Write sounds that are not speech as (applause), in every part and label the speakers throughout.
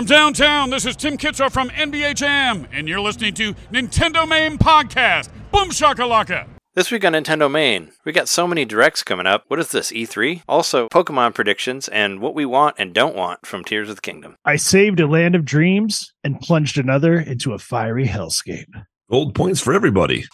Speaker 1: From downtown, this is Tim Kitzrow from NBA Jam, and you're listening to Nintendo Main Podcast. Boom shakalaka!
Speaker 2: This week on Nintendo Main, we got so many directs coming up. What is this, E3? Also, Pokemon predictions and what we want and don't want from Tears of the Kingdom.
Speaker 3: I saved a land of dreams and plunged another into a fiery hellscape.
Speaker 4: Gold points for everybody.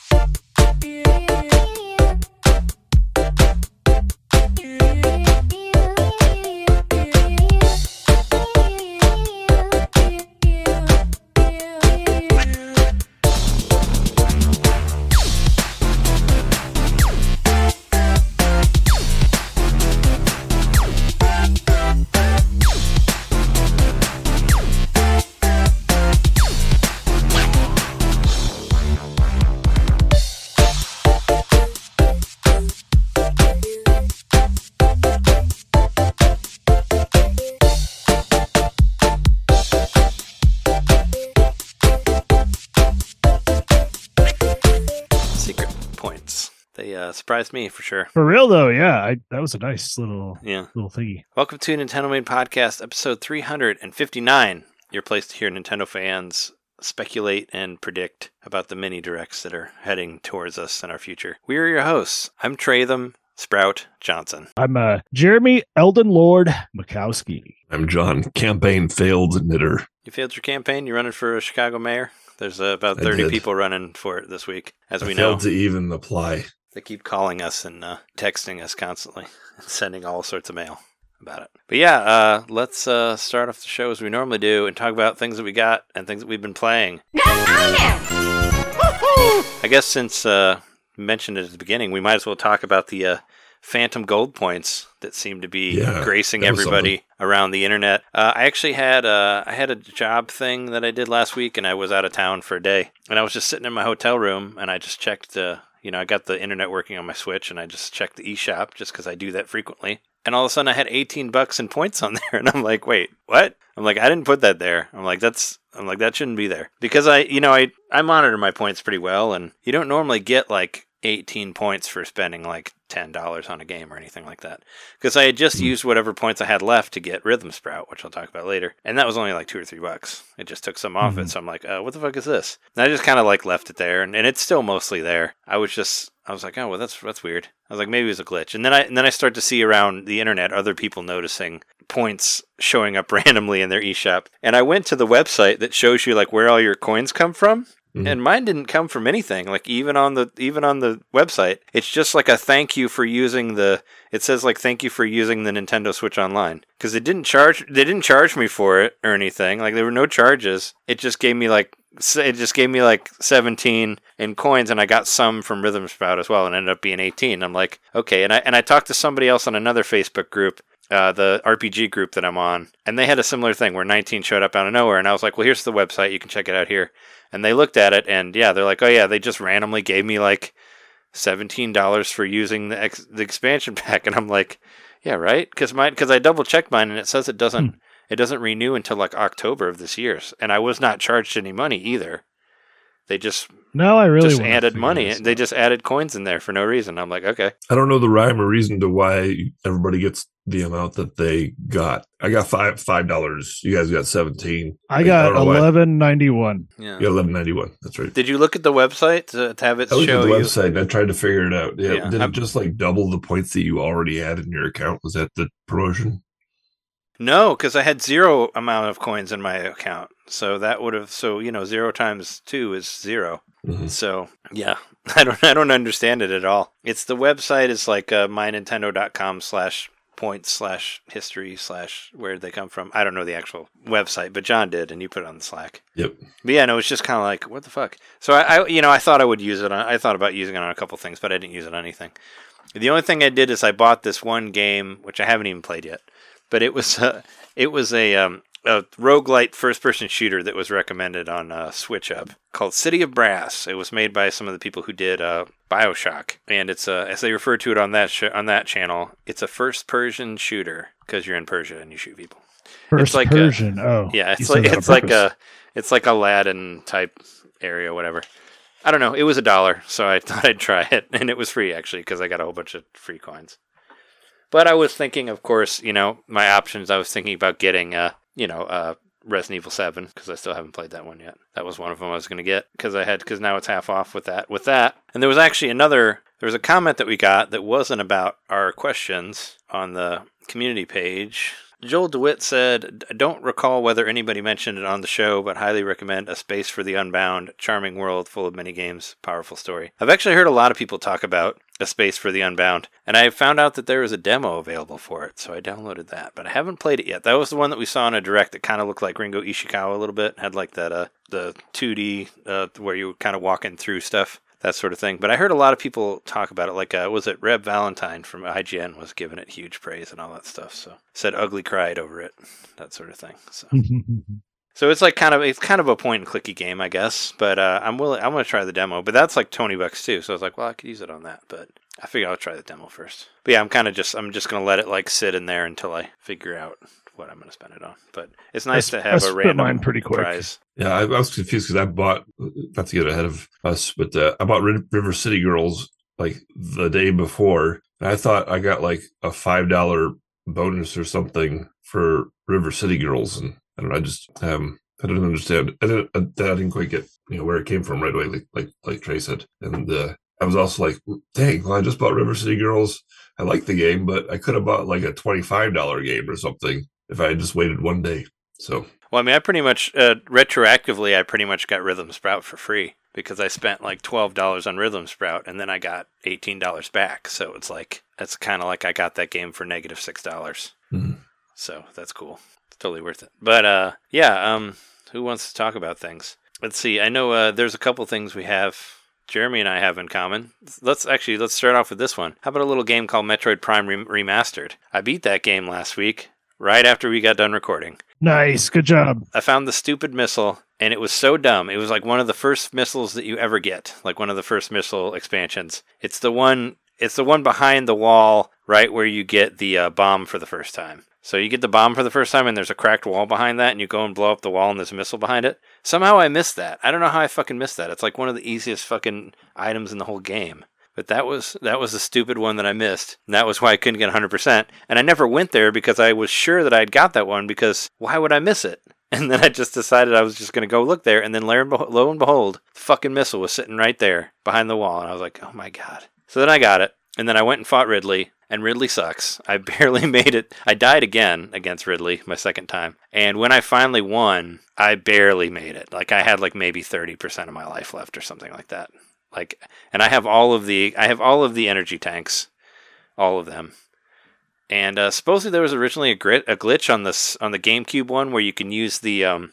Speaker 2: Surprised me for sure.
Speaker 3: For real though, yeah, I, that was a nice little
Speaker 2: Yeah.
Speaker 3: little thingy.
Speaker 2: Welcome to Nintendo Main Podcast, episode 359. Your place to hear Nintendo fans speculate and predict about the mini directs that are heading towards us in our future. We are your hosts. I'm Tratham Sprout Johnson.
Speaker 3: I'm uh Jeremy Elden Lord Mikowski.
Speaker 4: I'm John, campaign failed knitter.
Speaker 2: You failed your campaign. You're running for a Chicago mayor. There's uh, about 30 people running for it this week, as
Speaker 4: I
Speaker 2: we know.
Speaker 4: failed to even apply.
Speaker 2: They keep calling us and uh, texting us constantly (laughs) and sending all sorts of mail about it. But yeah, uh, let's uh, start off the show as we normally do and talk about things that we got and things that we've been playing. I guess since uh, mentioned it at the beginning, we might as well talk about the uh, phantom gold points that seem to be
Speaker 4: Yeah,
Speaker 2: gracing
Speaker 4: that was
Speaker 2: everybody around the internet. Uh, I actually had uh, I had a job thing that I did last week, and I was out of town for a day, and I was just sitting in my hotel room, and I just checked. Uh, you know, I got the internet working on my Switch, and I just checked the eShop just because I do that frequently. And all of a sudden, I had 18 bucks in points on (laughs) there, and I'm like, wait, what? I'm like, I didn't put that there. I'm like, that's. I'm like, that shouldn't be there because I, you know, I I monitor my points pretty well, and you don't normally get like 18 points for spending like $10 on a game or anything like that. Because I had just used whatever points I had left to get Rhythm Sprout, which I'll talk about later. And that was only like two or three bucks. It just took some off it. So I'm like, uh, what the fuck is this? And I just kind of like left it there. And, and it's still mostly there. I was just, I was like, oh, well, that's, that's weird. I was like, maybe it was a glitch. And then I, and then I start to see around the internet other people noticing points showing up (laughs) randomly in their eShop. And I went to the website that shows you like where all your coins come from
Speaker 4: Mhm.
Speaker 2: and mine didn't come from anything like even on the even on the website it's just like a thank you for using the it says like thank you for using the Nintendo Switch online because it didn't charge they didn't charge me for it or anything like there were no charges it just gave me like it just gave me like 17 in coins and I got some from Rhythm Sprout as well and ended up being 18 I'm like okay and I and I talked to somebody else on another Facebook group uh, the RPG group that I'm on, and they had a similar thing where 19 showed up out of nowhere, and I was like, "Well, here's the website. You can check it out here." And they looked at it, and yeah, they're like, "Oh yeah, they just randomly gave me like seventeen dollars for using the ex- the expansion (laughs) pack," and I'm like, "Yeah, right," because mine because I double checked mine, and it says it doesn't hmm. it doesn't renew until like October of this year, and I was not charged any money either. They just
Speaker 3: No, I really
Speaker 2: just added money.
Speaker 3: this
Speaker 2: They just added coins in there for no reason. I'm like, okay.
Speaker 4: I don't know the rhyme or reason to why everybody gets the amount that they got. I got five five dollars. You guys got seventeen.
Speaker 3: I got
Speaker 4: don't know why.
Speaker 3: eleven ninety one.
Speaker 2: Yeah.
Speaker 4: You got eleven ninety one. That's right.
Speaker 2: Did you look at the website to, to have it
Speaker 4: I looked
Speaker 2: show
Speaker 4: at the
Speaker 2: you?
Speaker 4: website and I tried to figure it out. Yeah,
Speaker 2: Yeah,
Speaker 4: did
Speaker 2: I'm-
Speaker 4: it just like double the points that you already had in your account? Was that the promotion?
Speaker 2: No, because I had zero amount of coins in my account. So that would have so you know zero times two is zero.
Speaker 4: Mhm.
Speaker 2: So yeah, (laughs) I don't I don't understand it at all. It's the website is like uh, mynintendo.com slash points slash history slash where did they come from? I don't know the actual website, but John did, and you put it on the Slack.
Speaker 4: Yep.
Speaker 2: But yeah, no, it's just kind of like what the fuck. So I, I, you know, I thought I would use it. on I thought about using it on a couple things, but I didn't use it on anything. The only thing I did is I bought this one game, which I haven't even played yet, but it was uh, it was a um, a roguelite first person shooter that was recommended on uh, Switch Up called City of Brass. It was made by some of the people who did uh, Bioshock, and it's uh, as they refer to it on that sh- on that channel, it's a first Persian shooter because you're in Persia and you shoot people.
Speaker 3: First
Speaker 2: like a-
Speaker 3: Persian. oh,
Speaker 2: Yeah, it's like it's like a it's like Aladdin type area, whatever. I don't know. It was a dollar, so I (laughs) thought I'd try it, and it was free actually because I got a whole bunch of free coins. But I was thinking, of course, you know, my options. I was thinking about getting, uh, you know, uh, Resident Evil 7 because I still haven't played that one yet. That was one of them I was going to get because I had because now it's half off with that. With that, and there was actually another. There was a comment that we got that wasn't about our questions on the community page. Joel DeWitt said, "I don't recall whether anybody mentioned it on the show, but highly recommend A Space for the Unbound. Charming world, full of many games, powerful story. I've actually heard a lot of people talk about A Space for the Unbound, and I found out that there is a demo available for it, so I downloaded that, but I haven't played it yet. That was the one that we saw in a direct that kind of looked like Ringo Ishikawa a little bit, had like that, uh, the 2D, uh, where you were kind of walking through stuff that sort of thing. But I heard a lot of people talk about it. Like, uh, was it Reb Valentine from IGN was giving it huge praise and all that stuff. So said ugly cried over it, that sort of thing. So. (laughs) So it's like kind of it's kind of a point and clicky game, I guess. But uh, I'm willing. I'm gonna try the demo. But that's like twenty bucks too. So I was like, well, I could use it on that. But I figure I'll try the demo first. But yeah, I'm kind of just I'm just gonna let it like sit in there until I figure out what I'm gonna spend it on. But it's nice
Speaker 3: I
Speaker 2: to have
Speaker 3: sp- I
Speaker 2: a
Speaker 3: spent
Speaker 2: random
Speaker 3: mine pretty quick.
Speaker 2: prize.
Speaker 4: Yeah, I, I was confused because I bought not to get ahead of us, but uh, I bought River City Girls like the day before. And I thought I got like a five dollar bonus or something for River City Girls, and I don't know. I just um I didn't understand. I didn't, I didn't quite get you know where it came from right away, like like like Trey said. And uh, I was also like, dang, well, I just bought River City Girls. I like the game, but I could have bought like a twenty five dollar game or something if I had just waited one day. So
Speaker 2: Well, I mean, I pretty much uh, retroactively, I pretty much got Rhythm Sprout for free because I spent like twelve dollars on Rhythm Sprout, and then I got eighteen dollars back. So it's like it's kind of like I got that game for negative six dollars.
Speaker 4: Mhm.
Speaker 2: So that's cool. It's totally worth it. But uh, yeah. Um, who wants to talk about things? Let's see. I know uh, there's a couple things we have. Jeremy and I have in common. Let's actually let's start off with this one. How about a little game called Metroid Prime Remastered? I beat that game last week, right after we got done recording.
Speaker 3: nice. Good job.
Speaker 2: I found the stupid missile, and it was so dumb. It was like one of the first missiles that you ever get, like one of the first missile expansions. It's the one. It's the one behind the wall, right where you get the uh, bomb for the first time. So you get the bomb for the first time, and there's a cracked wall behind that, and you go and blow up the wall, and there's a missile behind it. Somehow I missed that. I don't know how I fucking missed that. It's like one of the easiest fucking items in the whole game. But that was that was the stupid one that I missed. And that was why I couldn't get 100%. And I never went there because I was sure that I'd got that one because why would I miss it? (laughs) And then I just decided I was just going to go look there. And then lo and behold, the fucking missile was sitting right there behind the wall. And I was like, oh my God. So then I got it. And then I went and fought Ridley. And Ridley sucks. I (laughs) barely made it. I died again against Ridley my second time. And when I finally won, I barely made it. Like I had like maybe 30% of my life left or something like that. Like and I have all of the I have all of the energy tanks, all of them. And uh, supposedly there was originally a, grit, a glitch on this on the GameCube one where you can use the um,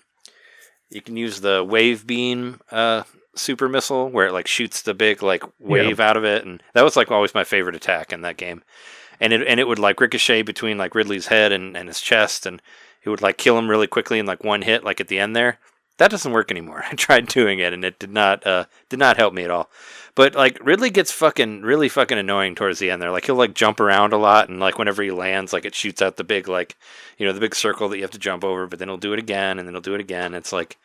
Speaker 2: you can use the wave beam uh, super missile where it like shoots the big like wave out of it, and that was like always my favorite attack in that game. And it and it would like ricochet between like Ridley's head and, and his chest, and it would like kill him really quickly in like one hit, like at the end there. That doesn't work anymore. (laughs) I tried doing it, and it did not uh, did not help me at all. But like Ridley gets fucking really fucking annoying towards the end there. Like he'll like jump around a lot, and like whenever he lands, like it shoots out the big like you know the big circle that you have to jump over. But then he'll do it again, and then he'll do it again. It's like,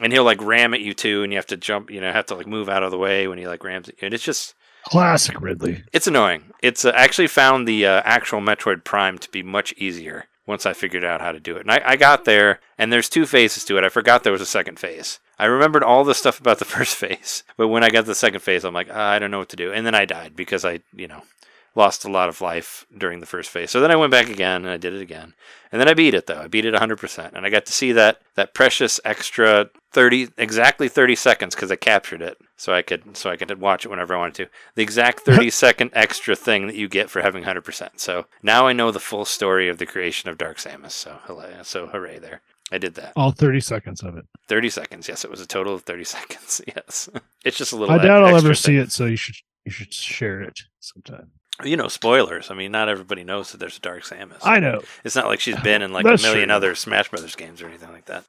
Speaker 2: and he'll like ram at you too, and you have to jump. You know, have to like move out of the way when he like rams at you. And it's just
Speaker 3: Classic Ridley.
Speaker 2: it's annoying. It's uh, actually found the uh, actual Metroid Prime to be much easier once I figured out how to do it. And I, I got there, and there's two phases to it. I forgot there was a second phase. I remembered all the stuff about the (laughs) first phase, but when I got to the second phase, I'm like, "Ah, I don't know what to do. And then I died because I, you know, lost a lot of life during the first phase. So then I went back again and I did it again. And then I beat it though. I beat it 100%. And I got to see that that precious extra 30 exactly 30 seconds cuz I captured it. So I could so I could watch it whenever I wanted to. The exact (laughs) 30 second extra thing that you get for having 100%. So now I know the full story of the creation of Dark Samus. So hooray, so hooray there. I did that.
Speaker 3: All 30 seconds of it.
Speaker 2: 30 seconds. Yes, it was a total of 30 (laughs) seconds. Yes. It's just a little
Speaker 3: I doubt I'll ever see it, so you should you should share it sometime.
Speaker 2: You know, spoilers. I mean, not everybody knows that there's a Dark Samus.
Speaker 3: I know.
Speaker 2: It's not like she's been in like a million
Speaker 3: true.
Speaker 2: other Smash Brothers games or anything like that.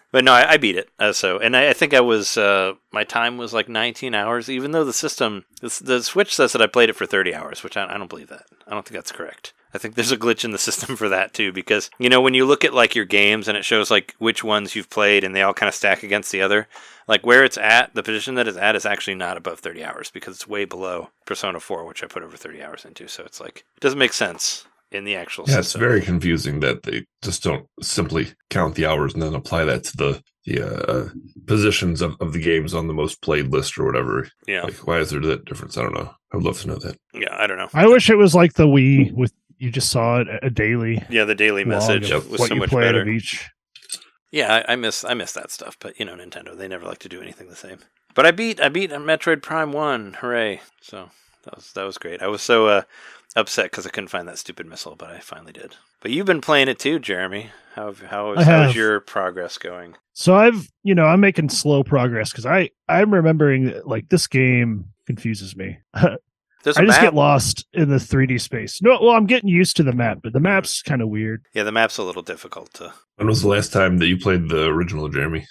Speaker 2: (laughs) but no, I, I beat it. Uh, so, and I, I think I was uh, my time was like 19 hours. Even though the system, the, the Switch says that I played it for 30 hours, which I, I don't believe that. I don't think that's correct. I think there's a glitch in the system for that too, because you know when you look at like your games and it shows like which ones you've played and they all kind of stack against the other, like where it's at, the position that it's at is actually not above 30 hours because it's way below Persona 4, which I put over 30 hours into. So it's like it doesn't make sense in the actual
Speaker 4: Yeah, it's very confusing that they just don't simply count the hours and then apply that to the the uh, positions of, of the games on the most played list or whatever.
Speaker 2: yeah,
Speaker 4: Like, why is there that difference? I don't know. I would love to know that.
Speaker 2: yeah. I don't know.
Speaker 3: I wish it was like the Wii with you just saw it a daily
Speaker 2: Yeah, the daily message
Speaker 3: of
Speaker 2: was
Speaker 3: what
Speaker 2: so
Speaker 3: you
Speaker 2: much
Speaker 3: play out
Speaker 2: better.
Speaker 3: of each.
Speaker 2: Yeah, I, I miss I miss that stuff, but you know, Nintendo they never like to do anything the same. But I beat I beat Metroid Prime One, hooray! So that was that was great. I was so uh, upset because I couldn't find that stupid missile, but I finally did. But you've been playing it too, Jeremy. How how
Speaker 3: I
Speaker 2: how's your progress going?
Speaker 3: So I've, you know, I'm making slow progress because I, I'm remembering that, like this game confuses me. (laughs)
Speaker 2: There's
Speaker 3: I
Speaker 2: a
Speaker 3: just
Speaker 2: map.
Speaker 3: get lost in the 3D space. No, well, I'm getting used to the map, but the map's kind of weird.
Speaker 2: Yeah, the map's a little difficult to.
Speaker 4: When was the last time that you played the original Jeremy?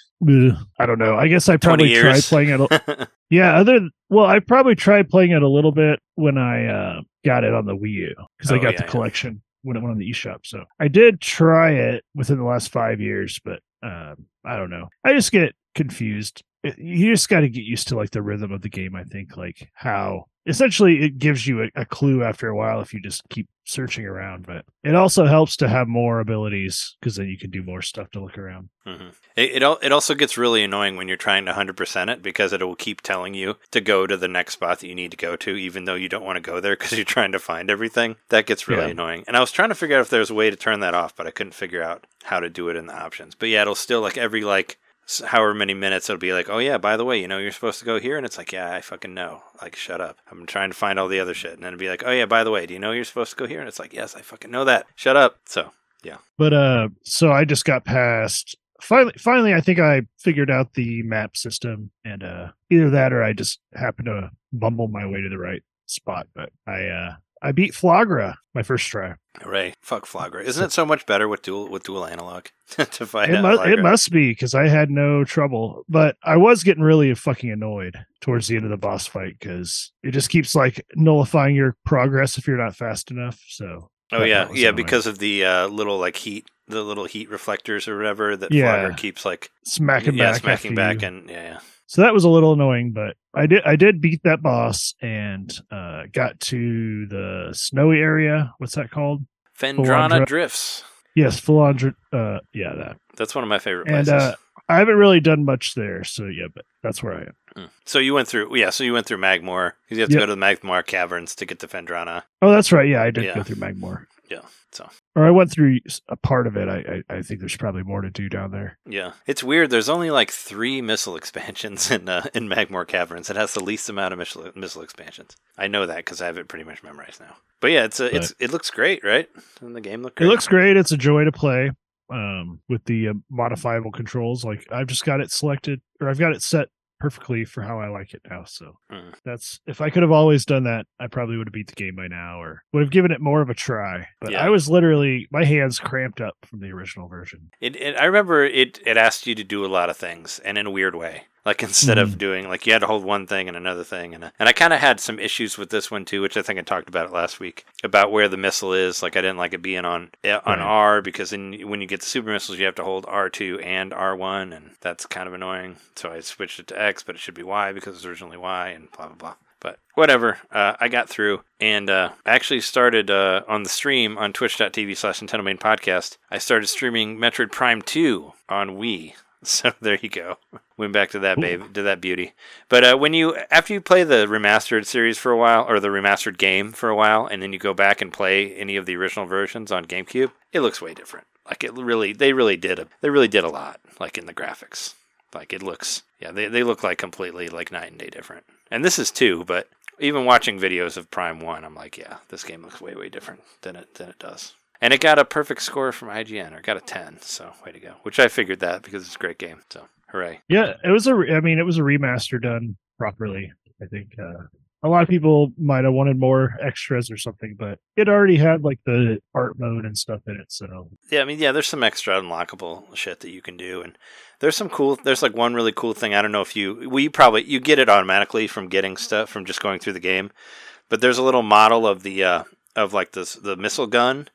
Speaker 3: I don't know. I guess I probably tried playing it. a- (laughs) Yeah, other well, I probably tried playing it a little bit when I uh, got it on the Wii U because I
Speaker 2: Oh,
Speaker 3: got
Speaker 2: yeah,
Speaker 3: the
Speaker 2: yeah.
Speaker 3: collection when it went on the eShop. So I did try it within the last five years, but um, I don't know. I just get confused. You just got to get used to like the rhythm of the game. I think like how essentially it gives you a, a clue after a while if you just keep searching around, but it also helps to have more abilities because then you can do more stuff to look around.
Speaker 2: hmm It it, it also gets really annoying when you're trying to hundred percent it because it will keep telling you to go to the next spot that you need to go to, even though you don't want to go there because you're trying to find everything. That gets really
Speaker 3: Yeah.
Speaker 2: annoying. And I was trying to figure out if there was a way to turn that off, but I couldn't figure out how to do it in the options. But yeah, it'll still like every like however many minutes it'll be like, oh yeah, by the way, you know you're supposed to go here, and it's like, yeah, I fucking know. Like, shut up. I'm trying to find all the other shit, and then it'll be like, oh yeah, by the way, do you know you're supposed to go here? And it's like, yes, I fucking know that. Shut up. So yeah.
Speaker 3: But uh so I just got past finally finally I think I figured out the map system and uh either that or I just happened to bumble my way to the right spot. But I uh I beat Flaaghra my first try.
Speaker 2: hooray, fuck Flaaghra. Isn't it so much better with dual with dual analog (laughs) to find
Speaker 3: It,
Speaker 2: out?
Speaker 3: mu- it must be because I had no trouble, but I was getting really fucking annoyed towards the end of the boss fight because it just keeps like nullifying your progress if you're not fast enough. So
Speaker 2: Oh yeah, yeah,
Speaker 3: annoying.
Speaker 2: because of the uh, little like heat, the little heat reflectors or whatever that
Speaker 3: Yeah.
Speaker 2: Flaaghra keeps like
Speaker 3: smacking
Speaker 2: yeah,
Speaker 3: back,
Speaker 2: smacking back,
Speaker 3: you.
Speaker 2: and yeah, yeah.
Speaker 3: So that was a little annoying, but I did I did beat that boss and uh got to the snowy area. What's that called? Phendrana
Speaker 2: drifts.
Speaker 3: Yes, Philandra uh yeah, that.
Speaker 2: That's one of my favorite
Speaker 3: And
Speaker 2: places.
Speaker 3: uh I haven't really done much there, so yeah, but that's where I am.
Speaker 2: Mm. So you went through, yeah. So you went through Magmoor because you have to
Speaker 3: Yep.
Speaker 2: go to the Magmoor caverns to get to Phendrana.
Speaker 3: Oh, that's right. Yeah, I did
Speaker 2: Yeah.
Speaker 3: go through Magmoor.
Speaker 2: Yeah, so
Speaker 3: Or I went through a part of it. I, I I think there's probably more to do down there.
Speaker 2: yeah, it's weird. There's only like three missile expansions (laughs) in uh, in Magmoor caverns. It has the least amount of missile missile expansions. I know that because I have it pretty much memorized now. But yeah, it's a, it's it looks great, right? And the game look great.
Speaker 3: It looks great. It's a joy to play um with the uh, modifiable controls. Like I've just got it selected or I've got it set perfectly for how I like it now. So
Speaker 2: Mm.
Speaker 3: that's if I could have always done that, I probably would have beat the game by now or would have given it more of a try. But
Speaker 2: Yeah.
Speaker 3: I was literally my hands cramped up from the original version.
Speaker 2: It, it, I remember it. It asked you to do a lot of things, and in a weird way. Like instead of doing like you had to hold one thing and another thing, and and I kind of had some issues with this one too, which I think I talked about it last week about where the missile is. Like I didn't like it being on eh, on
Speaker 3: Right.
Speaker 2: R because then when you get the super missiles, you have to hold R two and R one, and that's kind of annoying. So I switched it to X, but it should be Y because it was originally Y, and blah blah blah. But whatever, uh, I got through and uh, actually started uh, on the stream on twitch.tv slash Nintendo Main Podcast. I started streaming Metroid Prime 2 on Wii. (laughs) So there you go. Went back to that babe, to that beauty. But uh, when you after you play the remastered series for a while, or the remastered game for a while, and then you go back and play any of the original versions on GameCube, it looks way different. Like it really, they really did a, they really did a lot. Like in the graphics, like it looks, yeah, they they look like completely like night and day different. And this is two, but even watching videos of Prime One, I'm like, yeah, this game looks way way different than it than it does. And it got a perfect score from IGN, or got a 10. So way to go. Which I figured that because it's a great game. So hooray.
Speaker 3: Yeah, it was a. re- I mean, it was a remaster done properly. I think uh, a lot of people might have wanted more extras or something, but it already had like the art mode and stuff in it. So
Speaker 2: Yeah, I mean, yeah, there's some extra unlockable shit that you can do, and there's some cool. There's like one really cool thing. I don't know if you, well, you probably you get it automatically from getting stuff from just going through the game, but there's a little model of the uh of like this the missile gun,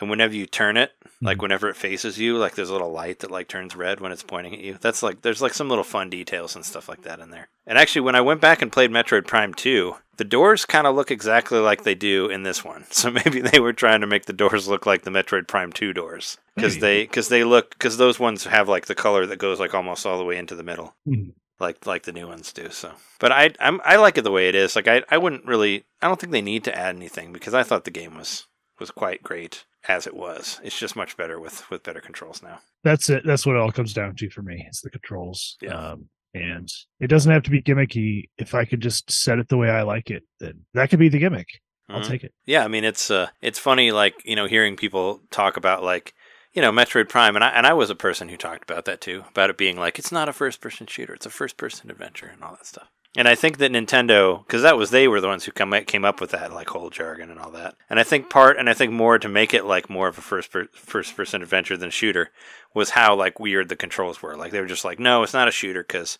Speaker 2: and whenever you turn it, like
Speaker 3: Mhm.
Speaker 2: whenever it faces you, like there's a little light that like turns red when it's pointing at you. That's like there's like some little fun details and stuff like that in there. And actually, when I went back and played Metroid Prime 2, the doors kind of look exactly like they do in this one. (laughs) So maybe they were trying to make the doors look like the Metroid Prime 2 doors because they because they look because those ones have like the color that goes like almost all the way into the middle
Speaker 3: Mhm.
Speaker 2: like like the new ones do. So, but I I'm, I like it the way it is. Like I I wouldn't really I don't think they need to add anything because I thought the game was was quite great as it was. It's just much better with with better controls now.
Speaker 3: That's it. That's what it all comes down to for me. It's the controls.
Speaker 2: Yeah.
Speaker 3: Um, and it doesn't have to be gimmicky. If I could just set it the way I like it, then that could be the gimmick. I'll
Speaker 2: Mhm.
Speaker 3: take it.
Speaker 2: Yeah, I mean it's uh it's funny like you know hearing people talk about like you know Metroid Prime and I and I was a person who talked about that too about it being like it's not a first person shooter it's a first person adventure and all that stuff. And I think that Nintendo because that was they were the ones who come came up with that like whole jargon and all that. And I think mm-hmm. part and I think more to make it like more of a first per, first person adventure than a shooter was how like weird the controls were. Like they were just like no, it's not a shooter cuz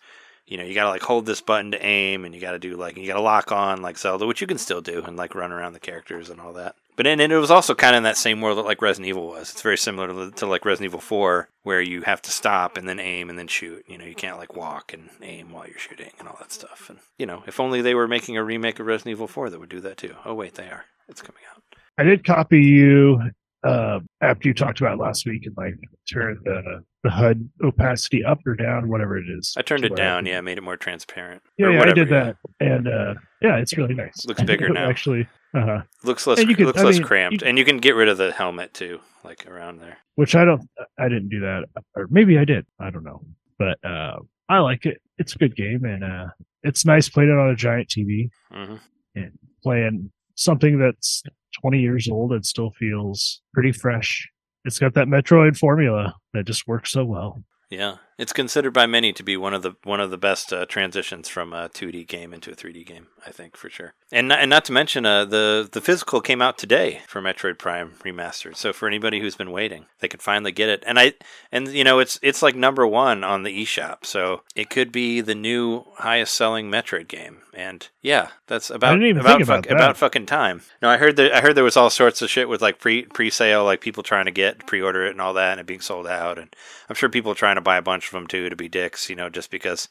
Speaker 2: you know, you gotta like hold this button to aim, and you gotta do like you gotta lock on like Zelda, which you can still do, and like run around the characters and all that. But and, it was also kind of in that same world that like Resident Evil was. It's very similar to, to like Resident Evil Four, where you have to stop and then aim and then shoot. You know, you can't like walk and aim while you're shooting and all that stuff. And you know, if only they were making a remake of Resident Evil Four that would do that too. Oh wait, they are. It's coming out.
Speaker 3: I did copy you uh, after you talked about last week and like turn the the HUD opacity up or down, whatever it is.
Speaker 2: I turned it down. Yeah, made it more transparent.
Speaker 3: Yeah, yeah, I did
Speaker 2: yeah.
Speaker 3: that, and uh, yeah, it's really nice.
Speaker 2: Looks bigger (laughs) now.
Speaker 3: Actually, uh-huh.
Speaker 2: Looks less.
Speaker 3: Could-
Speaker 2: looks
Speaker 3: I
Speaker 2: less
Speaker 3: mean,
Speaker 2: cramped,
Speaker 3: you-
Speaker 2: and you can get rid of the helmet too, like around there.
Speaker 3: which I don't, I didn't do that, or maybe I did. I don't know, but uh, I like it. It's a good game, and uh, it's nice playing it on a giant TV,
Speaker 2: hmm and
Speaker 3: playing something that's 20 years old and still feels pretty fresh. It's got that Metroid formula that just works so well.
Speaker 2: Yeah, it's considered by many to be one of the one of the best uh, transitions from a 2D game into a 3D game. I think for sure, and not, and not to mention uh, the the physical came out today for Metroid Prime remastered. So for anybody who's been waiting, they can finally get it. And I and you know it's it's like number one on the eShop, so it could be the new highest selling Metroid game. And yeah, that's about about
Speaker 3: about
Speaker 2: fuck- about fucking time. No, I heard that I heard there was all sorts of shit with like pre pre sale, like people trying to get pre order it and all that, and it being sold out. And I'm sure people are trying to buy a bunch of them too to be dicks, you know, just because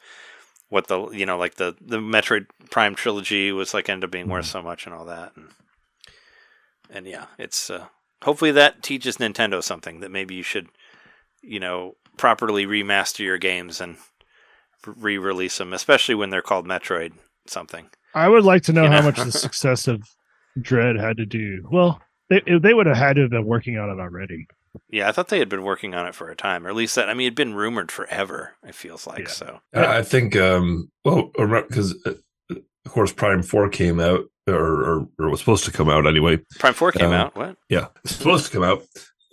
Speaker 2: what the you know like the the Metroid Prime trilogy was like ended up being worth so much and all that. And and yeah, it's uh, hopefully that teaches Nintendo something that maybe you should you know properly remaster your games and re-release them, especially when they're called Metroid something.
Speaker 3: I would like to know
Speaker 2: You
Speaker 3: how much the success of (laughs) Dread had to do. Well, they they would have had to have been working on it already.
Speaker 2: Yeah, I thought they had been working on it for a time, or at least that. I mean, it'd been rumored forever. It feels like
Speaker 3: Yeah.
Speaker 2: so.
Speaker 4: I I think, um, well, because of course Prime Four came out, or, or or was supposed to come out anyway.
Speaker 2: Prime Four came
Speaker 4: Um,
Speaker 2: out. What?
Speaker 4: Yeah, it's (laughs) supposed to come out,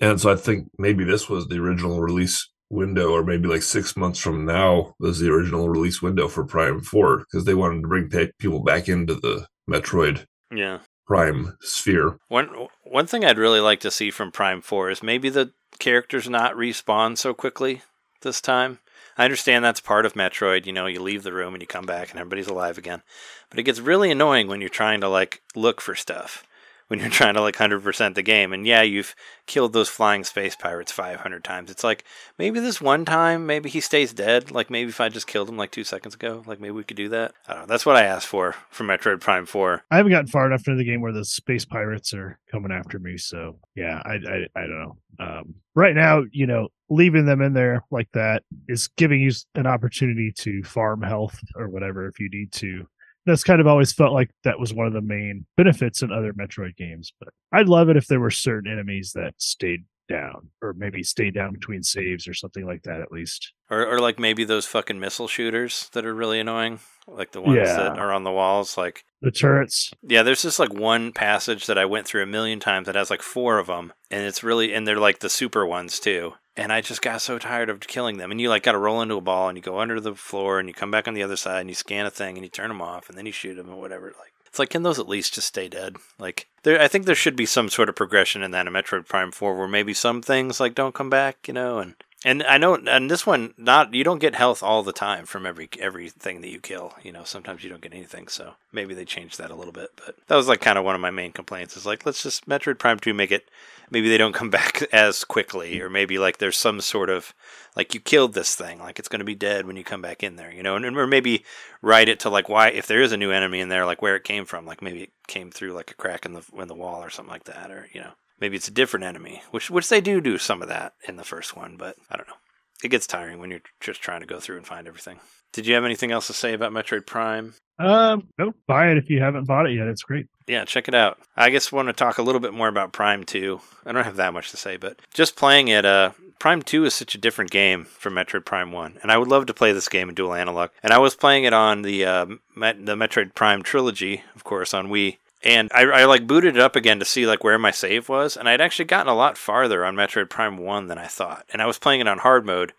Speaker 4: and so I think maybe this was the original release window, or maybe like six months from now was the original release window for Prime Four because they wanted to bring people back into the Metroid
Speaker 2: Yeah.
Speaker 4: Prime sphere.
Speaker 2: One one thing I'd really like to see from Prime Four is maybe the characters not respawn so quickly this time. I understand that's part of Metroid. You know, you leave the room and you come back and everybody's alive again. But it gets really annoying when you're trying to like look for stuff. When you're (laughs) trying to like 100% the game. And yeah, you've killed those flying space pirates 500 times. It's like maybe this one time, maybe he stays dead. Like maybe if I just killed him like two seconds ago, like maybe we could do that. I don't know. That's what I asked for for Metroid Prime 4.
Speaker 3: I haven't gotten far enough into the game where the space pirates are coming after me. So yeah, I I, I don't know. Um, right now, you know, leaving them in there like that is giving you an opportunity to farm health or whatever if you need to. That's kind of always felt like that was one of the main benefits in other Metroid games. But I'd love it if there were certain enemies that stayed down or maybe stayed down between saves or something like that at least.
Speaker 2: Or, or like maybe those fucking missile shooters that are really annoying, like the ones
Speaker 3: Yeah.
Speaker 2: that are on the walls. Like,
Speaker 3: The turrets.
Speaker 2: yeah, there's just like one passage that I went through a million times that has like four of them, and it's really, and they're like the super ones too. And I just got so tired of killing them. And you like got to roll into a ball, and you go under the floor, and you come back on the other side, and you scan a thing, and you turn them off, and then you shoot them or whatever. Like, it's like, can those at least just stay dead? Like, there, I think there should be some sort of progression in that in Metroid Prime Four, where maybe some things like don't come back, you know, and And I know, and this one, not you don't get health all the time from every everything that you kill. You know, sometimes you don't get anything. So maybe they changed that a little bit. But that was like kind of one of my main complaints. Is like let's just Metroid Prime Two make it. Maybe they don't come (laughs) back as quickly, or maybe like there's some sort of like you killed this thing, like it's going to be dead when you come back in there. You know, and or maybe write it to like why if there is a new enemy in there, like where it came from. Like maybe it came through like a crack in the in the wall or something like that, or you know maybe it's a different enemy, which which they do do some of that in the first one, but I don't know. It gets tiring when you're just trying to go through and find everything. Did you have anything else to say about Metroid Prime?
Speaker 3: Um, no, buy it if you haven't bought it yet. It's great.
Speaker 2: Yeah, check it out. I guess want to talk a little bit more about Prime 2. I don't have that much to say, but just playing it, uh, Prime 2 is such a different game from Metroid Prime 1, and I would love to play this game in dual analog. And I was playing it on the uh, Met- the Metroid Prime trilogy, of course, on Wii, and I, I, like booted it up again to see like where my save was and i'd actually gotten a lot farther on metroid prime 1 than i thought. And i was playing it on hard mode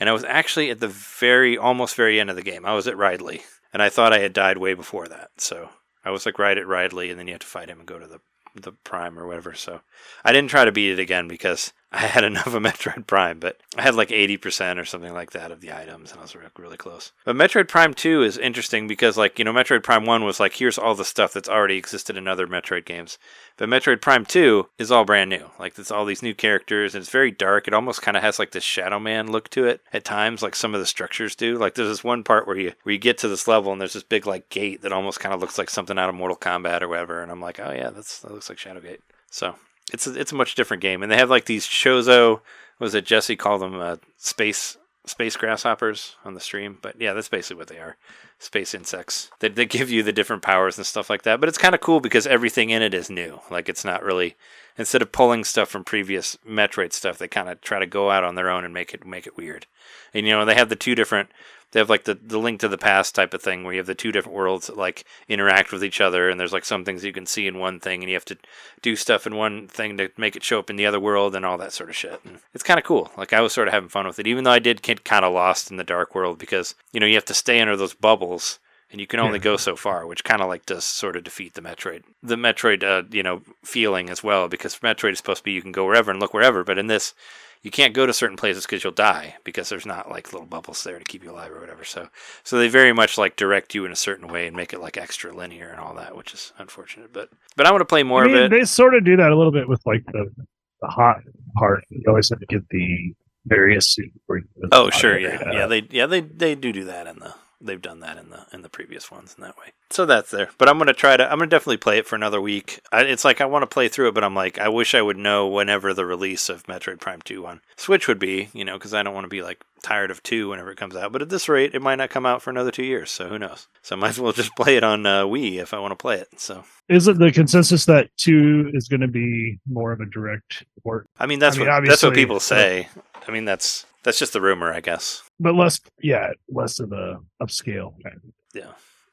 Speaker 2: and i was actually at the very almost very end of the game. I was at ridley and i thought i had died way before that. So i was like right at ridley and then you have to fight him and go to the the prime or whatever. So i didn't try to beat it again because I had enough of Metroid Prime, but I had like 80% or something like that of the items, and I was really close. But Metroid Prime 2 is interesting because, like, you know, Metroid Prime 1 was like, here's all the stuff that's already existed in other Metroid games. But Metroid Prime 2 is all brand new. Like, it's all these new characters, and it's very dark. It almost kind of has like this Shadow Man look to it at times, like some of the structures do. Like, there's this one part where you where you get to this level, and there's this big like gate that almost kind of looks like something out of Mortal Kombat or whatever. And I'm like, oh yeah, that's that looks like Shadowgate. So it's a, it's a much different game, and they have like these Chozo. Was it Jesse called them uh, space space grasshoppers on the stream? But yeah, that's basically what they are. Space insects. They they give you the different powers and stuff like that. But it's kind of cool because everything in it is new. Like it's not really instead of pulling stuff from previous Metroid stuff, they kind of try to go out on their own and make it make it weird. And you know, they have the two different they have like the, the link to the past type of thing where you have the two different worlds that like interact with each other and there's like some things you can see in one thing and you have to do stuff in one thing to make it show up in the other world and all that sort of shit and it's kind of cool like i was sort of having fun with it even though i did get kind of lost in the dark world because you know you have to stay under those bubbles and you can only yeah. go so far, which kind of like does sort of defeat the Metroid, the Metroid, uh, you know, feeling as well. Because Metroid is supposed to be you can go wherever and look wherever, but in this, you can't go to certain places because you'll die because there's not like little bubbles there to keep you alive or whatever. So so they very much like direct you in a certain way and make it like extra linear and all that, which is unfortunate. But but I want to play more
Speaker 3: I mean,
Speaker 2: of it.
Speaker 3: They sort of do that a little bit with like the the hot part. You always have to get the Varia suit.
Speaker 2: Oh sure, yeah, uh, yeah. They yeah they they do do that in the they've done that in the in the previous ones in that way. So that's there. But I'm gonna try to. I'm gonna definitely play it for another week. I, it's like I want to play through it, but I'm like I wish I would know whenever the release of Metroid Prime Two on Switch would be. You know, because I don't want to be like tired of two whenever it comes out. But at this rate, it might not come out for another two years. So who knows? So I might as well just play it on uh, Wii if I want to play it. So
Speaker 3: is it the consensus that two is going to be more of a direct port?
Speaker 2: I mean, that's I mean, what that's what people say. I mean, that's that's just the rumor, I guess.
Speaker 3: But less, yeah, less of a upscale. Kind of.
Speaker 2: Yeah.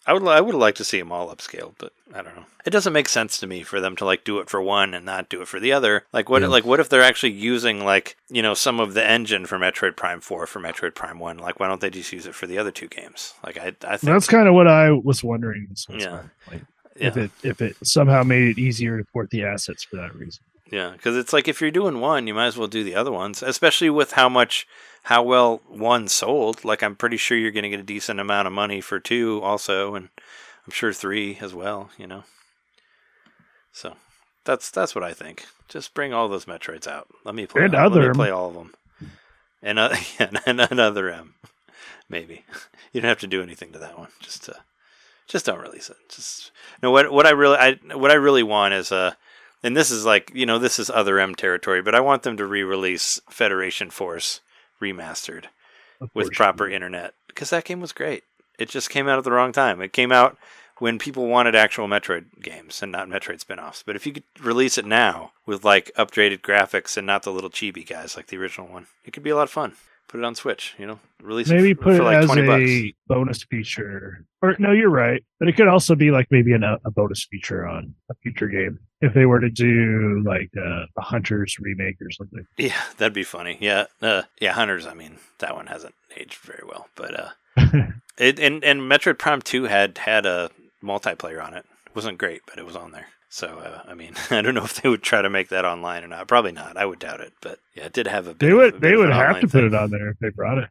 Speaker 2: I would I would like to see them all upscaled, but I don't know. It doesn't make sense to me for them to like do it for one and not do it for the other. Like what yeah. like what if they're actually using like, you know, some of the engine for Metroid Prime 4 for Metroid Prime 1? Like why don't they just use it for the other two games? Like I I think
Speaker 3: That's kind of what I was wondering. yeah. Like, yeah. if it if it somehow made it easier to port the assets for that reason.
Speaker 2: Yeah, because it's like if you're doing one, you might as well do the other ones, especially with how much, how well one sold. Like I'm pretty sure you're going to get a decent amount of money for two, also, and I'm sure three as well. You know, so that's that's what I think. Just bring all those Metroids out. Let me play. And all, other play all of them. And uh, (laughs) and another M, maybe. (laughs) You don't have to do anything to that one. Just uh, just don't release it. Just no. What what I really I what I really want is uh and this is like you know this is other M territory, but I want them to re-release Federation Force remastered with proper internet because that game was great. It just came out at the wrong time. It came out when people wanted actual Metroid games and not Metroid spin-offs. But if you could release it now with like upgraded graphics and not the little chibi guys like the original one, it could be a lot of fun put it on Switch. You know, release
Speaker 3: maybe
Speaker 2: it
Speaker 3: for, put
Speaker 2: for
Speaker 3: it
Speaker 2: like
Speaker 3: as
Speaker 2: twenty
Speaker 3: a
Speaker 2: bucks.
Speaker 3: bonus feature. Or no, you're right, but it could also be like maybe an, a bonus feature on a future game if they were to do like uh, a Hunters remake or something. (laughs)
Speaker 2: Yeah, that'd be funny. Yeah, uh, yeah, Hunters. I mean, that one hasn't aged very well, but uh, (laughs) it and and Metroid Prime Two had had a multiplayer on it. It wasn't great, but it was on there. So uh, I mean, (laughs) I don't know if they would try to make that online or not. Probably not. I would doubt it. But yeah, it did have a. Bit
Speaker 3: They
Speaker 2: a
Speaker 3: would
Speaker 2: bit
Speaker 3: they would have to put it on there if they brought it.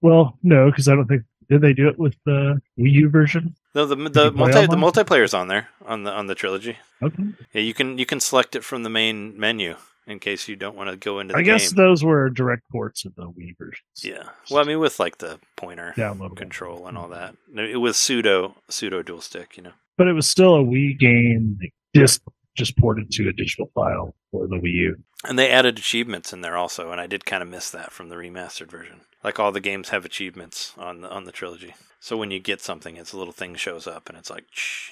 Speaker 3: Well, no, because I don't think did they do it with the Wii U version.
Speaker 2: No, the the multi the multiplayer's on there on the on the trilogy.
Speaker 3: Okay.
Speaker 2: Yeah, you can you can select it from the main menu in case you don't want to go into the
Speaker 3: I guess
Speaker 2: game.
Speaker 3: those were direct ports of the Wii versions.
Speaker 2: yeah. Well, I mean, with like the pointer
Speaker 3: Downloadable.
Speaker 2: control and all that, it was pseudo pseudo dual stick. You know.
Speaker 3: But it was still a Wii game like, just just ported to a digital file for the Wii U.
Speaker 2: And they added achievements in there also, and I did kind of miss that from the remastered version. Like all the games have achievements on the on the trilogy. So when you get something, it's a little thing shows up, and it's like,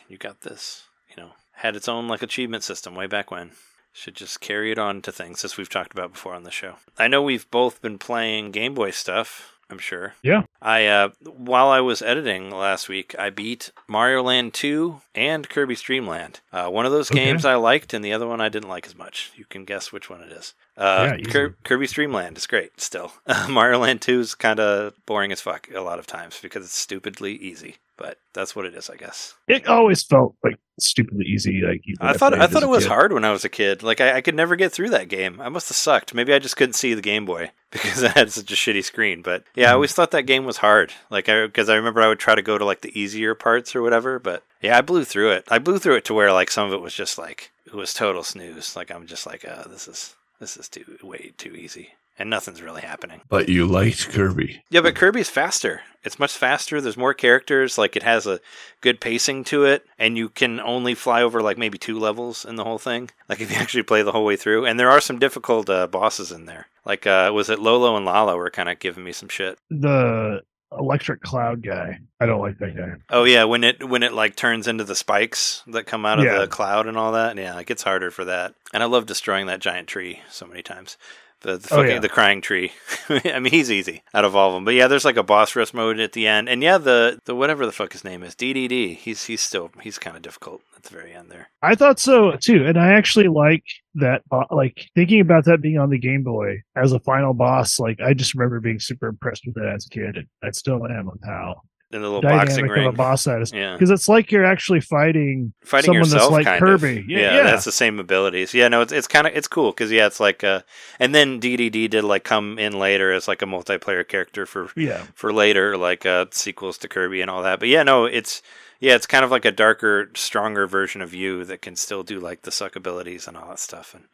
Speaker 2: you got this. You know, had its own like achievement system way back when. Should just carry it on to things as we've talked about before on the show. I know we've both been playing Game Boy stuff. I'm sure.
Speaker 3: Yeah.
Speaker 2: I uh, while I was editing last week, I beat Mario Land 2 and Kirby's Dream Land. Uh, one of those
Speaker 3: Okay.
Speaker 2: games I liked, and the other one I didn't like as much. You can guess which one it is. Uh,
Speaker 3: Yeah, easy.
Speaker 2: Kir- Kirby's Dream Land is great still. (laughs) Mario Land 2 is kind of boring as fuck a lot of times because it's stupidly easy. But that's what it is, I guess.
Speaker 3: It always felt like stupidly easy. Like
Speaker 2: I thought
Speaker 3: played
Speaker 2: I thought it was
Speaker 3: kid.
Speaker 2: hard when I was a kid. Like I, I could never get through that game. I must have sucked. Maybe I just couldn't see the Game Boy (laughs) because I had such a shitty screen. But yeah, I
Speaker 3: Mhm.
Speaker 2: always thought that game was hard. Like I because I remember I would try to go to like the easier parts or whatever. But yeah, I blew through it. I blew through it to where like some of it was just like it was total snooze. Like I'm just like, uh, this is this is too way too easy, and nothing's really happening.
Speaker 4: But you liked Kirby.
Speaker 2: Yeah, but Kirby's faster. It's much faster. There's more characters. Like it has a good pacing to it, and you can only fly over like maybe two levels in the whole thing. Like if you (laughs) actually play the whole way through, and there are some difficult uh, bosses in there. Like uh, was it Lolo and Lala were kind of giving me some shit.
Speaker 3: the electric cloud guy. I don't like that guy.
Speaker 2: Oh yeah, when it when it like turns into the spikes that come out of
Speaker 3: Yeah.
Speaker 2: the cloud and all that. Yeah, it gets harder for that. And I love destroying that giant tree so many times. The, the
Speaker 3: Oh,
Speaker 2: fucking
Speaker 3: yeah.
Speaker 2: the crying tree. (laughs) I mean, he's easy out of all of them. But yeah, there's like a boss rush mode at the end, and yeah, the the whatever the fuck his name is, Dedede. He's he's still he's kind of difficult at the very end there.
Speaker 3: I thought so too, and I actually like that. Like thinking about that being on the Game Boy as a final boss. Like I just remember being super impressed with it as a kid. and I still am with how
Speaker 2: In the little boxing ring.
Speaker 3: of a boss that is.
Speaker 2: Yeah,
Speaker 3: Because it's like you're actually fighting
Speaker 2: fighting
Speaker 3: someone that's
Speaker 2: yourself,
Speaker 3: like
Speaker 2: kind
Speaker 3: Kirby.
Speaker 2: of.
Speaker 3: Yeah,
Speaker 2: Yeah,
Speaker 3: yeah.
Speaker 2: that's the same abilities. Yeah, no, it's it's kind of it's cool because yeah, it's like uh, and then Dedede did like come in later as like a multiplayer character for
Speaker 3: yeah.
Speaker 2: for later, like uh, sequels to Kirby and all that. But yeah, no, it's yeah, it's kind of like a darker, stronger version of you that can still do like the suck abilities and all that stuff. And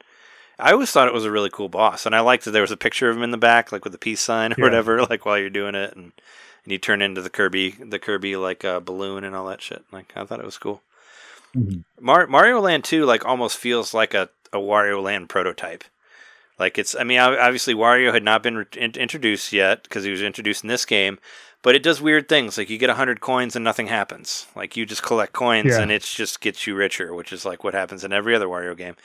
Speaker 2: I always thought it was a really cool boss, and I liked that there was a picture of him in the back, like with the peace sign or
Speaker 3: Yeah.
Speaker 2: whatever, (laughs) like while you're doing it, and and you turn into the Kirby, the Kirby like uh, balloon and all that shit. Like I thought it was cool.
Speaker 3: Mhm.
Speaker 2: Mar- Mario Land 2 like almost feels like a, a Wario Land prototype. Like it's, I mean, obviously Wario had not been re- introduced yet because he was introduced in this game, but it does weird things. Like you get hundred coins and nothing happens. Like you just collect coins
Speaker 3: Yeah.
Speaker 2: and it just gets you richer, which is like what happens in every other Wario game.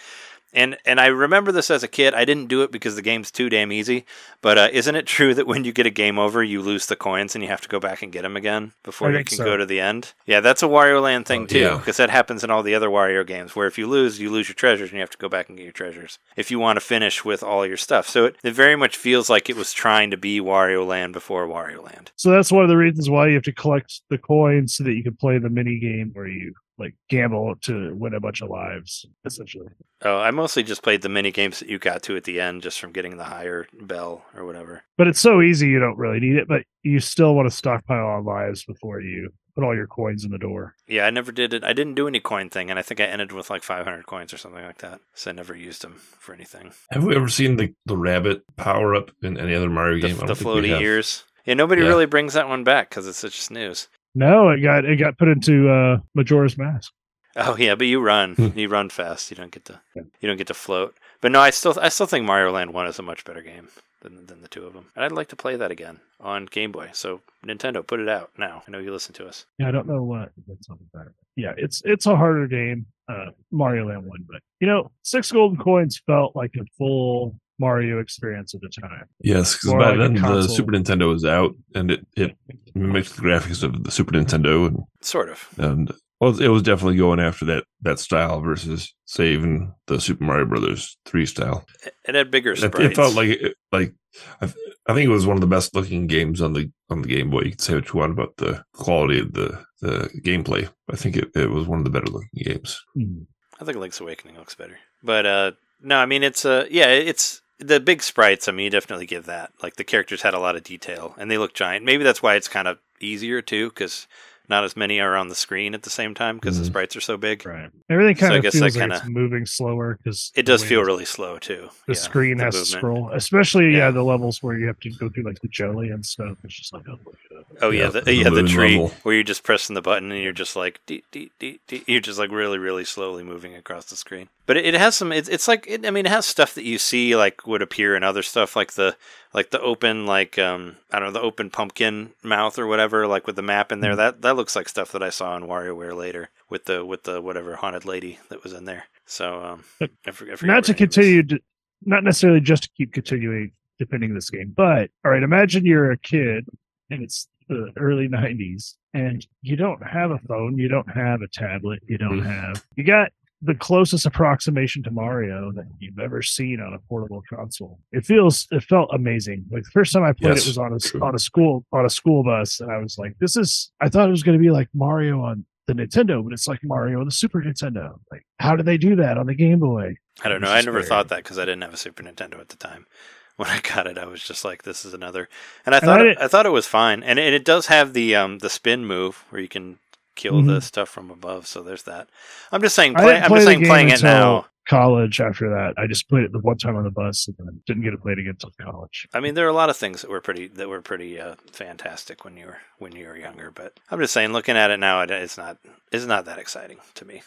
Speaker 2: And and I remember this as a kid. I didn't do it because the game's too damn easy. But uh, isn't it true that when you get a game over, you lose the coins and you have to go back and get them again before
Speaker 3: I
Speaker 2: you can
Speaker 3: so.
Speaker 2: go to the end? Yeah, that's a Wario Land thing
Speaker 4: Oh,
Speaker 2: too,
Speaker 4: yeah.
Speaker 2: because that happens in all the other Wario games. Where if you lose, you lose your treasures and you have to go back and get your treasures if you want to finish with all your stuff. So it, it very much feels like it was trying to be Wario Land before Wario Land.
Speaker 3: So that's one of the reasons why you have to collect the coins so that you can play the mini game where you like gamble to win a bunch of lives, essentially.
Speaker 2: Oh, I mostly just played the mini games that you got to at the end, just from getting the higher bell or whatever.
Speaker 3: But it's so easy you don't really need it, but you still want to stockpile on lives before you put all your coins in the door.
Speaker 2: Yeah, I never did it. I didn't do any coin thing, and I think I ended with like 500 coins or something like that. So I never used them for anything.
Speaker 4: Have we ever seen the, the rabbit power up in any other Mario
Speaker 2: The,
Speaker 4: game? I
Speaker 2: the
Speaker 4: don't think we
Speaker 2: floaty ears. Yeah, nobody
Speaker 4: Yeah.
Speaker 2: really brings that one back because it's such a snooze.
Speaker 3: No, it got it got put into uh Majora's Mask.
Speaker 2: Oh yeah, but you run.
Speaker 4: Hmm.
Speaker 2: you run fast. You don't get to. You don't get to float. But no, I still I still think Mario Land One is a much better game than than the two of them. And I'd like to play that again on Game Boy. So Nintendo, put it out now. I know you listen to us.
Speaker 3: Yeah, I don't know what that's on the. Yeah, it's it's a harder game, uh Mario Land one, but you know, six golden coins felt like a full Mario experience at the time.
Speaker 4: Yes, because by
Speaker 3: like
Speaker 4: then the. Super Nintendo was out and it, it mimicked the graphics of the Super Nintendo and,
Speaker 2: Sort of.
Speaker 4: and well, it was definitely going after that that style versus say even the Super Mario Brothers three style.
Speaker 2: It- It had bigger sprites.
Speaker 4: it felt like it- like I, th- I think it was one of the best looking games on the on the Game Boy. You can say what you want about the quality of the the gameplay. I think it, it was one of the better looking games.
Speaker 3: Hmm.
Speaker 2: I think Link's Awakening looks better. But uh, no, I mean it's uh, yeah, it's the big sprites. I mean, you definitely give that. Like the characters had a lot of detail, and they look giant. Maybe that's why it's kind of easier too, because not as many are on the screen at the same time because the
Speaker 4: Mhm.
Speaker 2: sprites are so big.
Speaker 3: Right. Everything
Speaker 2: So I
Speaker 3: kind of
Speaker 2: guess
Speaker 3: feels like
Speaker 2: kinda-
Speaker 3: it's moving slower because
Speaker 2: It does feel really slow too.
Speaker 3: The
Speaker 2: Yeah,
Speaker 3: screen
Speaker 2: the
Speaker 3: has to scroll, especially yeah.
Speaker 2: Yeah.
Speaker 3: the levels where you have to go through like the jelly and stuff. It's just like oh, look.
Speaker 2: Oh yeah,
Speaker 4: Yeah,
Speaker 2: the,
Speaker 4: the
Speaker 2: yeah, the tree
Speaker 4: level.
Speaker 2: where you're just pressing the button and you're just like dee, dee, dee, dee. you're just like really really slowly moving across the screen. But it, it has some. It's, it's like it, I mean, it has stuff that you see like would appear in other stuff like the like the open like um I don't know the open pumpkin mouth or whatever like with the map in there.
Speaker 3: Mhm.
Speaker 2: That that looks like stuff that I saw in WarioWare later with the with the whatever haunted lady that was in there. So um, I forget, I forget
Speaker 3: not to
Speaker 2: her name is.
Speaker 3: continue, to, not necessarily just to keep continuing defending this game, but all right, imagine you're a kid and it's the early 90s and you don't have a phone, you don't have a tablet, you don't have, you got the closest approximation to Mario that you've ever seen on a portable console. It feels, it felt amazing. Like the first time I played
Speaker 4: Yes,
Speaker 3: it was on a,
Speaker 4: true.
Speaker 3: on a school, on a school bus. And I was like, this is, I thought it was going to be like Mario on the Nintendo, but it's like Mario on the Super Nintendo. Like, how did they do that on the Game Boy?
Speaker 2: I don't know. I never
Speaker 3: very-
Speaker 2: thought that because I didn't have a Super Nintendo at the time. (laughs) When I got it, I was just like, "This is another." And I
Speaker 3: And
Speaker 2: thought
Speaker 3: I
Speaker 2: it, I thought it was fine, and it, it does have the um the spin move where you can kill the
Speaker 3: Mhm.
Speaker 2: stuff from above. So there's that. I'm just saying. Play I'm
Speaker 3: play
Speaker 2: just saying playing it now.
Speaker 3: college after that. I just played it the one time on the bus and then didn't get to play it again until college.
Speaker 2: I mean, there are a lot of things that were pretty that were pretty uh, fantastic when you were when you were younger. But I'm just saying, looking at it now, it, it's not it's not that exciting to me.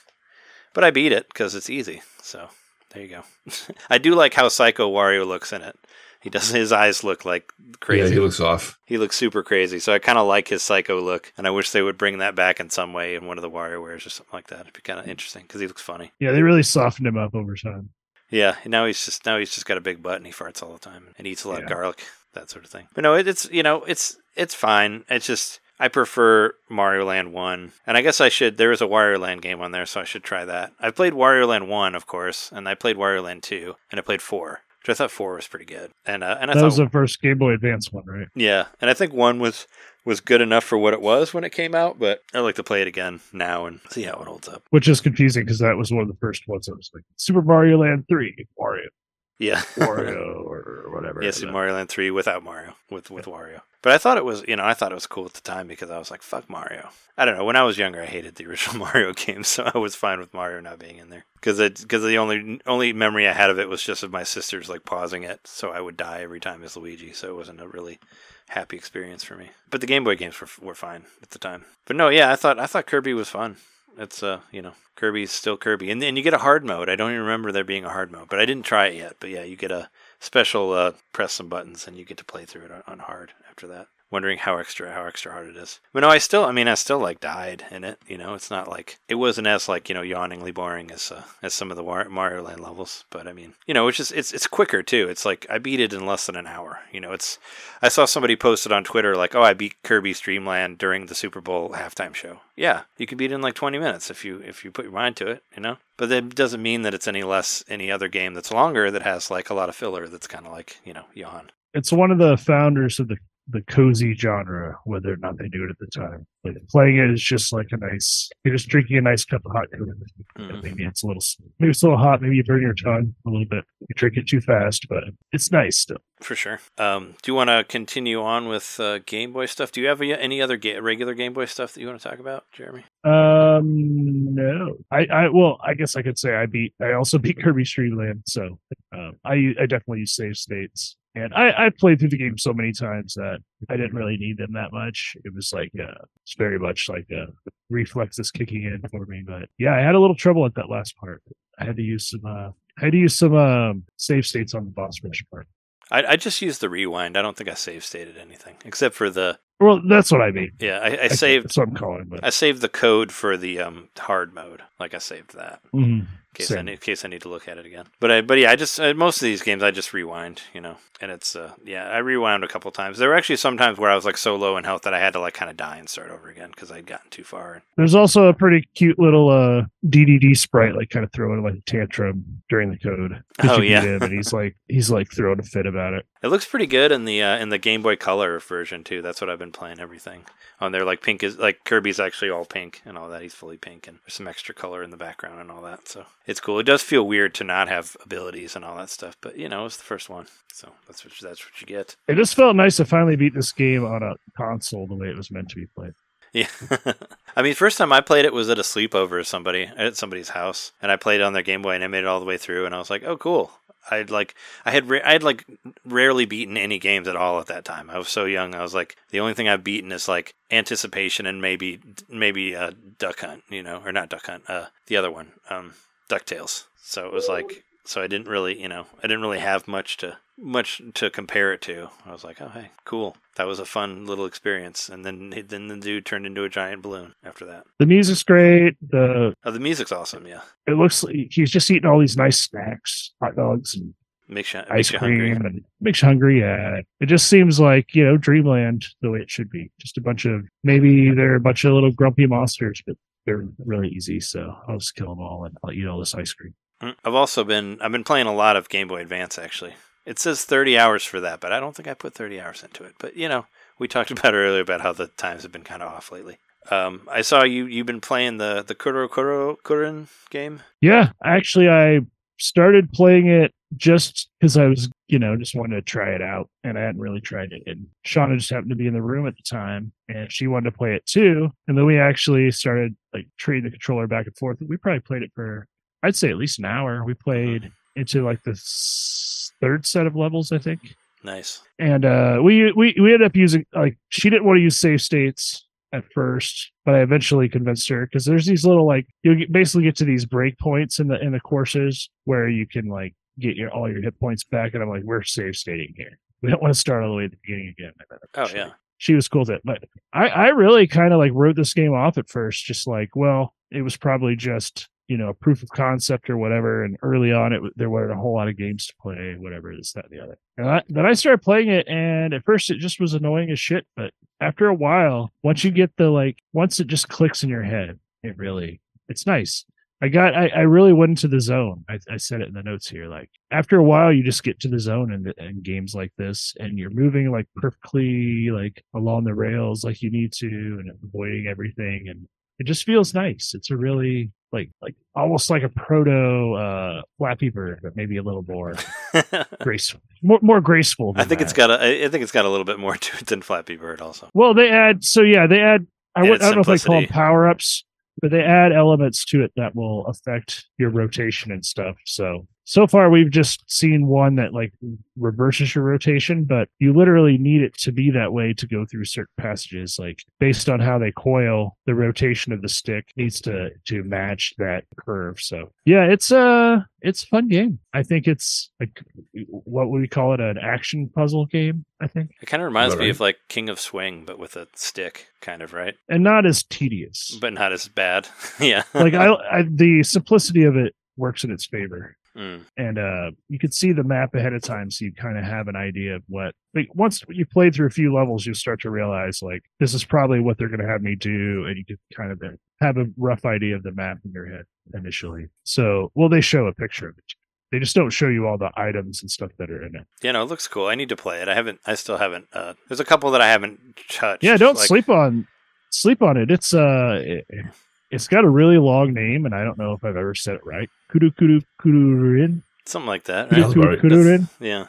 Speaker 2: But I beat it because it's easy. So there you go. (laughs) I do like how Psycho Wario looks in it. He doesn't. his eyes look like crazy.
Speaker 4: Yeah, he looks off.
Speaker 2: He looks super crazy, so I kind of like his psycho look, and I wish they would bring that back in some way in one of the WarioWares or something like that. It'd be kind of interesting because he looks funny.
Speaker 3: Yeah, they really softened him up over time.
Speaker 2: Yeah, now he's just now he's just got a big butt and he farts all the time and eats a lot of garlic, that sort of thing. But no, it, it's you know it's it's fine. It's just I prefer Mario Land One, and I guess I should. There is a Wario Land game on there, so I should try that. I've played Wario Land One, of course, and I played Wario Land Two, and I played Four, which I thought Four was pretty good. And uh, and I
Speaker 3: that
Speaker 2: thought
Speaker 3: was the first Game Boy Advance one, right?
Speaker 2: yeah, and I think one was was good enough for what it was when it came out, but I'd like to play it again now and see how it holds up.
Speaker 3: Which is confusing because that was one of the first ones that was like Super Mario Land 3, Wario,
Speaker 2: Yeah, (laughs)
Speaker 3: Wario, or whatever.
Speaker 2: yeah, Super Mario Land three without Mario with with Wario. But I thought it was, you know, I thought it was cool at the time because I was like, "Fuck Mario." I don't know. When I was younger, I hated the (laughs) original Mario games, so I was fine with Mario not being in there because because the only only memory I had of it was just of my sisters like pausing it, so I would die every time as Luigi. So it wasn't a really happy experience for me. But the Game Boy games were were fine at the time. But no, yeah, I thought I thought Kirby was fun. It's uh, you know, Kirby's still Kirby, and then you get a hard mode. I don't even remember there being a hard mode, but I didn't try it yet. But yeah, you get a special uh, press some buttons, and you get to play through it on, on hard after that. Wondering how extra how extra hard it is. But no, I still, I mean, I still like died in it. You know, it's not like it wasn't as like you know yawningly boring as uh, as some of the Mario Land levels. But I mean, you know, it's just it's it's quicker too. It's like I beat it in less than an hour. You know, it's I saw somebody posted on Twitter like, "Oh, I beat Kirby's Dream Land during the Super Bowl halftime show." Yeah, you could beat it in like 20 minutes if you if you put your mind to it, you know. But that doesn't mean that it's any less any other game that's longer that has like a lot of filler that's kind of like you know yawn.
Speaker 3: It's one of the founders of the the cozy genre, whether or not they do it at the time. Like playing it is just like a nice. You're just drinking a nice cup of hot cocoa.
Speaker 2: Mhm.
Speaker 3: Maybe it's a little, maybe it's a little hot. Maybe you burn your tongue a little bit. You drink it too fast, but it's nice still.
Speaker 2: For sure. Um, do you want to continue on with uh, Game Boy stuff? Do you have any other ga- regular Game Boy stuff that you want to talk about, Jeremy?
Speaker 3: Um, no. I, I, well, I guess I could say I beat. I also beat Kirby's Dream Land, so um, I, I definitely use save states. And I, I played through the game so many times that I didn't really need them that much. It was like, uh, it's very much like uh, reflexes kicking in for me. But yeah, I had a little trouble at that last part. I had to use some, uh, I had to use some um, save states on the boss rush part.
Speaker 2: I, I just used the rewind. I don't think I save stated anything except for the
Speaker 3: Well, that's what I mean.
Speaker 2: yeah. I, I
Speaker 3: Okay,
Speaker 2: saved
Speaker 3: That's what I'm calling. But
Speaker 2: I saved the code for the um, hard mode. Like I saved that.
Speaker 3: Mhm.
Speaker 2: In case I need, in case I need to look at it again. But I, but yeah, I just uh, most of these games I just rewind, you know, and it's uh, yeah, I rewound a couple times. There were actually some times where I was like so low in health that I had to like kind of die and start over again because I'd gotten too far.
Speaker 3: There's also a pretty cute little uh Dedede sprite, like kind of throwing like a tantrum during the code.
Speaker 2: Oh, yeah.
Speaker 3: and he's like he's like throwing a fit about it.
Speaker 2: It looks pretty good in the uh, in the Game Boy Color version too. That's what I've been playing. Everything on there, like pink is like Kirby's actually all pink and all that. He's fully pink, and there's some extra color in the background and all that. So it's cool. It does feel weird to not have abilities and all that stuff, but you know, it's the first one, so that's what that's what you get.
Speaker 3: It just felt nice to finally beat this game on a console the way it was meant to be played.
Speaker 2: Yeah. (laughs) I mean, first time I played it was at a sleepover of somebody at somebody's house, and I played on their Game Boy, and I made it all the way through, and I was like, "Oh, cool." I'd like, I had, ra- I had like rarely beaten any games at all at that time. I was so young. I was like, the only thing I've beaten is like anticipation and maybe, maybe uh, Duck Hunt, you know, or not Duck Hunt, uh, the other one, um, Ducktales. So it was like, so I didn't really, you know, I didn't really have much to much to compare it to. I was like, oh hey, cool. That was a fun little experience. And then then the dude turned into a giant balloon after that.
Speaker 3: The music's great. The
Speaker 2: Oh, the music's awesome. Yeah,
Speaker 3: it looks like he's just eating all these nice snacks, hot dogs and
Speaker 2: makes you
Speaker 3: ice
Speaker 2: makes
Speaker 3: cream,
Speaker 2: hungry.
Speaker 3: and makes you hungry. Yeah, it just seems like you know Dreamland the way it should be. Just a bunch of maybe they're a bunch of little grumpy monsters, but they're really easy. So I'll just kill them all and I'll eat all this ice cream.
Speaker 2: Mm, I've also been I've been playing a lot of Game Boy Advance actually. It says 30 hours for that, but I don't think I put 30 hours into it. But you know, we talked (laughs) about earlier about how the times have been kind of off lately. Um, I saw you you've been playing the the Kuro Kuro Kurin game.
Speaker 3: Yeah, actually, I started playing it just because I was, you know, just wanted to try it out, and I hadn't really tried it. And Shauna just happened to be in the room at the time, and she wanted to play it too. And then we actually started like trading the controller back and forth. We probably played it for, I'd say, at least an hour. We played into like the third set of levels, I think.
Speaker 2: Nice.
Speaker 3: And uh, we we we ended up using like she didn't want to use save states at first, but I eventually convinced her because there's these little like you basically get to these break points in the in the courses where you can like get your all your hit points back, and I'm like, we're save stating here. We don't want to start all the way at the beginning again.
Speaker 2: Oh
Speaker 3: She-
Speaker 2: yeah.
Speaker 3: she was cool with it. But I, I really kind of like wrote this game off at first, just like, well, it was probably just you know proof of concept or whatever. And early on, it there weren't a whole lot of games to play, whatever this, that, and the other. And I, then I started playing it, and at first it just was annoying as shit. But after a while, once you get the like, once it just clicks in your head, it really, it's nice. I got, I, I really went into the zone. I, I said it in the notes here. Like after a while, you just get to the zone in, in games like this, and you're moving like perfectly like along the rails like you need to, and avoiding everything, and it just feels nice. It's a really like like almost like a proto uh Flappy Bird, but maybe a little more (laughs) graceful, more more graceful.
Speaker 2: I think it's got a i think it's got a little bit more to it than Flappy Bird also.
Speaker 3: Well, they add so yeah, they add. I, would, I don't know if they call them power ups, but they add elements to it that will affect your rotation and stuff. So so far we've just seen one that like reverses your rotation, but you literally need it to be that way to go through certain passages. Like based on how they coil, the rotation of the stick needs to to match that curve. So yeah, it's a it's a fun game. I think it's like what would we call it? An action puzzle game. I think,
Speaker 2: It kind of reminds me
Speaker 4: Alright.
Speaker 2: of like King of Swing, but with a stick, kind of right,
Speaker 3: and not as tedious.
Speaker 2: but not as bad. (laughs) yeah.
Speaker 3: like I, (laughs) I the simplicity of it works in its favor
Speaker 2: Mm.
Speaker 3: and uh you could see the map ahead of time so you kind of have an idea of what like once you played through a few levels you start to realize like this is probably what they're going to have me do and you can kind of have a rough idea of the map in your head initially so well they show a picture of it they just don't show you all the items and stuff that are in it
Speaker 2: Yeah, no, it looks cool. I need to play it. I haven't. I still haven't. Uh, there's a couple that I haven't touched.
Speaker 3: yeah don't
Speaker 2: like-
Speaker 3: sleep on sleep on it it's uh it, it's got a really long name and i don't know if i've ever said it right kudu kudu kudurin
Speaker 2: Something like that.
Speaker 4: Yeah,
Speaker 2: Right?
Speaker 4: Sounds about right.
Speaker 3: Kudurin.
Speaker 2: Yeah.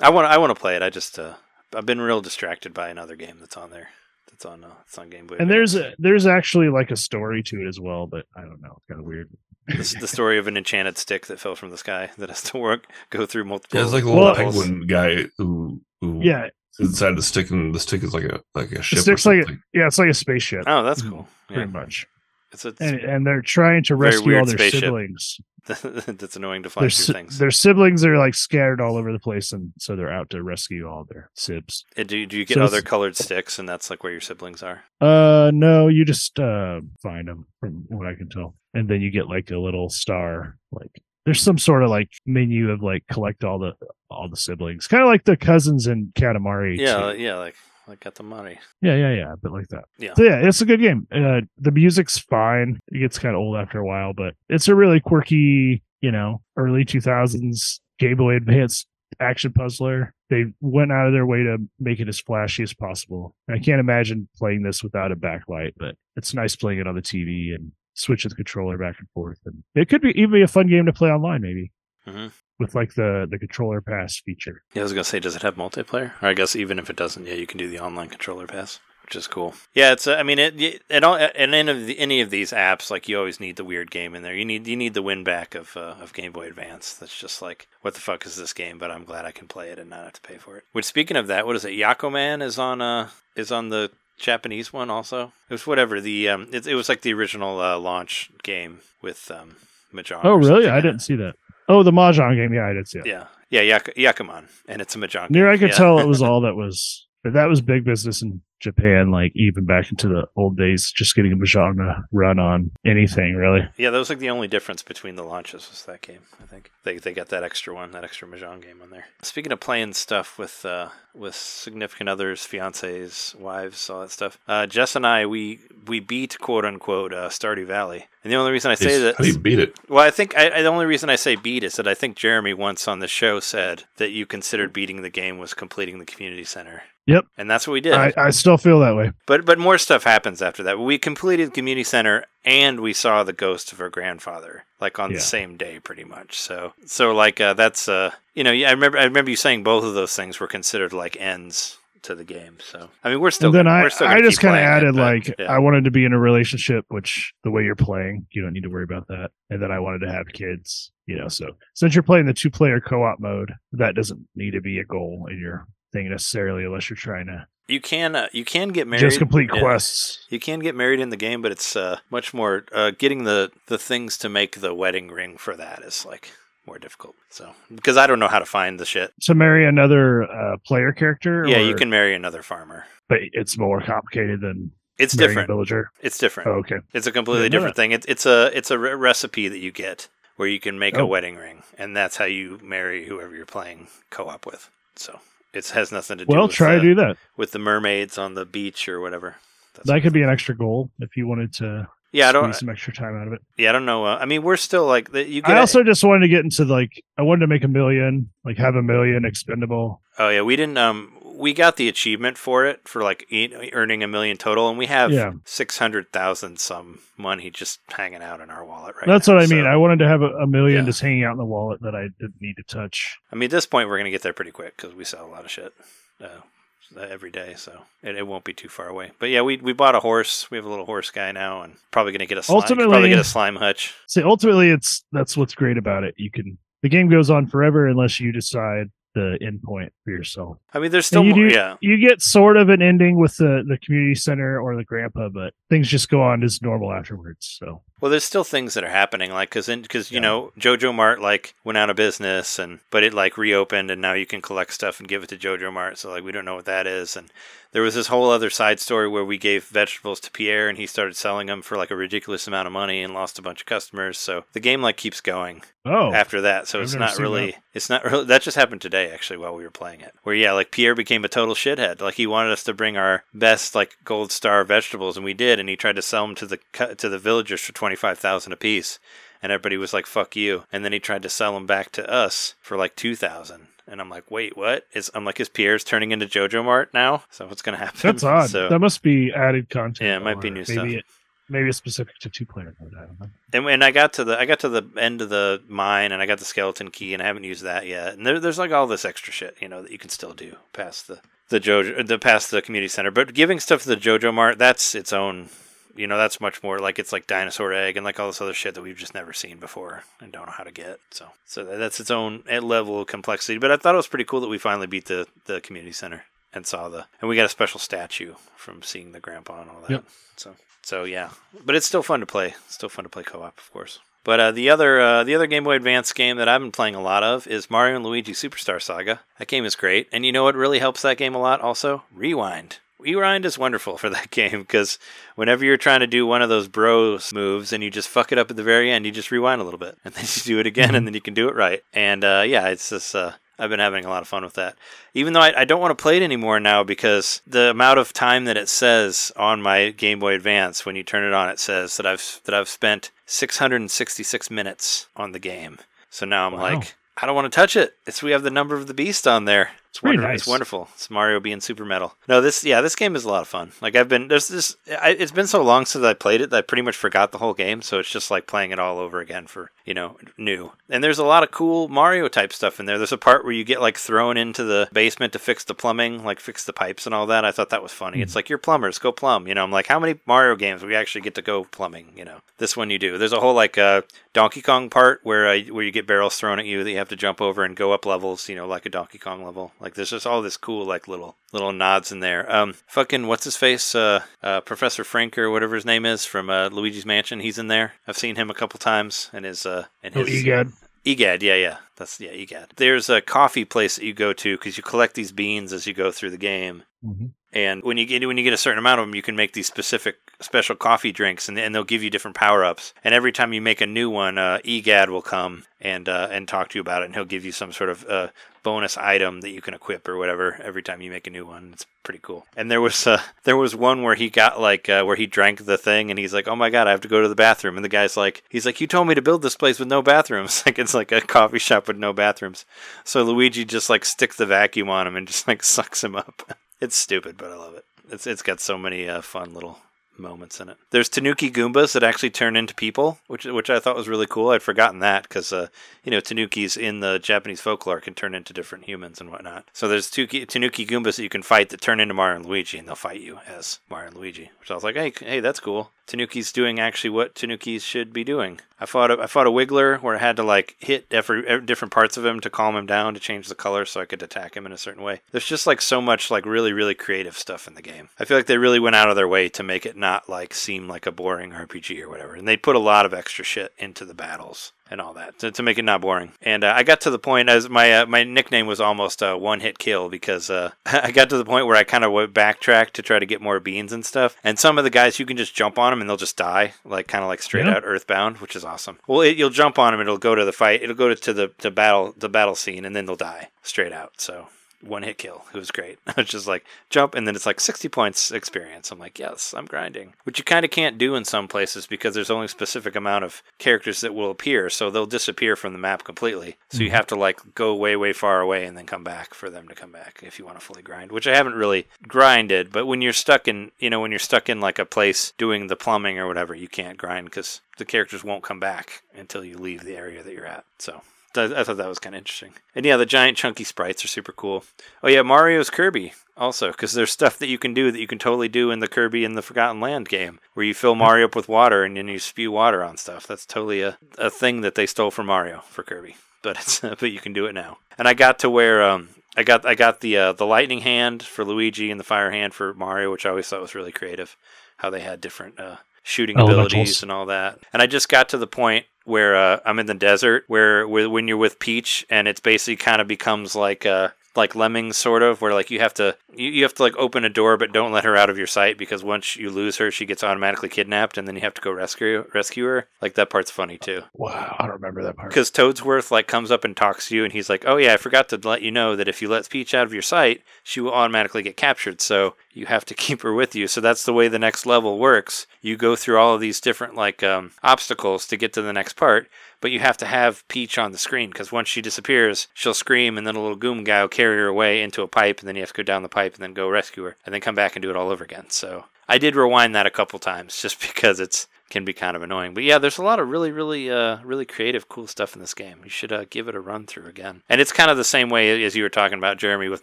Speaker 2: I want. I want to play it. I just. Uh, I've been real distracted by another game that's on there. That's on. Uh, it's on Game Boy.
Speaker 3: and there's a, there's actually like a story to it as well, but I don't know. It's kind of weird.
Speaker 2: the, the story of an enchanted stick that fell from the sky that has to work go through multiple.
Speaker 4: Yeah, it's like a little
Speaker 3: Well,
Speaker 4: penguin guy who who
Speaker 3: Yeah,
Speaker 4: is inside the stick, and the stick is like a like a ship. or
Speaker 3: stick's like a- yeah, it's like a spaceship,
Speaker 2: Oh, that's cool. Yeah.
Speaker 3: pretty much.
Speaker 2: It's, a,
Speaker 3: And and they're trying to rescue all their
Speaker 2: spaceship.
Speaker 3: siblings. (laughs)
Speaker 2: that's annoying to fly
Speaker 3: Their,
Speaker 2: through things.
Speaker 3: their siblings are like scattered all over the place, and so they're out to rescue all their sibs.
Speaker 2: Uh, Do, do you get
Speaker 3: so
Speaker 2: other colored sticks, and that's like where your siblings are?
Speaker 3: Uh, no, you just uh find them from what I can tell, and then you get like a little star. Like there's some sort of like menu of like collect all the all the siblings, kind of like the cousins in Katamari.
Speaker 2: Yeah,
Speaker 3: too.
Speaker 2: yeah, like like got the money.
Speaker 3: Yeah, yeah, yeah, a bit like that.
Speaker 2: Yeah.
Speaker 3: So yeah, it's a good game. Uh, the music's fine. It gets kind of old after a while, but it's a really quirky, you know, early two thousands Game Boy Advance action puzzler. They went out of their way to make it as flashy as possible. I can't imagine playing this without a backlight, but it's nice playing it on the TV and switching the controller back and forth. And it could be even be a fun game to play online, maybe
Speaker 2: hmm
Speaker 3: with like the the controller pass feature.
Speaker 2: Yeah, I was gonna say, does it have multiplayer? Or I guess even if it doesn't, yeah, you can do the online controller pass, which is cool. Yeah, it's. Uh, I mean, it. it and all, and any of the, any of these apps, like you always need the weird game in there. You need you need the win back of uh, of Game Boy Advance. That's just like, what the fuck is this game? But I'm glad I can play it and not have to pay for it. Which, speaking of that, what is it? Yakuman is on. Uh, is on the Japanese one also. It was whatever the. Um, it, it was like the original uh, launch game with um, Mahjong.
Speaker 3: Oh, really? I didn't see that. Oh, the mahjong game. Yeah, I did see it.
Speaker 2: Yeah, yeah, Yak- Yakuman, and it's a Mahjong.
Speaker 3: Near, I could
Speaker 2: Yeah.
Speaker 3: tell it was (laughs) all that was. But that was big business in Japan, like even back into the old days, just getting a mahjong to run on anything, really.
Speaker 2: Yeah, that was like the only difference between the launches was that game. I think they they got that extra one, that extra mahjong game on there. Speaking of playing stuff with uh, with significant others, fiancés, wives, all that stuff. Uh, Jess and I we we beat quote unquote uh, Stardew Valley, and the only reason I say that
Speaker 4: How do you beat it?
Speaker 2: well, I think I, I, the only reason I say beat is that I think Jeremy once on the show said that you considered beating the game was completing the community center.
Speaker 3: Yep.
Speaker 2: and that's what we did.
Speaker 3: I, I still feel that way.
Speaker 2: But but more stuff happens after that. We completed community center and we saw the ghost of her grandfather like on
Speaker 3: Yeah.
Speaker 2: the same day pretty much. So so like uh, that's uh you know, yeah, I remember I remember you saying both of those things were considered like ends to the game. So I mean, we're still
Speaker 3: And then
Speaker 2: gonna-
Speaker 3: I,
Speaker 2: we're still
Speaker 3: I just kind of
Speaker 2: playing it,
Speaker 3: added
Speaker 2: but,
Speaker 3: like
Speaker 2: yeah.
Speaker 3: I wanted to be in a relationship, which the way you're playing, you don't need to worry about that. And then I wanted to have kids, you know. So since you're playing the two player co op mode, that doesn't need to be a goal in your thing necessarily, unless you're trying to
Speaker 2: you can uh, you can get married
Speaker 3: just complete quests.
Speaker 2: You can get married in the game, but it's uh, much more uh, getting the the things to make the wedding ring for that is like more difficult. So because I don't know how to find the shit.
Speaker 3: To marry another uh, player character,
Speaker 2: Yeah, you can marry another farmer.
Speaker 3: but it's more complicated than
Speaker 2: It's different.
Speaker 3: a villager.
Speaker 2: It's different.
Speaker 3: Oh, okay.
Speaker 2: It's a completely different thing. It, it's a it's a re- recipe that you get where you can make
Speaker 3: Oh.
Speaker 2: a wedding ring, and that's how you marry whoever you're playing co-op with. So it has nothing to do.
Speaker 3: Well,
Speaker 2: with
Speaker 3: try
Speaker 2: the,
Speaker 3: to do that.
Speaker 2: with the mermaids on the beach or whatever. That's
Speaker 3: That could be an extra goal if you wanted to
Speaker 2: Yeah, I don't.
Speaker 3: some extra time out of it.
Speaker 2: Yeah, I don't know. Uh, I mean, we're still like you. Get,
Speaker 3: I also just wanted to get into like I wanted to make a million, like have a million expendable.
Speaker 2: Oh yeah, we didn't. Um, we got the achievement for it for like earning a million total, and we have
Speaker 3: Yeah.
Speaker 2: six hundred thousand some money just hanging out in our wallet right now.
Speaker 3: That's
Speaker 2: now.
Speaker 3: what I mean. I wanted to have a, a million
Speaker 2: Yeah.
Speaker 3: just hanging out in the wallet that I didn't need to touch.
Speaker 2: I mean, at this point, we're gonna get there pretty quick because we sell a lot of shit uh, every day, so it, it won't be too far away. But yeah, we we bought a horse. We have a little horse guy now, and probably gonna get a slime,
Speaker 3: Ultimately-
Speaker 2: probably get a slime hutch.
Speaker 3: See, ultimately, it's that's what's great about it. You can the game goes on forever unless you decide the end point for yourself.
Speaker 2: I mean, there's still
Speaker 3: you
Speaker 2: more.
Speaker 3: do-
Speaker 2: Yeah,
Speaker 3: You get sort of an ending with the the community center or the grandpa, but things just go on as normal afterwards. So
Speaker 2: Well, there's still things that are happening, like because because you
Speaker 3: Yeah.
Speaker 2: know JojaMart like went out of business, and but it like reopened, and now you can collect stuff and give it to JojaMart. So like we don't know what that is, and there was this whole other side story where we gave vegetables to Pierre, and he started selling them for like a ridiculous amount of money and lost a bunch of customers. So the game like keeps going
Speaker 3: oh,
Speaker 2: after that. So
Speaker 3: I've
Speaker 2: it's not really it's not really that just happened today actually while we were playing it. Where yeah, like Pierre became a total shithead. Like he wanted us to bring our best like gold star vegetables, and we did, and he tried to sell them to the to the villagers for twenty five thousand apiece, and everybody was like "fuck you," and then he tried to sell them back to us for like two thousand. And I'm like, wait, what? Is I'm like, is Pierre's turning into JojaMart now? (laughs) So what's gonna happen?
Speaker 3: that's (laughs) odd.
Speaker 2: So
Speaker 3: that must be added content.
Speaker 2: Yeah, it might be new
Speaker 3: maybe
Speaker 2: stuff.
Speaker 3: It, maybe it's specific to two player mode. I don't know.
Speaker 2: And when I got to the I got to the end of the mine and I got the skeleton key and I haven't used that yet. And there, there's like all this extra shit, you know, that you can still do past the the Jojo the past the community center. But giving stuff to the JojaMart, that's its own you know, that's much more like it's like dinosaur egg and like all this other shit that we've just never seen before and don't know how to get. So so that's its own level of complexity. But I thought it was pretty cool that we finally beat the the community center and saw the and we got a special statue from seeing the grandpa and all that.
Speaker 3: Yep.
Speaker 2: So so yeah, but it's still fun to play. it's Still fun to play co-op, of course. But uh, the other uh, the other Game Boy Advance game that I've been playing a lot of is Mario and Luigi Superstar Saga. That game is great, and you know what really helps that game a lot? Also, rewind. Rewind is wonderful for that (laughs) game because whenever you're trying to do one of those bros moves and you just fuck it up at the very end, you just rewind a little bit (laughs) and then you do it again and then you can do it right. And uh, yeah, it's just uh, I've been having a lot of fun with that. Even though I, I don't want to play it anymore now because the amount of time that it says on my Game Boy Advance when you turn it on, it says that I've that I've spent 666 minutes on the game. So now I'm
Speaker 3: Wow.
Speaker 2: like, I don't want to touch it. It's we have the number of the beast on there. It's wonderful. It's wonderful. It's Mario being super metal. No, this yeah, this game is a lot of fun. Like I've been there's this. I, it's been so long since I played it that I pretty much forgot the whole game. So it's just like playing it all over again for you know new. And there's a lot of cool Mario type stuff in there. There's a part where you get like thrown into the basement to fix the plumbing, like fix the pipes and all that. I thought that was funny. It's like you're plumbers, go plumb. You know, I'm like, how many Mario games we actually get to go plumbing? You know, this one you do. There's a whole like uh, Donkey Kong part where uh, where you get barrels thrown at you that you have to jump over and go up levels. You know, like a Donkey Kong level. Like there's just all this cool like little little nods in there. Um, fucking what's his face? Uh, uh, Professor Frank or whatever his name is from uh, Luigi's Mansion. He's in there. I've seen him a couple times and his uh and
Speaker 3: Oh,
Speaker 2: his
Speaker 3: egad.
Speaker 2: EGAD, yeah, yeah. That's yeah, EGAD. There's a coffee place that you go to because you collect these beans as you go through the game.
Speaker 3: Mhm.
Speaker 2: And when you get when you get a certain amount of them, you can make these specific special coffee drinks, and, and they'll give you different power ups. And every time you make a new one, uh, EGAD will come and uh, and talk to you about it, and he'll give you some sort of uh, bonus item that you can equip or whatever every time you make a new one. It's pretty cool. And there was uh, there was one where he got like uh, where he drank the thing, and he's like, "Oh my god, I have to go to the bathroom." And the guy's like, "He's like, you told me to build this place with no bathrooms. (laughs) like it's like a coffee shop with no bathrooms." So Luigi just like sticks the vacuum on him and just like (laughs) sucks him up. It's stupid, but I love it. It's it's got so many uh, fun little moments in it. There's Tanuki Goombas that actually turn into people, which which I thought was really cool. I'd forgotten that because uh, you know Tanukis in the Japanese folklore can turn into different humans and whatnot. So there's two Tanuki Goombas that you can fight that turn into Mario and Luigi, and they'll fight you as Mario and Luigi. Which I was like, hey, hey, that's cool. Tanuki's doing actually what Tanukis should be doing. I fought a, I fought a Wiggler where I had to like hit every, every different parts of him to calm him down to change the color so I could attack him in a certain way. There's just like so much like really really creative stuff in the game. I feel like they really went out of their way to make it not like seem like a boring RPG or whatever, and they put a lot of extra shit into the battles and all that to, to make it not boring. And uh, I got to the point as my uh, my nickname was almost a one hit kill because uh, (laughs) I got to the point where I kind of went backtrack to try to get more beans and stuff. And some of the guys you can just jump on them and they'll just die, like kind of like straight
Speaker 3: Yeah.
Speaker 2: out Earthbound, which is awesome. Well, it, you'll jump on them, it'll go to the fight, it'll go to, to the to battle the battle scene, and then they'll die straight out. So one hit kill. It was great. (laughs) I was just like jump, and then it's like 60 points experience. I'm like, yes, I'm grinding, which you kind of can't do in some places because there's only a specific amount of characters that will appear, so they'll disappear from the map completely. So you mm-hmm. have to like go way, way far away and then come back for them to come back if you want to fully grind, which I haven't really grinded. But when you're stuck in, you know, when you're stuck in like a place doing the plumbing or whatever, you can't grind because the characters won't come back until you leave the area that you're at. So. I thought that was kind of interesting. And yeah, the giant chunky sprites are super cool. Oh yeah, Mario's Kirby also because there's stuff that you can do that you can totally do in the Kirby in the Forgotten Land game where you fill Mario up with water and then you spew water on stuff. That's totally a, a thing that they stole from Mario for Kirby, but it's (laughs) but you can do it now. And I got to where um I got I got the uh, the lightning hand for Luigi and the fire hand for Mario, which I always thought was really creative. How they had different uh, shooting
Speaker 3: Elementals.
Speaker 2: abilities and all that. And I just got to the point where uh, I'm in the desert, where, where when you're with Peach, and it's basically kind of becomes like uh, like lemmings sort of where like you have to you, you have to like open a door but don't let her out of your sight because once you lose her she gets automatically kidnapped and then you have to go rescue rescue her like that part's funny too
Speaker 3: Wow, I don't remember that part.
Speaker 2: because Toadsworth like comes up and talks to you, and he's like, "Oh yeah, I forgot to let you know that if you let Peach out of your sight, she will automatically get captured. So you have to (laughs) keep her with you. So that's the way the next level works. You go through all of these different like um, obstacles to get to the next part, but you have to have Peach on the screen because once she disappears, she'll scream, and then a little goom guy will carry her away into a pipe, and then you have to go down the pipe and then go rescue her, and then come back and do it all over again. So I did rewind that a couple times just (laughs) because it's can be kind of annoying. But yeah, there's a lot of really, really, uh, really creative, cool stuff in this game. You should uh, give it a run through again. And it's kind of the same way as you were talking about, Jeremy, with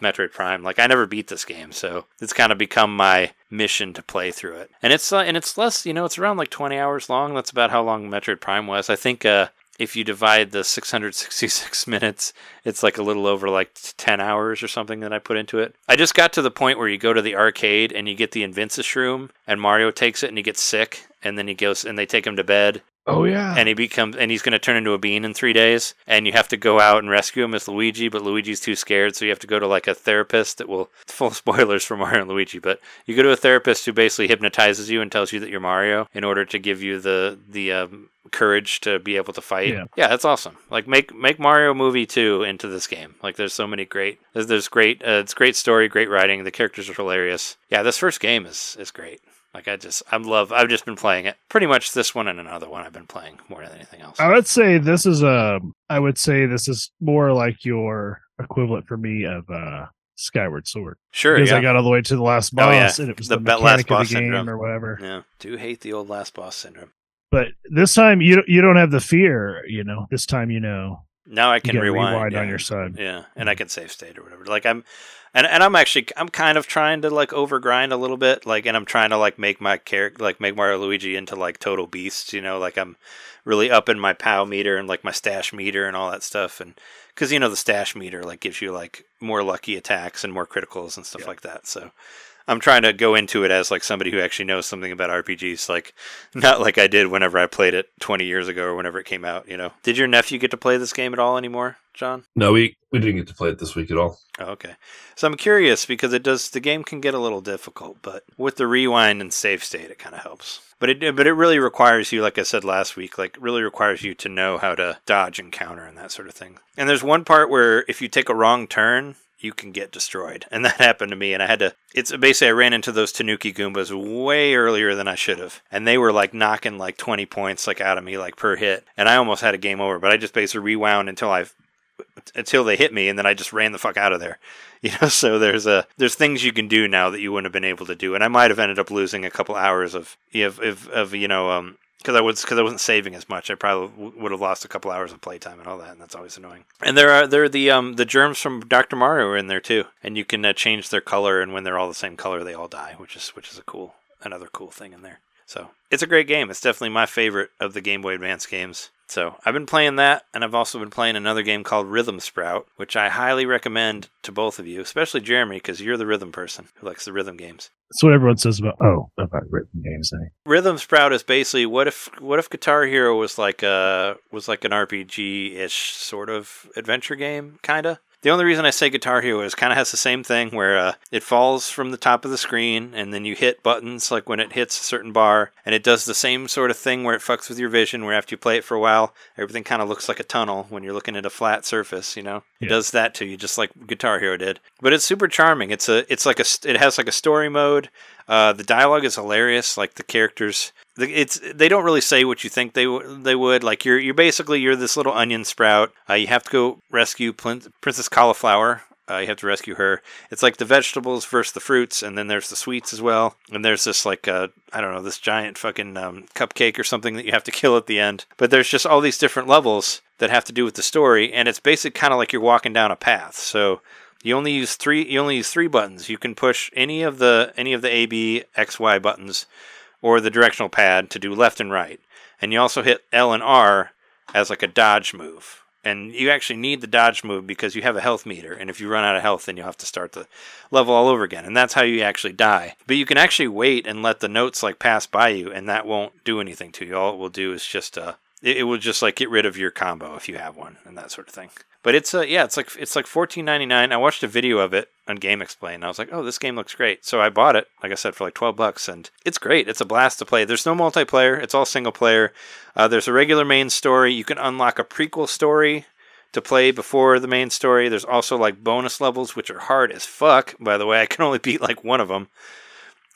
Speaker 2: Metroid Prime. Like I never beat this game, so it's kind of become my mission to play through it. And it's uh, and it's less, you know, it's around like 20 hours long. That's about how long Metroid Prime was. I think. Uh, if you divide the 666 (laughs) minutes, it's like a little over like 10 hours or something that I put into it. I just got to the point where you go to the arcade and you get the Invincius room and Mario takes it and he gets sick and then he goes and they take him to bed
Speaker 3: Oh yeah.
Speaker 2: and he becomes and he's going to turn into a bean in 3 days and you have to go out and rescue him as Luigi but Luigi's too scared so you have to go to like a therapist that will (laughs) full spoilers for Mario and Luigi but you go to a therapist who basically hypnotizes you and tells you that you're Mario in order to give you the the um, courage to be able to fight.
Speaker 3: Yeah.
Speaker 2: Yeah, that's awesome. Like make make Mario movie 2 into this game. Like there's so many great there's, there's great uh, it's great story, great writing, the characters are hilarious. Yeah, this first game is is great. Like I just I'm love I've just been playing it. Pretty much this one and another one I've been playing more than anything else.
Speaker 3: I would say this is a. I would say this is more like your equivalent for me of uh Skyward Sword
Speaker 2: Sure,
Speaker 3: because
Speaker 2: yeah.
Speaker 3: I got all the way to the last boss
Speaker 2: Oh, yeah.
Speaker 3: and it was
Speaker 2: The
Speaker 3: the,
Speaker 2: last boss
Speaker 3: the game
Speaker 2: syndrome.
Speaker 3: or whatever.
Speaker 2: yeah. Do hate the old last boss syndrome.
Speaker 3: But this time you don't- you don't have the fear. You know, this time you know
Speaker 2: Now I can rewind,
Speaker 3: rewind,
Speaker 2: yeah.
Speaker 3: on your side.
Speaker 2: Yeah, and I can save state or whatever. Like I'm, and and I'm actually I'm kind of trying to like overgrind a little bit. Like, and I'm trying to like make my character like make Mario Luigi into like total beasts. You know, like I'm really up in my POW meter and like my Stache meter and all that stuff. And because you know the Stache meter like gives you like more lucky attacks and more criticals and stuff like that. So. I'm trying to go into it as like somebody who actually knows something about RPGs, like not like I did whenever I played it 20 years ago or whenever it came out. You know, did your nephew get to play this game at all anymore, John?
Speaker 4: No, we we didn't get to play it this week at all.
Speaker 2: Oh, okay. So I'm curious because it does the game can get a little difficult, but with the rewind and save state, it kind of helps. But it but it really requires you, like I said last week, like really requires you to know how to dodge and counter and that sort of thing. And there's one part where if you take a wrong turn, you can get destroyed, and (laughs) that happened to me. And I had to. It's basically I ran into those Tanuki Goombas way earlier than I should have, and they were like knocking like 20 points like out of me like per hit, and I almost had a game over. But I just basically rewound until I until they hit me, and then I just ran the fuck out of there. (laughs) You know, so there's a there's things you can do now that you wouldn't have been able to do, and I might have ended up losing a couple hours of of of, of you know um because I was because I wasn't saving as much. I probably w- would have lost a couple hours of playtime and all that, and that's always annoying. And there are there are the um the germs from Dr. Mario are in there too, and you can uh, change their color, and when they're all the same color, they all die, which is which is a cool another cool thing in there. So it's a great game. It's definitely my favorite of the Game Boy Advance games. So I've been playing that, and I've also been playing another game called Rhythm Sprout, which I highly recommend to both of you, especially Jeremy, because you're the rhythm person who likes the rhythm games.
Speaker 3: That's what everyone says about oh about rhythm games. Eh?
Speaker 2: Rhythm Sprout is basically what if what if Guitar Hero was like a was like an RPG ish sort of adventure game, kinda. The only reason I say Guitar Hero is kind of has the same thing where uh, it falls from the top of the screen and then you hit buttons like when it hits a certain bar and it does the same sort of thing where it fucks with your vision where after you play it for a while everything kind of looks like a tunnel when you're looking at a flat surface you know? It does that to you just like Guitar Hero did. But it's super charming. It's a it's like a it has like a story mode. Uh, the dialogue is hilarious like the characters it's they don't really say what you think they w- they would. Like you're you're basically you're this little onion sprout. Uh, you have to go rescue Plin- princess cauliflower. Uh, you have to rescue her. It's like the vegetables versus the fruits and then there's the sweets as well. And there's this like uh, i don't know this giant fucking um, cupcake or something that you have to (laughs) kill at the end. But there's just all these different levels that have to do with the story and it's basically kind of like you're walking down a path. So you only use three you only use three buttons. You can push any of the any of the a b x y buttons or the directional pad to do left and right. And you also hit L and R as like a dodge move. And you actually need the dodge move because you have a health meter. And if you run out of health, then you'll have to start the level all over again. And that's how you actually die. But you can actually wait and let the notes like pass by you, and that won't do anything to you. All it will do is just uh, it, it will just like get rid of your combo if you have one and that sort of thing. But it's uh, yeah, it's like it's like fourteen ninety nine. I watched a video of it on GameXplain. I was like, oh, this game looks great. So I bought it, like I said, for like twelve bucks, and it's great. It's a blast to play. There's no multiplayer. It's all single player. Uh, there's a regular main story. You can unlock a prequel story to play before the main story. There's also like bonus levels, which are hard as fuck. By the way, I can only (laughs) beat like one of them.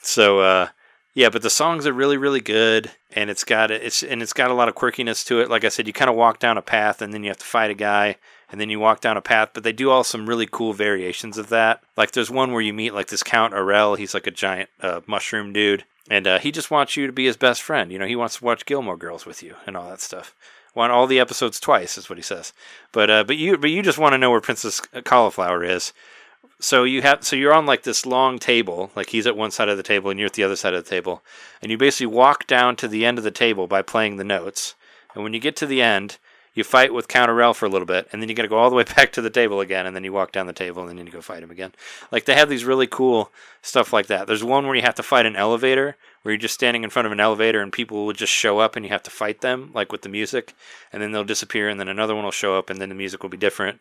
Speaker 2: So uh, yeah, but the songs are really really good, and it's got it's and it's got a lot of quirkiness to it. Like I said, you kind of walk down a path, and then you have to fight a guy, and then you walk down a path. But they do all some really cool variations of that. Like there's one where you meet like this Count Arel. He's like a giant uh, mushroom dude, and uh, he just wants you to be his best friend. You know, he wants to watch Gilmore Girls with you and all that stuff. Want all the episodes twice is what he says. But uh, but you but you just want to know where Princess Cauliflower is. So you have so you're on like this long table, like he's at one side of the table and you're at the other side of the table, and you basically walk down to the end of the table by playing the notes. And when you get to the end, you fight with Counterel for a little bit, and then you got to go all the way (laughs) back to the table again, and then you walk down the table, and then you go fight him again. Like they have these really cool stuff like that. There's one where you have to fight an elevator, where you're just standing in front of an elevator, and people will just show up, and you have to fight them, like with the music, and then they'll disappear, and then another one will show up, and then the music will be different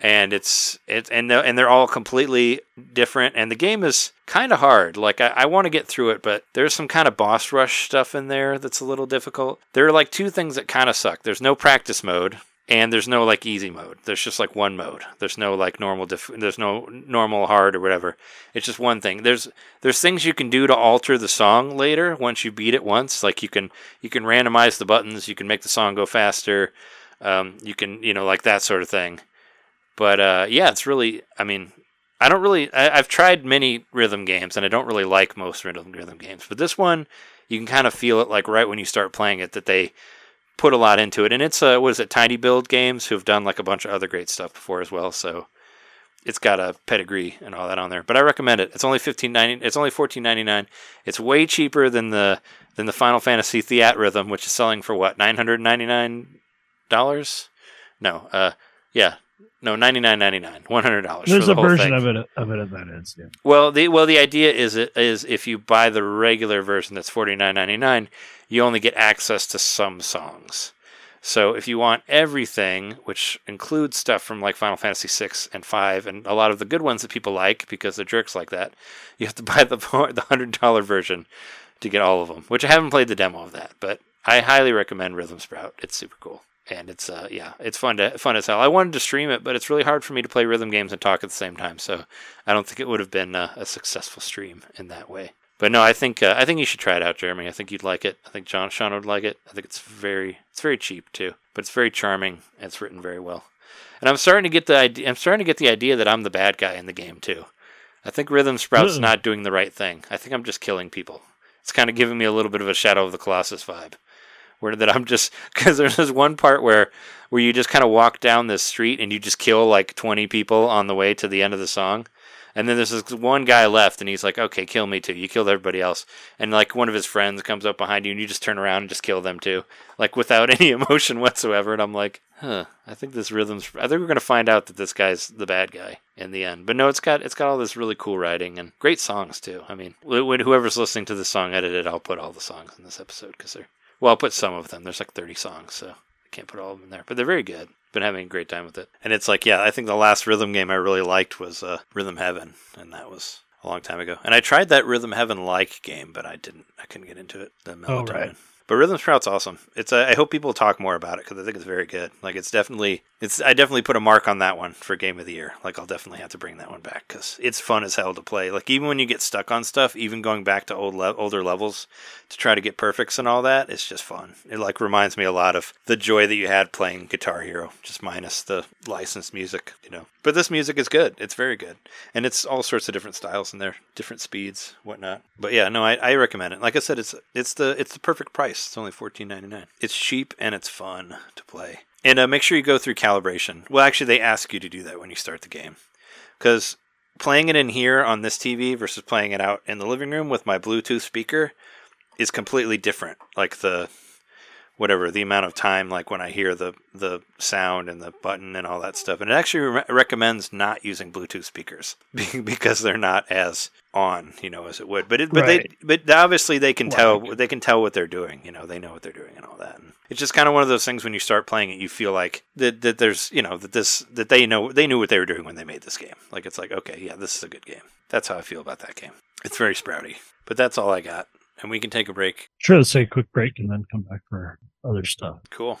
Speaker 2: and it's it's and they're, and they're all completely different and the game is kind of hard like i, I want to get through it but there's some kind of boss rush stuff in there that's a little difficult there are like two things that kind of suck there's no practice mode and there's no like easy mode. There's just like one mode. There's no like normal. Dif- there's no normal hard or whatever. It's just one thing. There's there's things you can do to alter the song later once you beat it once. Like you can you can randomize the buttons. You can make the song go faster. Um, you can you know like that sort of thing. But uh, yeah, it's really. I mean, I don't really. I, I've tried many rhythm games, and I don't really like most rhythm rhythm games. But this one, you can kind of feel it like right when you start playing it that they put a lot into it. And it's uh, what is it? tinyBuild Games who've done like a bunch of other great stuff before as well. So it's got a pedigree and all that on there. But I recommend it. It's only fifteen ninety. It's only fourteen ninety nine. It's way cheaper than the than the Final Fantasy Theatrhythm, which is selling for what nine hundred ninety nine dollars. No, uh, yeah, no, ninety nine ninety nine, one hundred dollars.
Speaker 3: There's
Speaker 2: for
Speaker 3: a
Speaker 2: whole
Speaker 3: version
Speaker 2: thing.
Speaker 3: of it of it that is. Yeah.
Speaker 2: Well, the well the idea is it is if you buy the regular version that's forty nine ninety nine, you only get access to some songs. So if you want everything, which includes stuff from like Final Fantasy six and five, and a lot of the good ones that people like because they're jerks like that, you have to buy the the hundred dollar version to get all of them. Which I haven't played the demo of that, but I highly recommend Rhythm Sprout. It's super cool. And it's uh yeah, it's fun to fun as hell. I wanted to stream it, but it's really hard for me to play rhythm games and talk at the same time. So I don't think it would have been uh, a successful stream in that way. But no, I think uh, I think you should try it out, Jeremy. I think you'd like it. I think John Sean would like it. I think it's very it's very cheap too, but it's very charming and it's written very well. And I'm starting to get the idea. I'm starting to get the idea that I'm the bad guy in the game too. I think Rhythm Sprout's
Speaker 3: Ugh.
Speaker 2: not doing the right thing. I think I'm just killing people. It's kind of giving me a little bit of a Shadow of the Colossus vibe, where that I'm just (laughs) because there's this one part where where you just kind of walk down this street and you just kill like 20 people on the way to the end of the song. And then there's this one guy left, and he's like, "Okay, kill me too." You killed everybody else, and like one of his friends comes up behind you, and you just turn around and just kill them too, like without (laughs) any emotion whatsoever. And I'm like, "Huh, I think this rhythm's. I think we're gonna find out that this guy's the bad guy in the end." But no, it's got it's got all this really cool writing and great songs too. I mean, whoever's listening to this song edited, I'll put all the songs in this episode because they're well, I'll put some of them. There's like 30 songs, so I can't put all of them in there, but they're very good. Been having a great time with it, and it's like, yeah, I think the last rhythm game I really liked was uh, Rhythm Heaven, and that was a long time ago. And I tried that Rhythm Heaven like game, but I didn't. I couldn't get into it. The
Speaker 3: Oh, right.
Speaker 2: But Rhythm Sprout's awesome. It's uh, I hope people talk more about it because I think it's very good. Like it's definitely it's I definitely put a mark on that one for game of the year. Like I'll definitely have to bring that one back because it's fun as hell to play. Like even when you get stuck on stuff, even going back to old le- older levels to try to get perfects and all that, it's just fun. It like reminds me a lot of the joy that you had playing Guitar Hero, just minus the licensed music, you know. But this music is good. It's very good, and it's all sorts of different styles in there, different speeds, whatnot. But yeah, no, I, I recommend it. Like I said, it's it's the it's the perfect price. It's only fourteen ninety nine. It's cheap and it's fun to play. And uh, make sure you go through calibration. Well, actually, they ask you to do that when you start the game, because playing it in here on this TV versus playing it out in the living room with my Bluetooth speaker is completely different. Like the whatever the amount of time like when I hear the the sound and the button and all that stuff. And it actually re- recommends not using Bluetooth speakers (laughs) because they're not as on, you know, as it would. But it, but
Speaker 3: Right.
Speaker 2: they but obviously they can tell they can tell what they're doing. You know, they know what they're doing and all that. And it's just kind of one of those things when you start playing it, you feel like that that there's you know that this that they know they knew what they were doing when they made this game. Like it's like okay, yeah, this is a good game. That's how I feel about that game. It's very sprouty. But that's all I got. And we can take a break.
Speaker 3: Sure, let's take a quick break and then come back for other stuff.
Speaker 2: Cool.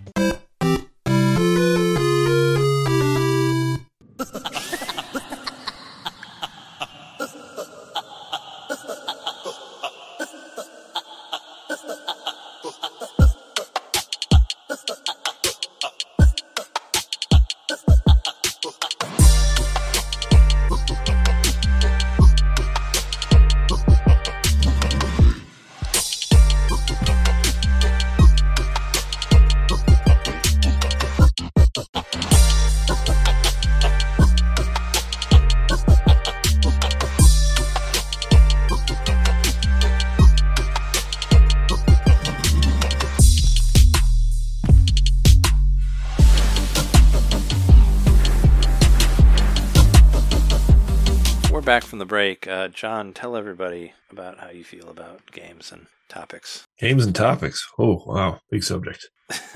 Speaker 2: The break. Uh, John, tell everybody about how you feel about games and topics.
Speaker 4: Games and topics. Oh, wow. Big subject. (laughs)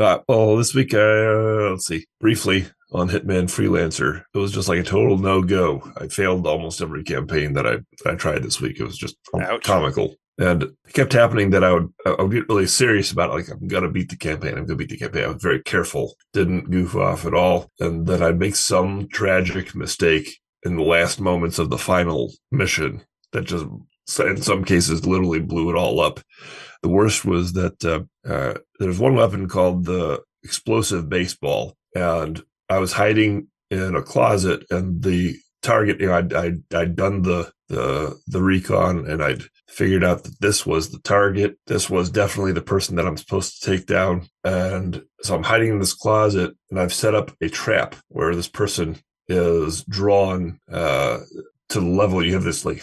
Speaker 4: Uh, well, this week, uh, let's see, briefly on Hitman Freelancer, it was just like a total no go. I failed almost every campaign that I, I tried this week. It was just
Speaker 2: Ouch.
Speaker 4: comical. And it kept happening that I would I would get really serious about it. Like I'm gonna beat the campaign. I'm gonna beat the campaign. I was very careful. Didn't goof off at all. And then I'd make some tragic mistake in the last moments of the final mission that just in some cases literally blew it all up. The worst was that uh, uh, there's one weapon called the explosive baseball, and I was hiding in a closet, and the target, you know, I'd, I'd, I'd done the, the, the recon and I'd figured out that this was the target. This was definitely the person that I'm supposed to take down. And so I'm hiding in this closet and I've set up a trap where this person is drawn, uh, to the level you have this like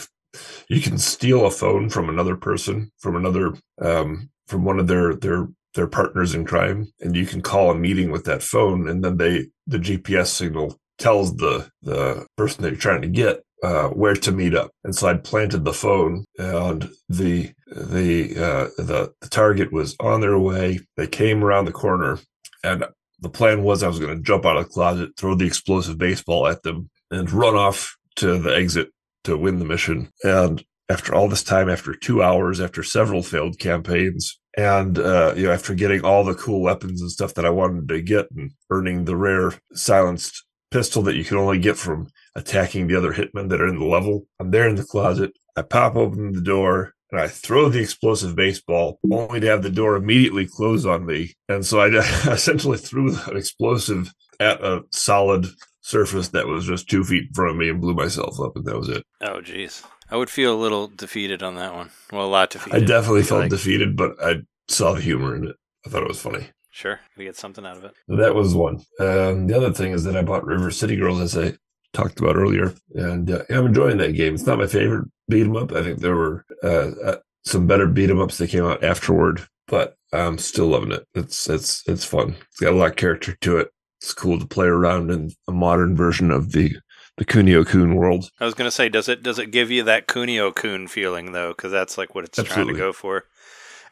Speaker 4: you can steal a phone from another person from another um from one of their their their partners in crime and you can call a meeting with that phone and then they the gps signal tells the the person that you're trying to get uh where to meet up. And so i'd planted the phone and the the uh the, the target was on their way. They came around the corner and the plan was i was going to jump out of the closet throw the explosive baseball at them and run off to the exit to win the mission. And after all this time, after two hours, after several failed campaigns, and uh, you know, after getting all the cool weapons and stuff that I wanted to get, and earning the rare silenced pistol that you can only get from attacking the other hitmen that are in the level, I'm there in the closet. I pop open the door and I throw the explosive baseball, only to have the door immediately close on me. And so I (laughs) essentially threw an explosive at a solid surface that was just two feet in front of me and blew myself up, and that was it.
Speaker 2: Oh, jeez. I would feel a little defeated on that one. Well, a lot defeated.
Speaker 4: I definitely
Speaker 2: feel
Speaker 4: felt
Speaker 2: like.
Speaker 4: defeated, but I saw the humor in it. I thought it was funny.
Speaker 2: Sure, we get something out of it.
Speaker 4: That was one. Um, the other thing is that I bought River City Girls, as I talked about earlier, and uh, I'm enjoying that game. It's not my favorite beat 'em up. I think there were uh, uh, some better beat 'em ups that came out afterward, but I'm still loving it. It's it's it's fun. It's got a lot of character to it. It's cool to play around in a modern version of the the Kunio Kun world.
Speaker 2: I was gonna say, does it does it give you that Kunio Kun feeling though? Because that's like what it's trying to go for.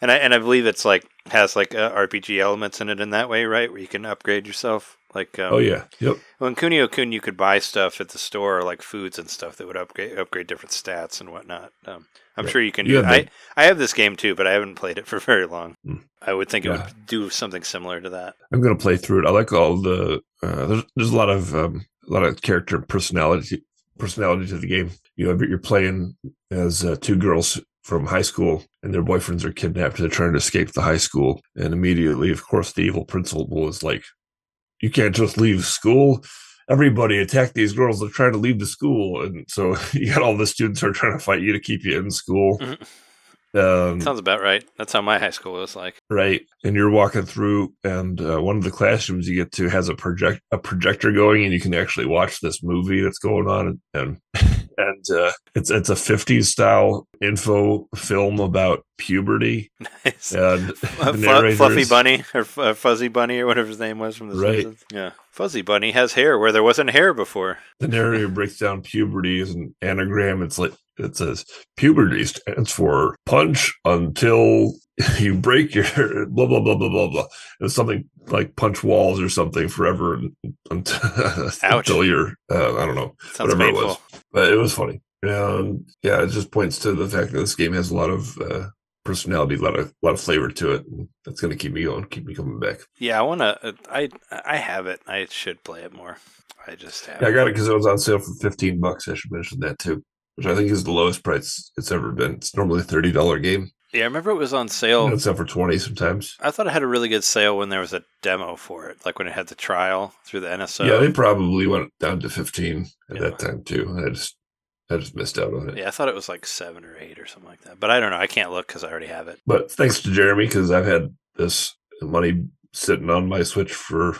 Speaker 2: And I and I believe it's like has like uh, RPG elements in it in that way, right? Where you can upgrade yourself. Like um,
Speaker 4: Oh yeah, yep.
Speaker 2: Well, in Kunio Kun, you could buy stuff at the store, like foods and stuff that would upgrade upgrade different stats and whatnot. Um, I'm
Speaker 4: Yeah.
Speaker 2: sure you can
Speaker 4: You
Speaker 2: do. I I have this game too, but I haven't played it for (laughs) very long.
Speaker 4: Mm.
Speaker 2: I would think it would do something similar to that.
Speaker 4: I'm going to play through it. I like all the uh, there's there's a lot of um, a lot of character and personality personality to the game. You know, you're playing as uh, two girls from high school, and their boyfriends are kidnapped. They're trying to escape the high school, and immediately, of course, the evil principal is like, "You can't just leave school." Everybody attack these girls. They're trying to leave the school, and so (laughs) you got all the students who are trying to fight you to keep you in school.
Speaker 2: Mhm.
Speaker 4: Um,
Speaker 2: Sounds about right. That's how my high school was like.
Speaker 4: right and you're walking through and uh, one of the classrooms you get to has a project a projector going and you can actually watch this movie that's going on and and (laughs) uh, it's it's a 50s style info film about puberty (laughs)
Speaker 2: Nice.
Speaker 4: and (laughs)
Speaker 2: Fluffy Bunny or F- uh, Fuzzy Bunny or whatever his name was from the
Speaker 4: Right.
Speaker 2: Yeah, Fuzzy Bunny has hair where there wasn't hair before.
Speaker 4: the narrator breaks down puberty as an anagram it's like it says puberty stands for punch until (laughs) you break your (laughs) blah blah blah blah blah blah it's something like punch walls or something forever (laughs) until, until you're uh, i don't know
Speaker 2: Sounds
Speaker 4: whatever it was. But it was funny. And yeah, it just points to the fact that this game has a lot of uh, personality, a lot of a lot of flavor to it. And that's going to keep me going, keep me coming back.
Speaker 2: Yeah, I want to. I I have it. I should play it more. I just have.
Speaker 4: Yeah, I got it because it was on sale for fifteen bucks. I should mention that too, which I think is the lowest price it's ever been. It's normally a thirty dollar game.
Speaker 2: Yeah, I remember it was on
Speaker 4: And
Speaker 2: sale.
Speaker 4: it's up for twenty sometimes.
Speaker 2: I thought it had a really good sale when there was a demo for it, like when it had the trial through the NSO.
Speaker 4: yeah, they probably went down to fifteen at
Speaker 2: Yeah.
Speaker 4: that time too. I just I just missed out on it.
Speaker 2: Yeah, I thought it was like seven or eight or something like that. But I don't know. I can't look because I already have it.
Speaker 4: But thanks to Jeremy, because I've had this money sitting on my Switch for a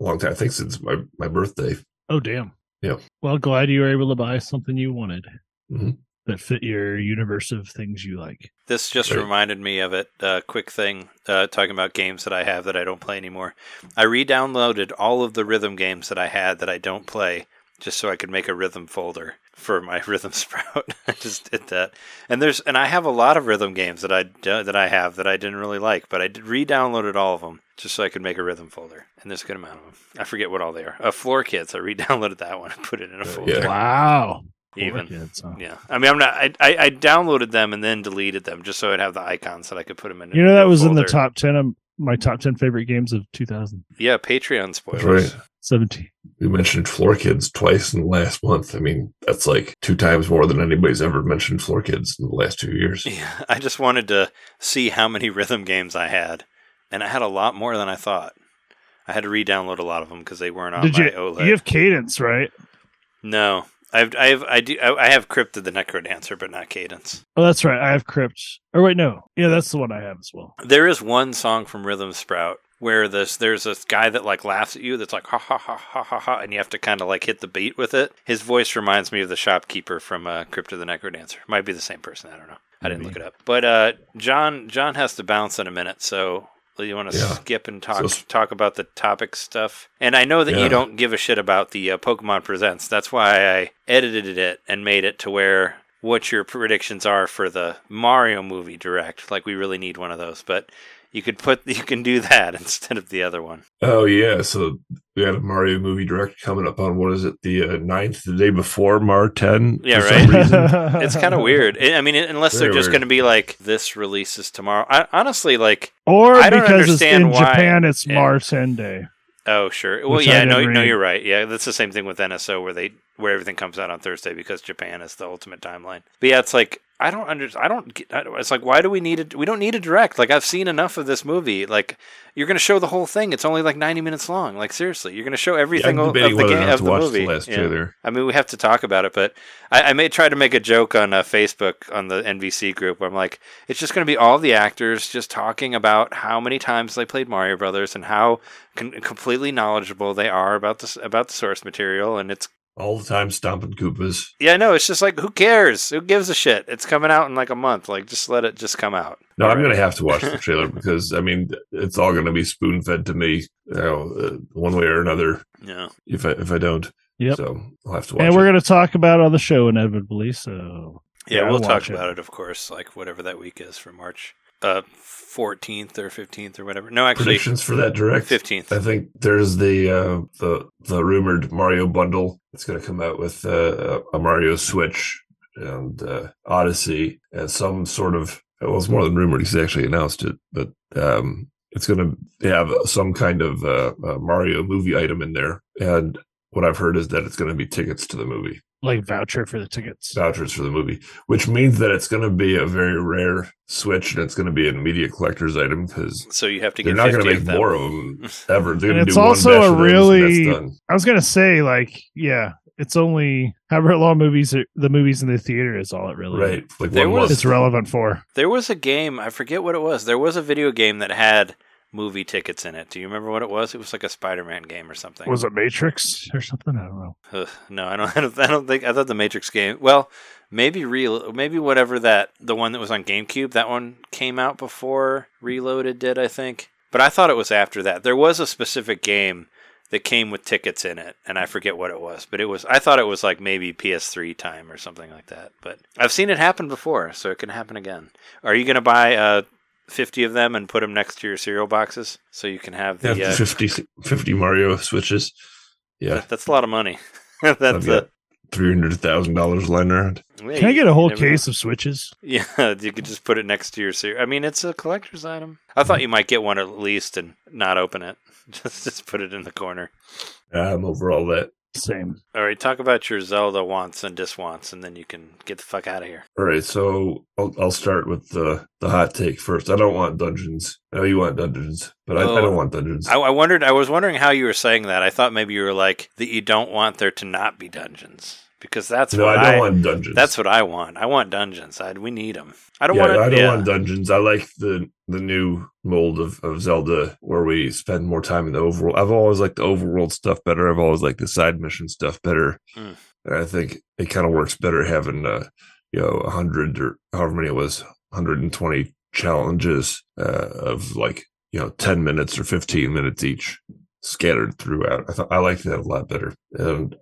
Speaker 4: long time. I think since my, my birthday.
Speaker 3: Oh damn.
Speaker 4: Yeah.
Speaker 3: Well, glad you were able to buy something you wanted
Speaker 4: Mhm.
Speaker 3: that fit your universe of things you like.
Speaker 2: This just
Speaker 4: Right.
Speaker 2: reminded me of it. Uh, quick thing, uh, talking about games that I have that I don't play anymore. I re-downloaded all of the rhythm games that I had that I don't play, just so I could make a rhythm folder for my (laughs) Rhythm Sprout. (laughs) I just did that, and there's and I have a lot of rhythm games that I uh, that I have that I didn't really like, but I did re-downloaded all of them just so I could make a rhythm folder, and there's a good amount of them. I forget what all they are. Uh, Floor Kids. I re-downloaded that one and put it in a
Speaker 4: Uh,
Speaker 2: folder.
Speaker 4: yeah.
Speaker 3: Wow.
Speaker 2: Even.
Speaker 3: Poor kids, huh?
Speaker 2: Yeah, I mean, I'm not. I, I I downloaded them and then deleted them just so I'd have the icons that I could put them in.
Speaker 3: You know that was in the top ten of my top ten favorite games of 2000
Speaker 2: Yeah, Patreon
Speaker 4: That's
Speaker 2: spoilers.
Speaker 4: right. We mentioned Floor Kids twice in the last month. I mean, that's like two times more than anybody's ever mentioned Floor Kids in the last two years.
Speaker 2: Yeah, I just wanted to see how many rhythm games I had, and I had a lot more than I thought. I had to re-download a lot of them because they weren't on
Speaker 3: Did
Speaker 2: my
Speaker 3: you?
Speaker 2: OLED.
Speaker 3: You have Cadence, right?
Speaker 2: No, I've I have I do I I have Crypt of the NecroDancer, but not Cadence.
Speaker 3: Oh, that's right. I have Crypt. Or wait, no. Yeah, that's the one I have as well.
Speaker 2: There is one song from Rhythm Sprout where this there's this guy that like laughs at you that's like ha ha ha ha ha ha and you have to kind of like hit the beat with it. His voice reminds me of the shopkeeper from uh, of the Necrodancer. Might be the same person. I don't know. I didn't look it up. But uh, John John has to bounce in a minute, so you want to
Speaker 4: Yeah.
Speaker 2: skip and talk
Speaker 4: So-
Speaker 2: talk about the topic stuff. And I know that
Speaker 4: Yeah.
Speaker 2: you don't give a shit about the uh, Pokemon Presents. That's why I edited it and made it to where what your predictions are for the Mario movie direct. Like we really need one of those, but you could put (laughs) you can do that (laughs) instead of the other one.
Speaker 4: Oh yeah, so we had a Mario movie direct coming up on what is it, the uh, 9th, the day before Mar ten?
Speaker 2: Yeah,
Speaker 4: for
Speaker 2: right.
Speaker 4: Some reason. (laughs)
Speaker 2: It's kind of weird. I I mean, unless they're just going to be like this releases tomorrow. I, honestly, like
Speaker 3: or
Speaker 2: I don't
Speaker 3: because it's
Speaker 2: understand
Speaker 3: in
Speaker 2: why-
Speaker 3: Japan, it's
Speaker 2: yeah.
Speaker 3: Marten Day.
Speaker 2: Oh sure. Well,
Speaker 3: Which I
Speaker 2: yeah, no,
Speaker 3: didn't
Speaker 2: no, you're right. Yeah, that's the same thing with NSO where they where everything comes out on Thursday because Japan is the ultimate timeline. But yeah, it's like I don't under I don't get. It's like why do we need it? We don't need a direct. Like I've seen enough of this movie. Like you're going to show the whole thing. It's only like 90 minutes long. Like seriously, you're going to show everything
Speaker 4: I'm
Speaker 2: of the game of the movie.
Speaker 4: the last
Speaker 2: Yeah.
Speaker 4: trailer.
Speaker 2: I mean, we have to talk about it, but I, I may try to make a joke on uh, Facebook on the NBC group where I'm like, it's just going to be all the actors just talking about how many times they played Mario Brothers and how con- completely knowledgeable they are about this about the source material, and it's
Speaker 4: All the time stomping Koopas.
Speaker 2: yeah, I know. it's just like who cares? Who gives a shit? It's coming out in like a month. Like just let it just come out.
Speaker 4: No, I'm going to have to watch the (laughs) trailer because I mean it's all going to be spoon fed to me, you know, uh, one way or another.
Speaker 2: Yeah.
Speaker 4: If I if I don't,
Speaker 3: Yep.
Speaker 4: so I'll have to watch. It.
Speaker 3: And we're going to talk about it on the show inevitably. So
Speaker 2: Yeah,
Speaker 3: Yeah,
Speaker 2: we'll talk
Speaker 3: watch it.
Speaker 2: about it, of course, like whatever that week is for March uh 14th or 15th or whatever. No, actually
Speaker 4: predictions for that direct.
Speaker 2: 15th.
Speaker 4: I think there's the uh, the the rumored Mario bundle that's going to come out with uh, a Mario Switch and uh, Odyssey and some sort of well, it's more than rumored. He's actually announced it, but um, it's going to have some kind of uh, Mario movie item in there. And what I've heard is that it's going to be tickets to the movie,
Speaker 3: like voucher for the tickets.
Speaker 4: vouchers for the movie, which means that it's going to be a very rare Switch and it's going to be an immediate collector's item because
Speaker 2: So you have to
Speaker 4: they're not going to make
Speaker 2: them.
Speaker 4: more of them (laughs) ever. They're
Speaker 3: And
Speaker 4: going to
Speaker 3: it's
Speaker 4: do
Speaker 3: also
Speaker 4: batch
Speaker 3: a
Speaker 4: of those and
Speaker 3: really- I was going to say, like, yeah, it's only however long movies are, the movies in the theater is all it really
Speaker 4: Right. Like
Speaker 2: There was-
Speaker 3: it's relevant for.
Speaker 2: There was a game, I forget what it was. There was a video game that had movie tickets in it. Do you remember what it was? It was like a Spider-Man game or something.
Speaker 3: Was it Matrix or something? I don't know.
Speaker 2: No, I don't, (laughs) I don't. I don't think. I thought the Matrix game. Well, maybe real. Maybe whatever that the one that was on GameCube. That one came out before Reloaded did, I think. But I thought it was after that. There was a specific game that came with tickets in it, and I forget what it was. But it was. I thought it was like maybe PS3 time or something like that. But I've seen it happen before, so it can happen again. Are you going to buy a 50 of them and put them next to your cereal boxes so you can have the
Speaker 4: yeah,
Speaker 2: uh,
Speaker 4: 50, 50 Mario Switches. Yeah.
Speaker 2: That, that's a lot of money. (laughs) that's
Speaker 4: a, $300,000 line around.
Speaker 3: Can I get a whole
Speaker 2: case know.
Speaker 3: of Switches?
Speaker 2: Yeah, (laughs) you could just put it next to your cereal. I mean, it's a collector's item. I thought you might get one at least and not open it. (laughs) Just just put it in the corner.
Speaker 4: Yeah, I'm over all that.
Speaker 3: Same.
Speaker 2: All right, talk about your Zelda wants and diswants, and then you can get the fuck out of here.
Speaker 4: All right, so I'll, I'll start with the the hot take first. I don't want dungeons. I know you want dungeons, but I, I
Speaker 2: Oh.
Speaker 4: don't want dungeons.
Speaker 2: I, I wondered. I was wondering how you were saying that. I thought maybe you were like that. You don't want there to not be dungeons because that's
Speaker 4: no,
Speaker 2: what
Speaker 4: I don't
Speaker 2: I.
Speaker 4: want dungeons.
Speaker 2: that's what I want. I want dungeons. I, we need them. I don't
Speaker 4: yeah,
Speaker 2: want.
Speaker 4: I don't
Speaker 2: yeah.
Speaker 4: want dungeons. I like the the new mold of, of Zelda where we spend more time in the overworld. I've always liked the overworld stuff better. I've always liked the side mission stuff better.
Speaker 2: Mm.
Speaker 4: And I think it kind of works better having uh, you know, a hundred or however many it was, 120 challenges uh, of like, you know, 10 minutes or 15 minutes each scattered throughout. I thought I liked that a lot better. And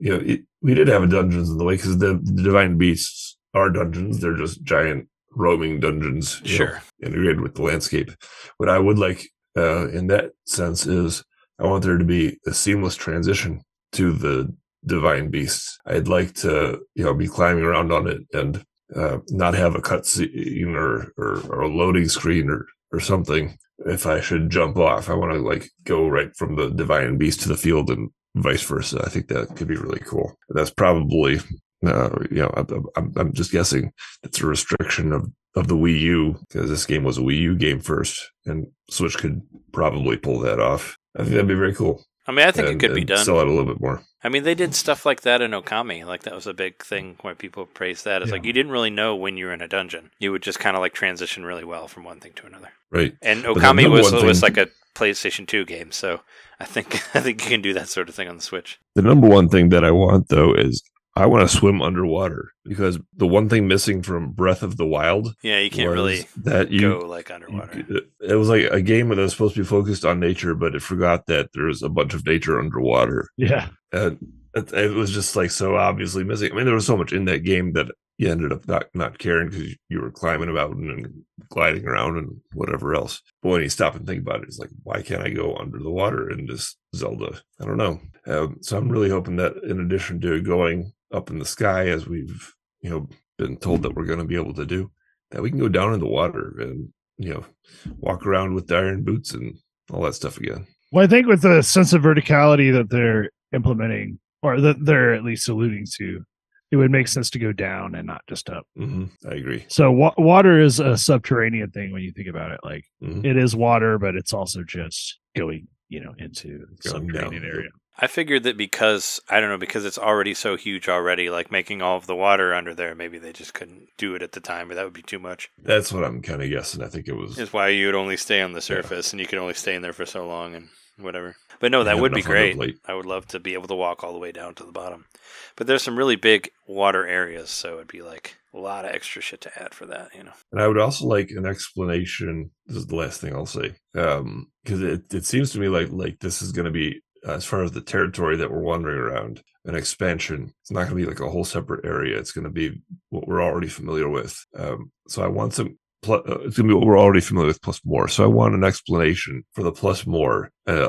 Speaker 4: you know, it, we did have a dungeons in the way because the, the divine beasts are dungeons. They're just giant roaming dungeons. you know,
Speaker 2: Sure.
Speaker 4: integrated with the landscape. What I would like uh, in that sense is I want there to be a seamless transition to the divine beasts. I'd like to, you know, be climbing around on it and uh, not have a cutscene or, or or a loading screen or or something. If I should jump off, I want to like go right from the divine beast to the field and vice versa. I think that could be really cool. That's probably, uh, you know, I'm, I'm, I'm just guessing it's a restriction of of the Wii U because this game was a Wii U game first, and Switch could probably pull that off. I think that'd be very cool.
Speaker 2: I mean, I think it could be done.
Speaker 4: Sell it a little bit more.
Speaker 2: I mean, they did stuff like that in Okami. Like that was a big thing where people praised that. It's like you didn't really know when you were in a dungeon. You would just kind of like transition really well from one thing to another.
Speaker 4: Right.
Speaker 2: And Okami was was
Speaker 4: thing-
Speaker 2: like a PlayStation Two game, so I think (laughs) I think you can do that sort of thing on the Switch.
Speaker 4: The number one thing that I want though is I want to swim underwater because the one thing missing from Breath of the Wild
Speaker 2: Yeah, you can't really
Speaker 4: that you
Speaker 2: go like underwater.
Speaker 4: You- It was like a game that was supposed to be focused on nature, but it forgot that there's a bunch of nature underwater.
Speaker 3: Yeah.
Speaker 4: And it, it was just like so obviously missing. I mean, there was so much in that game that you ended up not, not caring because you were climbing about and gliding around and whatever else. But when you stop and think about it, it's like, why can't I go under the water in this Zelda? I don't know. Um, so I'm really hoping that in addition to going up in the sky, as we've you know been told that we're going to be able to do, that we can go down in the water and you know walk around with iron boots and all that stuff again.
Speaker 3: Well, I think with the sense of verticality that they're implementing, or that they're at least alluding to, it would make sense to go down and not just up.
Speaker 4: hmm I agree.
Speaker 3: So wa- water is a subterranean thing when you think about it. Like
Speaker 4: Mhm.
Speaker 3: it is water, but it's also just going, you know, into the
Speaker 4: Going
Speaker 3: subterranean
Speaker 4: down.
Speaker 3: area.
Speaker 2: I figured that because I don't know because it's already so huge already, like making all of the water under there, maybe they just couldn't do it at the time, or that would be too much.
Speaker 4: That's what I'm kind of guessing. I think it was.
Speaker 2: Is why you would only stay on the surface and you could only stay in there for so long and whatever. But no, that would be
Speaker 4: enough on the
Speaker 2: great. I would love to be able to walk all the way down to the bottom. But there's some really big water areas, so it'd be like a lot of extra shit to add for that, you know.
Speaker 4: And I would also like an explanation. This is the last thing I'll say, because it, it seems to me like like this is going to be as far as the territory that we're wandering around, an expansion. It's not going to be like a whole separate area. It's going to be what we're already familiar with. Um, so I want some. Pl- uh, it's going to be what we're already familiar with plus more. So I want an explanation for the plus more, uh,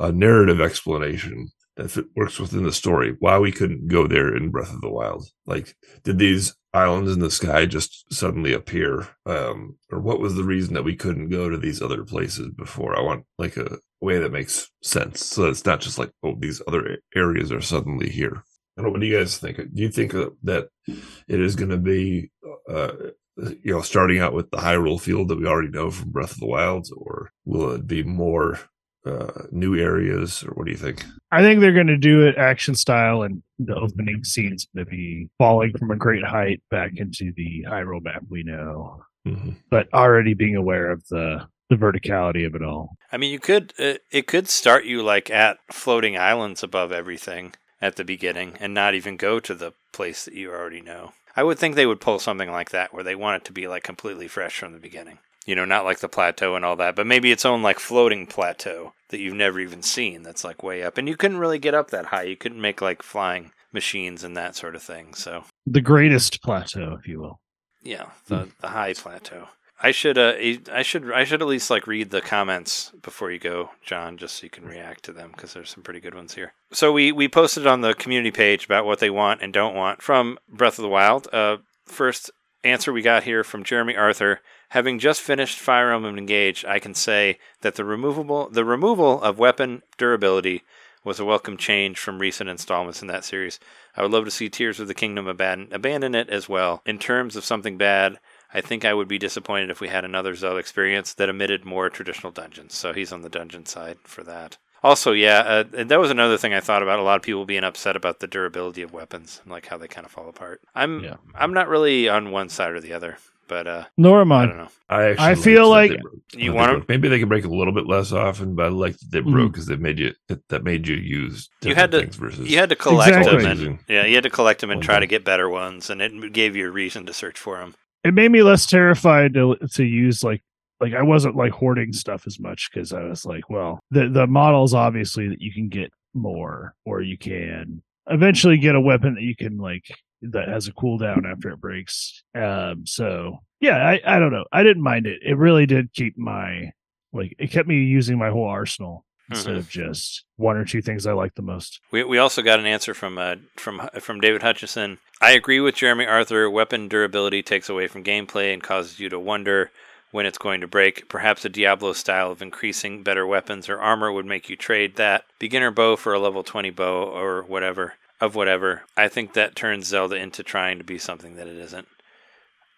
Speaker 4: a, a narrative explanation that works within the story. Why we couldn't go there in Breath of the Wild? Like, did these islands in the sky just suddenly appear um or what was the reason that we couldn't go to these other places before i want like a way that makes sense so it's not just like oh these other areas are suddenly here i don't know what do you guys think do you think uh, that it is going to be uh you know starting out with the hyrule field that we already know from breath of the wilds or will it be more uh, new areas, or what do you think?
Speaker 3: I think they're going to do it action style, and the opening scene's going to be falling from a great height back into the Hyrule map we know,
Speaker 4: hmm
Speaker 3: but already being aware of the the verticality of it all.
Speaker 2: I mean, you could uh, it could start you like at floating islands above everything at the beginning, and not even go to the place that you already know. I would think they would pull something like that where they want it to be like completely fresh from the beginning. You know, not like the plateau and all that, but maybe its own like floating plateau that you've never even seen. That's like way up, and you couldn't really get up that high. You couldn't make like flying machines and that sort of thing. So
Speaker 3: The greatest plateau, if you will.
Speaker 2: yeah, the hmm. the high plateau. I should uh I should I should at least like read the comments before you go, John, just so you can react to them because there's some pretty good ones here. So we we posted on the community page about what they want and don't want from Breath of the Wild. Uh, first answer we got here from Jeremy Arthur. Having just finished Fire Emblem Engage, I can say that the removable the removal of weapon durability was a welcome change from recent installments in that series. I would love to see Tears of the Kingdom abandon, abandon it as well. In terms of something bad, I think I would be disappointed if we had another Zelda experience that omitted more traditional dungeons. So he's on the dungeon side for that. Also, yeah, uh, that was another thing I thought about. A lot of people being upset about the durability of weapons and like how they kind of fall apart. I'm
Speaker 3: Yeah.
Speaker 2: I'm not really on one side or the other, but uh,
Speaker 3: Nor am
Speaker 2: I
Speaker 3: I.
Speaker 2: don't know.
Speaker 4: I actually
Speaker 3: I feel like-
Speaker 4: they broke.
Speaker 2: You
Speaker 4: want
Speaker 2: want 'em-
Speaker 4: broke. maybe they could break a little bit less often, but I like that they
Speaker 3: Mhm.
Speaker 4: broke because they made you that- that made you use
Speaker 2: You had to-
Speaker 4: things versus
Speaker 2: You had to collect
Speaker 3: Exactly.
Speaker 2: them, and yeah, you had to collect them and try to get better ones, and it gave you a reason to search for them.
Speaker 3: It made me less terrified to to use like like I wasn't like hoarding stuff as much because I was like, well, the the models obviously that you can get more, or you can eventually get a weapon that you can like that has a cooldown after it breaks. Um, so yeah, I I don't know, I didn't mind it. It really did keep my like it kept me using my whole arsenal instead
Speaker 2: Mhm.
Speaker 3: of just one or two things I like the most.
Speaker 2: We, we also got an answer from uh, from from David Hutchison. I agree with Jeremy Arthur. Weapon durability takes away from gameplay and causes you to wonder when it's going to break. Perhaps a Diablo style of increasing better weapons or armor would make you trade that beginner bow for a level 20 bow or whatever of whatever. I think that turns Zelda into trying to be something that it isn't.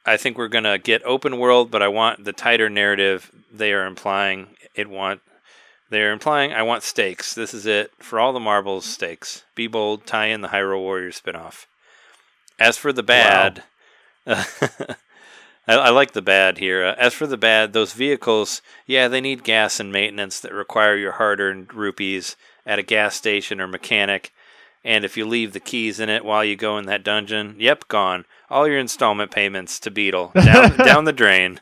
Speaker 2: I think we're gonna get open world, but I want the tighter narrative they are implying. It want they're implying I want stakes. This is it. For all the marbles, stakes. Be bold, tie in the Hyrule Warriors spinoff. As for the bad, (laughs) I, I like the bad here. Uh, as for the bad, those vehicles, yeah, they need gas and maintenance that require your hard earned rupees at a gas station or mechanic. And if you leave the keys in it while you go in that dungeon, yep, gone. All your installment payments to Beedle down, (laughs) down the drain.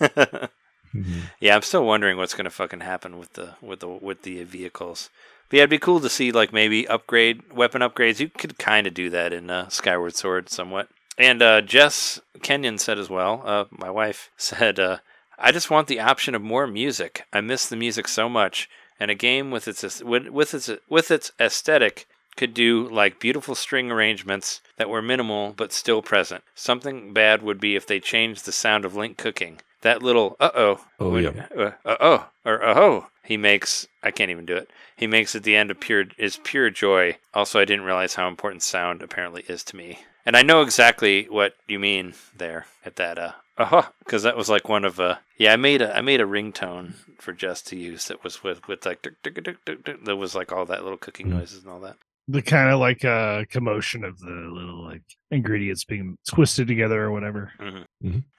Speaker 2: (laughs)
Speaker 4: Mhm.
Speaker 2: Yeah, I'm still wondering what's gonna fucking happen with the with the with the vehicles. But yeah, it'd be cool to see like maybe upgrade weapon upgrades. You could kind of do that in uh, Skyward Sword somewhat. And uh, Jess Kenyon said as well. Uh, my wife (laughs) said, uh, "I just want the option of more music. I miss the music so much, and a game with its with its with its aesthetic Could do like beautiful string arrangements that were minimal but still present. Something bad would be if they changed the sound of Link cooking. That little uh oh
Speaker 4: Oh, yeah.
Speaker 2: uh oh or uh oh he makes I can't even do it. He makes at the end of pure is pure joy. Also, I didn't realize how important sound apparently is to me, and I know exactly what you mean there at that uh uh because that was like one of uh yeah I made a I made a ringtone for Jess to use that was with with like that was like all that little cooking
Speaker 4: Mm.
Speaker 2: noises and all that.
Speaker 3: The kind of like uh commotion of the little like ingredients being twisted together or whatever.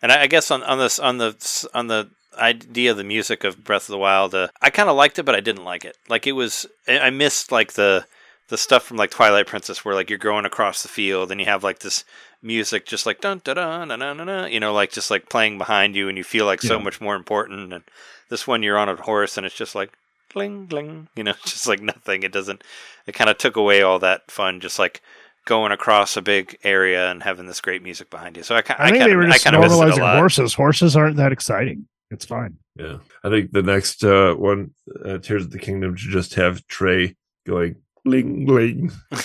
Speaker 2: And I, I guess on on this on the on the idea of the music of Breath of the Wild, uh, I kind of liked it, but I didn't like it. Like it was, I I missed like the the stuff from like Twilight Princess, where like you're going across the field and you have like this music just like dun dun dun dun dun, dun, dun you know, like just like playing behind you, and you feel like so much more important. And this one, you're on a horse, and it's just like gling gling, you know, (laughs) just like nothing. It doesn't. It kind of took away all that fun, just like going across a big area and having this great music behind you. So I, ki-
Speaker 3: I,
Speaker 2: I
Speaker 3: think
Speaker 2: kind
Speaker 3: they were
Speaker 2: I
Speaker 3: just
Speaker 2: kind of missed it a
Speaker 3: normalizing horses. Horses aren't that exciting. It's fine.
Speaker 4: Yeah, I think the next uh, one, uh, Tears of the Kingdom, should just have Trey going bling bling. (laughs)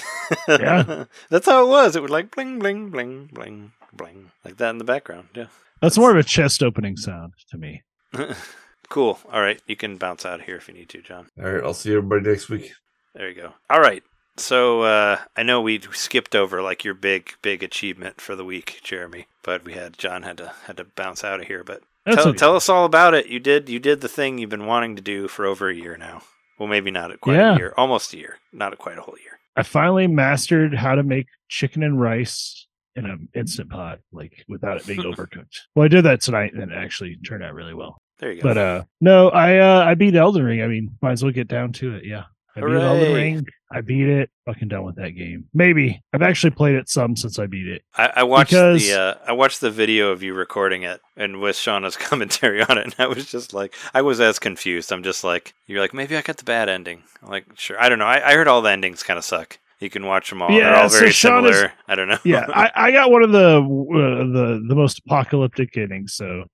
Speaker 3: Yeah. (laughs)
Speaker 2: That's how it was. It would like bling, bling, bling, bling, bling, like that in the background. Yeah.
Speaker 3: That's more of a chest opening sound to me.
Speaker 2: Cool. All right. You can bounce out of here if you need to, John.
Speaker 4: All right, I'll see everybody next week.
Speaker 2: There you go. All right. So uh, I know we skipped over like your big, big achievement for the week, Jeremy. But we had John had to had to bounce out of here. But tell,
Speaker 3: okay.
Speaker 2: tell us all about it. You did you did the thing you've been wanting to do for over a year now. Well, maybe not quite
Speaker 3: Yeah.
Speaker 2: a year, almost a year, not quite a whole year.
Speaker 3: I finally mastered how to make chicken and rice in an instant pot, like without it being (laughs) overcooked. Well, I did that tonight, and it actually turned out really well.
Speaker 2: There you go.
Speaker 3: But uh, no, I uh, I beat Elden Ring. I mean, might as well get down to it. Yeah, I beat Elden
Speaker 2: Hooray.
Speaker 3: Ring. I beat it. Fucking done with that game. Maybe I've actually played it some since I beat it.
Speaker 2: I, I watched
Speaker 3: because-
Speaker 2: the uh, I watched the video of you recording it and with Shauna's (laughs) commentary on it, and I was just like, I was as confused. I'm just like, you're like, maybe I got the bad ending. I'm like, sure, I don't know. I, I heard all the endings kind of suck. You can watch them all. They're
Speaker 3: Yeah,
Speaker 2: all
Speaker 3: so
Speaker 2: very similar. I don't know.
Speaker 3: yeah, I, I got one of the uh, the the most apocalyptic endings. So,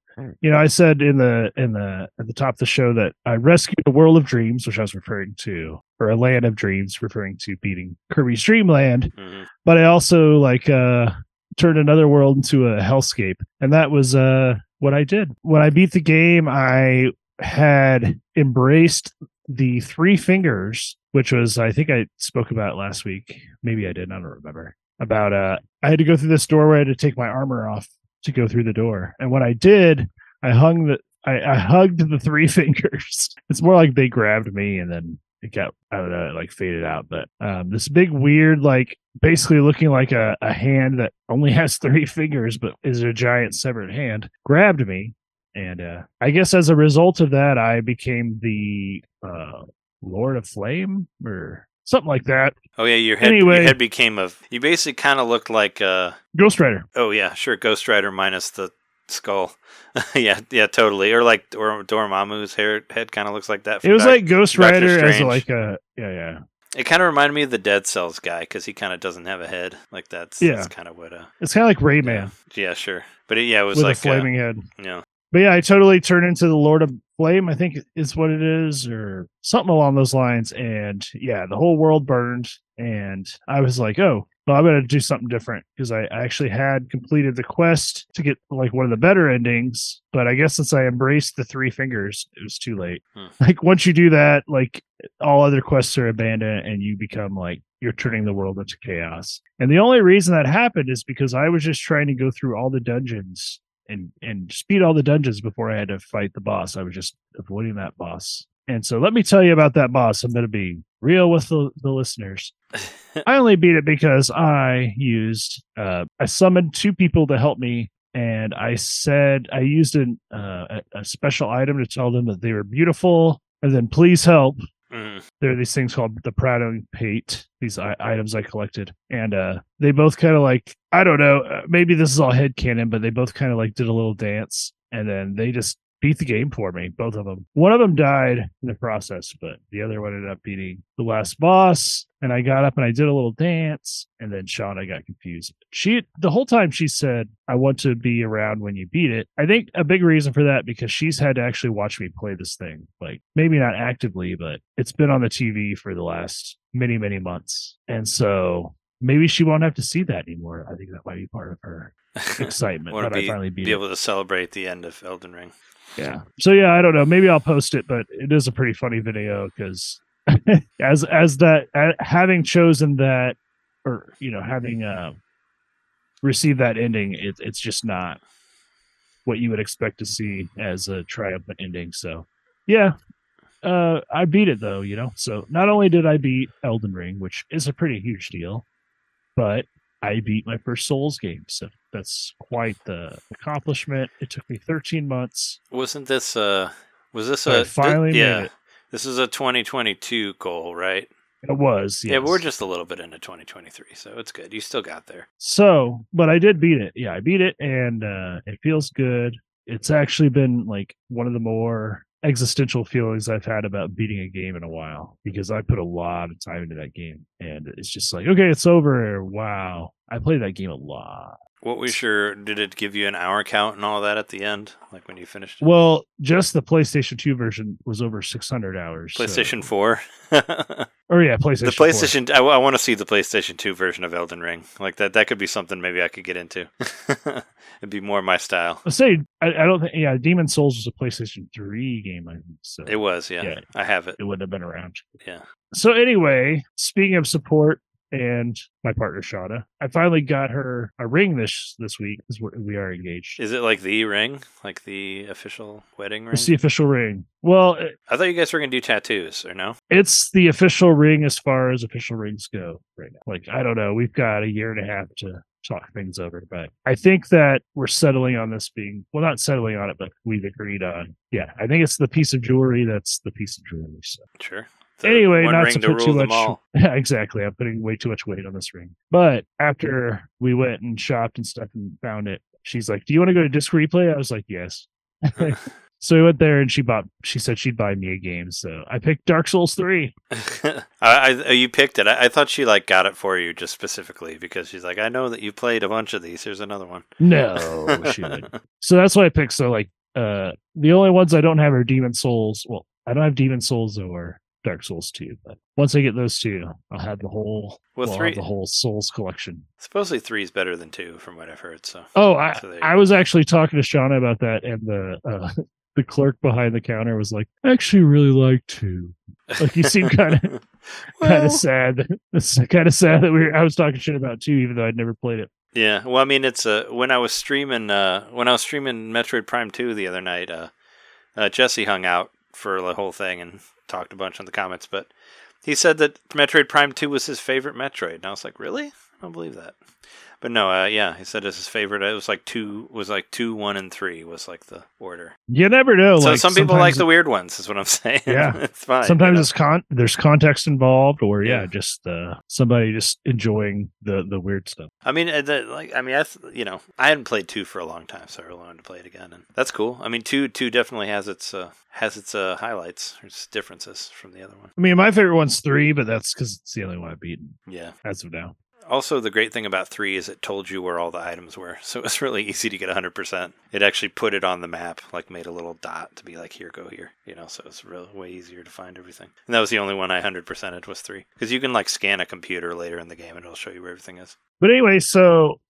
Speaker 3: you know, I said in the in the at the top of the show that I rescued a world of dreams, which I was referring to, or a land of dreams, referring to beating Kirby's Dream Land.
Speaker 2: Mhm.
Speaker 3: But I also like uh turned another world into a hellscape, and that was uh what I did when I beat the game. I had embraced the three fingers, which was I think I spoke about last week. Maybe I did. I don't remember. About uh, I had to go through this doorway to take my armor off to go through the door, and when I did, I hung the I, I hugged the three (laughs) fingers. It's more like they grabbed me and then it got I don't know, it like faded out. But um, this big weird, like basically looking like a, a hand that only (laughs) has three fingers but is a giant severed hand, grabbed me. And uh, I guess as a result of that, I became the uh, Lord of Flame or something like that.
Speaker 2: Oh yeah, your head.
Speaker 3: Anyway.
Speaker 2: your head became a. You basically kind of looked like. Uh,
Speaker 3: Ghost Rider.
Speaker 2: oh yeah, sure, Ghost Rider minus the skull. (laughs) yeah, yeah, totally. Or like Dor- Dormammu's hair head kind of looks like that.
Speaker 3: It was
Speaker 2: Doc-
Speaker 3: like Ghost Rider as like a yeah yeah.
Speaker 2: It kind of reminded me of the Dead Cells guy because he kind of doesn't have a head. Like that's
Speaker 3: Yeah.
Speaker 2: that's kind of what. Uh,
Speaker 3: It's kind of like Rayman
Speaker 2: yeah, sure. But it, yeah, it was
Speaker 3: with
Speaker 2: like
Speaker 3: a flaming head.
Speaker 2: Uh, you know,
Speaker 3: But yeah, I totally turned into the Lord of Flame, I think is what it is, or something along those lines. And yeah, the whole world burned. And I was like, oh, well, I'm going to do something different because I I actually had completed the quest to get like one of the better endings. But I guess since I embraced the three fingers, it was too late.
Speaker 2: Hmm.
Speaker 3: Like once you do that, like all other quests are abandoned and you become like, you're turning the world into chaos. And the only reason that happened is because I was just trying to go through all the dungeons and and speed all the dungeons before I had to fight the boss. I was just avoiding that boss. And so let me tell you about that boss. I'm going to be real with the, the listeners. (laughs) I only beat it because I used uh, I summoned two people to help me, and I said I used an, uh, a, a special item to tell them that they were beautiful, and then please help.
Speaker 2: Mm,
Speaker 3: There are these things called the Prattling Pate, these I- items I collected. And uh, they both kind of like, I don't know, uh, maybe this is all headcanon, but they both kind of like did a little dance. And then they just beat the game for me, both of them. One of them died in the process, but the other one ended up beating the last boss. And I got up and I did a little dance. And then Shauna got confused. She, the whole time she said, I want to be around when you beat it. I think a big reason for that because she's had to actually watch me play this thing. Like maybe not actively, but it's been on the TV for the last many, many months. And so maybe she won't have to see that anymore. I think that might be part of her (laughs) excitement that
Speaker 2: to
Speaker 3: I
Speaker 2: be,
Speaker 3: finally
Speaker 2: be able to celebrate the end of Elden Ring.
Speaker 3: Yeah. So yeah, I don't know. Maybe I'll post it, but it is a pretty funny video because (laughs) as as that having chosen that or you know having uh received that ending, it, it's just not what you would expect to see as a triumphant ending. So yeah, uh, I beat it though. You know, so not only did I beat Elden Ring, which is a pretty huge deal, but I beat my first Souls game. So that's quite the accomplishment. It took me 13 months.
Speaker 2: Wasn't this uh was this
Speaker 3: I
Speaker 2: a
Speaker 3: finally made
Speaker 2: yeah?
Speaker 3: it.
Speaker 2: This is a 2022 goal, right?
Speaker 3: It was.
Speaker 2: Yeah, but we're just a little bit into 2023, so it's good. You still got there.
Speaker 3: So, but I did beat it. Yeah, I beat it and uh it feels good. It's actually been like one of the more existential feelings I've had about beating a game in a while because I put a lot of time into that game and it's just like, okay, it's over. Wow. I played that game a lot.
Speaker 2: What was your? Did it give you an hour count and all that at the end, like when you finished it?
Speaker 3: Well, just the PlayStation 2 version was over 600 hours. so-
Speaker 2: PlayStation 4. the (laughs)
Speaker 3: Or yeah, PlayStation. 4.
Speaker 2: PlayStation. I, want to see the PlayStation 2 version of Elden Ring. Like that. That could be something maybe I could get into. (laughs) It'd be more my style.
Speaker 3: I say I, I don't think yeah, Demon Souls was a PlayStation 3 game, I think. So
Speaker 2: It was. Yeah,
Speaker 3: Yeah.
Speaker 2: I have it.
Speaker 3: it wouldn't have been around.
Speaker 2: Yeah.
Speaker 3: So anyway, speaking of support, and my partner Shauna. I finally got her a ring this this week because we are engaged.
Speaker 2: Is it like the ring, like the official wedding ring?
Speaker 3: It's the official ring. Well, it-
Speaker 2: I thought you guys were gonna do tattoos, or no?
Speaker 3: it's the official ring as far as official rings go right now. Like I don't know, we've got a year and a half to talk things over, but I think that we're settling on this being well, not settling on it, but we've agreed on. Yeah, I think it's the piece of jewelry that's the piece of jewelry. So.
Speaker 2: Sure. The
Speaker 3: anyway, not to put too much. (laughs) Yeah, exactly. I'm putting way too much weight on this ring. But after we went and shopped and stuff and found it, she's like, "Do you want to go to Disc Replay?" I was like, "Yes." (laughs) (laughs) so we went there and she bought. She said she'd buy me a game, so I picked Dark Souls three.
Speaker 2: I, I, oh, you picked it. I, I thought she like got it for you just specifically because she's like, I know that you played a bunch of these. Here's another one.
Speaker 3: No, she would. So that's why I picked. So like, uh, the only ones I don't have are Demon Souls. Well, I don't have Demon Souls or Dark Souls two, but once I get those two, I'll have the whole.
Speaker 2: Well,
Speaker 3: Well,
Speaker 2: three-
Speaker 3: the whole Souls collection.
Speaker 2: Supposedly three is better than two, from what I've heard. So
Speaker 3: Oh, I,
Speaker 2: So
Speaker 3: I was actually talking to Shauna about that, and the uh, (laughs) the clerk behind the counter was like, "I actually really like two. Like you seem kind of kind of sad. (laughs) It's kind of sad that we were, I was talking shit about two, even though I'd never played it.
Speaker 2: Yeah, well, I mean, it's uh, when I was streaming uh, when I was streaming Metroid Prime Two the other night. Uh, uh, Jesse hung out for the whole thing and talked a bunch in the comments, but he said that Metroid Prime Two was his favorite Metroid, and I was like, really? I don't believe that. But no, uh, yeah, he said it's his favorite. It was like two, was like two, one, and three was like the order.
Speaker 3: You never know.
Speaker 2: so
Speaker 3: like,
Speaker 2: some people like the weird ones, is what I'm (laughs) saying.
Speaker 3: Yeah.
Speaker 2: it's fine. you
Speaker 3: Sometimes
Speaker 2: know?
Speaker 3: it's con there's context involved, or yeah,
Speaker 2: Yeah.
Speaker 3: just uh, somebody just enjoying the the weird stuff.
Speaker 2: I mean, uh, the, like, I mean, I, th- you know, I hadn't played two for a long time, so I really wanted to play it again, and that's cool. I mean, two, two definitely has its, uh, has its uh, highlights, its differences from the other one.
Speaker 3: I mean, my favorite one's three, but that's because it's the only one I've beaten
Speaker 2: Yeah.
Speaker 3: as of now.
Speaker 2: Also, the great thing about three is it told you where all the items were, (laughs) so it was really easy to get 100%. It actually put it on the map, like made a little dot to be like, here, go here, you know, so it's real way easier to find everything. And that was the only one I 100%ed was three, because you can like scan a computer later in the game and it'll show you where everything is.
Speaker 3: But anyway, so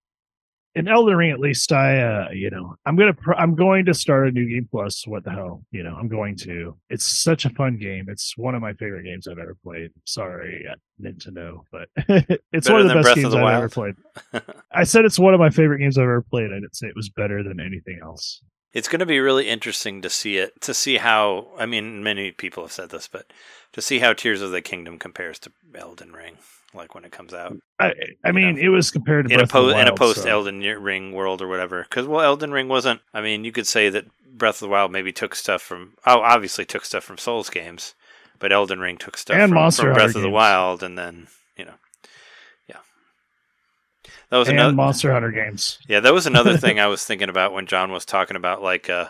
Speaker 3: in Elden Ring, at least I, uh, you know, I'm gonna, pr- I'm going to start a new game plus. What the hell, you know, I'm going to. It's such a fun game. It's one of my favorite games I've ever played. Sorry, uh, Nintendo, but (laughs) it's
Speaker 2: Better
Speaker 3: one of the best
Speaker 2: Breath
Speaker 3: games
Speaker 2: the
Speaker 3: I've ever played. (laughs) I said it's one of my favorite games I've ever played. I didn't say it was better than anything else.
Speaker 2: It's going to be really interesting to see it, to see how, I mean, many people have said this, but to see how Tears of the Kingdom compares to Elden Ring, like when it comes out.
Speaker 3: I, I mean,
Speaker 2: know,
Speaker 3: it was compared to
Speaker 2: in a,
Speaker 3: Breath of
Speaker 2: po-
Speaker 3: the
Speaker 2: in a post
Speaker 3: so-
Speaker 2: Elden Ring world or whatever. Because well, Elden Ring wasn't. I mean, you could say that Breath of the Wild maybe took stuff from. Oh, obviously took stuff from Souls games, but Elden Ring took stuff
Speaker 3: And
Speaker 2: from,
Speaker 3: Monster
Speaker 2: from Breath
Speaker 3: Hunter
Speaker 2: of the. Wild, and then you know, yeah, that was
Speaker 3: and
Speaker 2: another.
Speaker 3: Monster Hunter games.
Speaker 2: Yeah, that was another thing (laughs) I was thinking about when John was talking about like uh,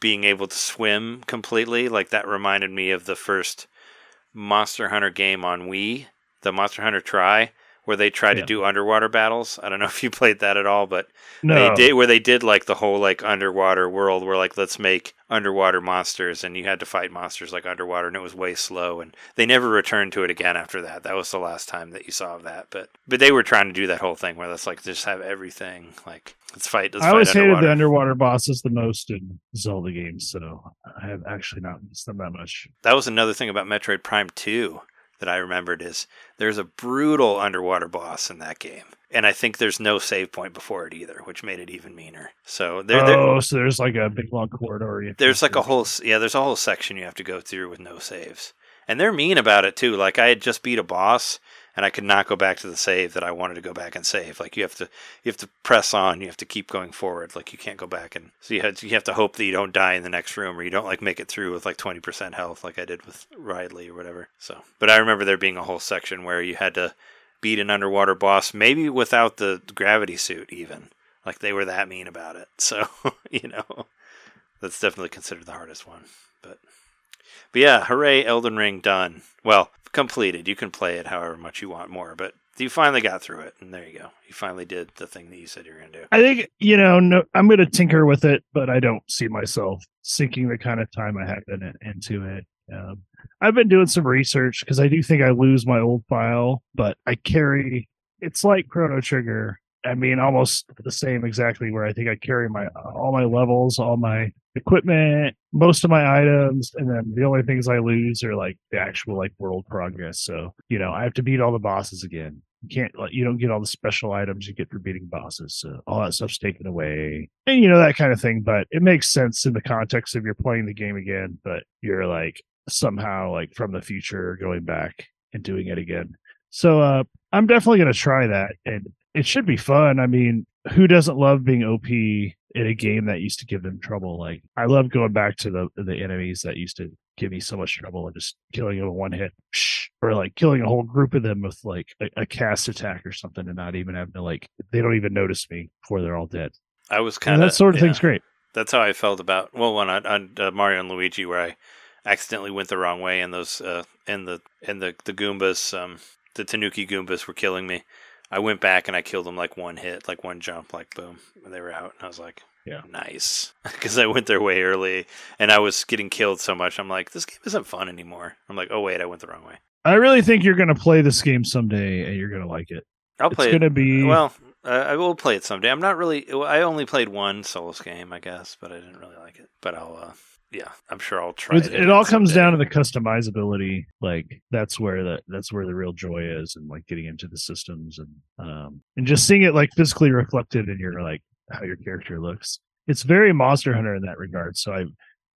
Speaker 2: being able to swim completely. Like that reminded me of the first Monster Hunter game on Wii, the Monster Hunter Tri, where they tried to do underwater battles. I don't know (laughs) if you played that at all, but
Speaker 3: No,
Speaker 2: they did where they did like the whole like underwater world where like let's make underwater monsters and you had to fight monsters like underwater and it was way slow and they never returned to it again after that. That was the last time that you saw of that. But but they were trying to do that whole thing where let's like just have everything like let's fight let's
Speaker 3: I always
Speaker 2: fight
Speaker 3: hated the underwater bosses the most in Zelda games, so I have actually not missed them that much.
Speaker 2: that was another thing about Metroid Prime 2 that I remembered is there's a brutal underwater boss in that game. And I think there's no save point before it either, which made it even meaner. So there, there
Speaker 3: oh, so there's like a big long corridor.
Speaker 2: there's like a whole yeah there's a whole section you have to go through with no saves and they're mean about it too like i had just beat a boss and i could not go back to the save that i wanted to go back and save. Like you have to you have to press on you have to keep going forward. Like you can't go back and so you have to, you have to hope that you don't die in the next room or you don't like make it through with like 20% health like i did with riley or whatever. So but i remember there being a whole section where you had to beat an underwater boss maybe without the gravity suit even. Like they were that mean about it. (laughs) So you know that's definitely considered the hardest one. But but yeah, hooray, Elden Ring done. Well, completed. You can play it however much you want more, but you finally got through it, and there you go. You finally did the thing that you said you were gonna do.
Speaker 3: I think you know, no, I'm going to tinker with it, but I don't see myself sinking the kind of time I have in it into it. Um, I've been doing some research because I do think I lose my old file, but I carry. It's like Chrono Trigger. I mean, almost the same exactly. Where I think I carry my all my levels, all my equipment, most of my items, and then the only things I lose are like the actual like world progress. So you know, I have to beat all the bosses again. You can't like you don't get all the special items you get for beating bosses. So all that stuff's taken away, and you know that kind of thing. But it makes sense in the context of you're playing the game again, but you're like somehow like from the future going back and doing it again. So uh, I'm definitely to try that, and it should be fun. I mean, who doesn't love being OP in a game that used to give them trouble? Like I love going back to the the enemies that used to give me so much trouble and just killing them in one hit, or like killing a whole group of them with like a, a cast attack or something, and not even having to like they don't even notice me before they're all dead.
Speaker 2: I was kind of
Speaker 3: that sort of thing's great.
Speaker 2: That's how I felt about well, one on, on uh, Mario and Luigi, where I accidentally went the wrong way, and those uh, and the and the the Goombas, um, the Tanuki Goombas, were killing me. I went back and I killed them like one hit, like one jump, like boom, and they were out. And I was like,
Speaker 3: Yeah.
Speaker 2: nice, (laughs) because I went their way early, and I was getting killed so much. I'm like, this game isn't fun anymore. I'm like, oh wait, I went the wrong way.
Speaker 3: I really think you're going to play this game someday, and you're going to like it.
Speaker 2: I'll play.
Speaker 3: It's
Speaker 2: play
Speaker 3: going
Speaker 2: it.
Speaker 3: to be
Speaker 2: Well, uh, I will play it someday. I'm not really. I only played one Souls game, I guess, but I didn't really like it. But I'll. Uh, yeah, I'm sure I'll try.
Speaker 3: It,
Speaker 2: It,
Speaker 3: it all comes down to the customizability. Like that's where the that's where the real joy is, and like getting into the systems and um and just seeing it like physically reflected in your like how your character looks. It's very Monster Hunter in that regard. So I,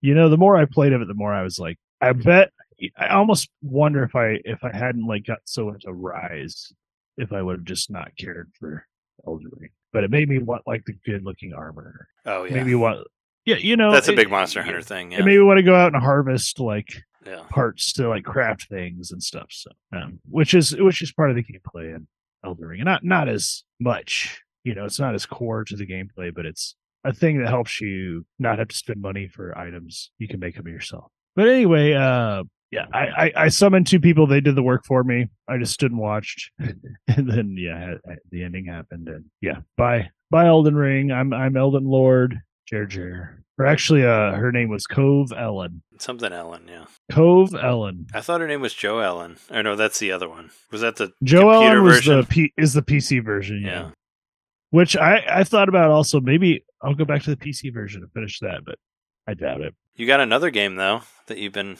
Speaker 3: you know, the more I played of it, the more I was like, I bet I almost wonder if I if I hadn't like got so into Rise, if I would have just not cared for Elden Ring. But it made me want like the good looking armor.
Speaker 2: Oh yeah,
Speaker 3: Maybe want yeah, you know,
Speaker 2: that's a big Monster Hunter thing. Yeah,
Speaker 3: it made me want to go out and harvest like
Speaker 2: yeah.
Speaker 3: parts to like craft things and stuff. So, um, which is which is part of the gameplay in Elden Ring, and not not as much. You know, it's not as core to the gameplay, but it's a thing that helps you not have to spend money for items. You can make them yourself. But anyway, uh, yeah, I, I I summoned two people. They did the work for me. I just stood and watched, (laughs) and then yeah, the ending happened, and yeah, bye bye Elden Ring. I'm I'm Elden Lord. Jer Jer. Or actually, uh, her name was Cove Ellen.
Speaker 2: Something Ellen. Yeah,
Speaker 3: Cove Ellen.
Speaker 2: I thought her name was Joe Ellen. Or no, that's the other one. Was that the
Speaker 3: Joe Ellen was
Speaker 2: version?
Speaker 3: the P- is the PC version, yeah.
Speaker 2: Yeah.
Speaker 3: Which I I thought about also. Maybe I'll go back to the PC version and finish that, but I doubt it.
Speaker 2: You got another game though that you've been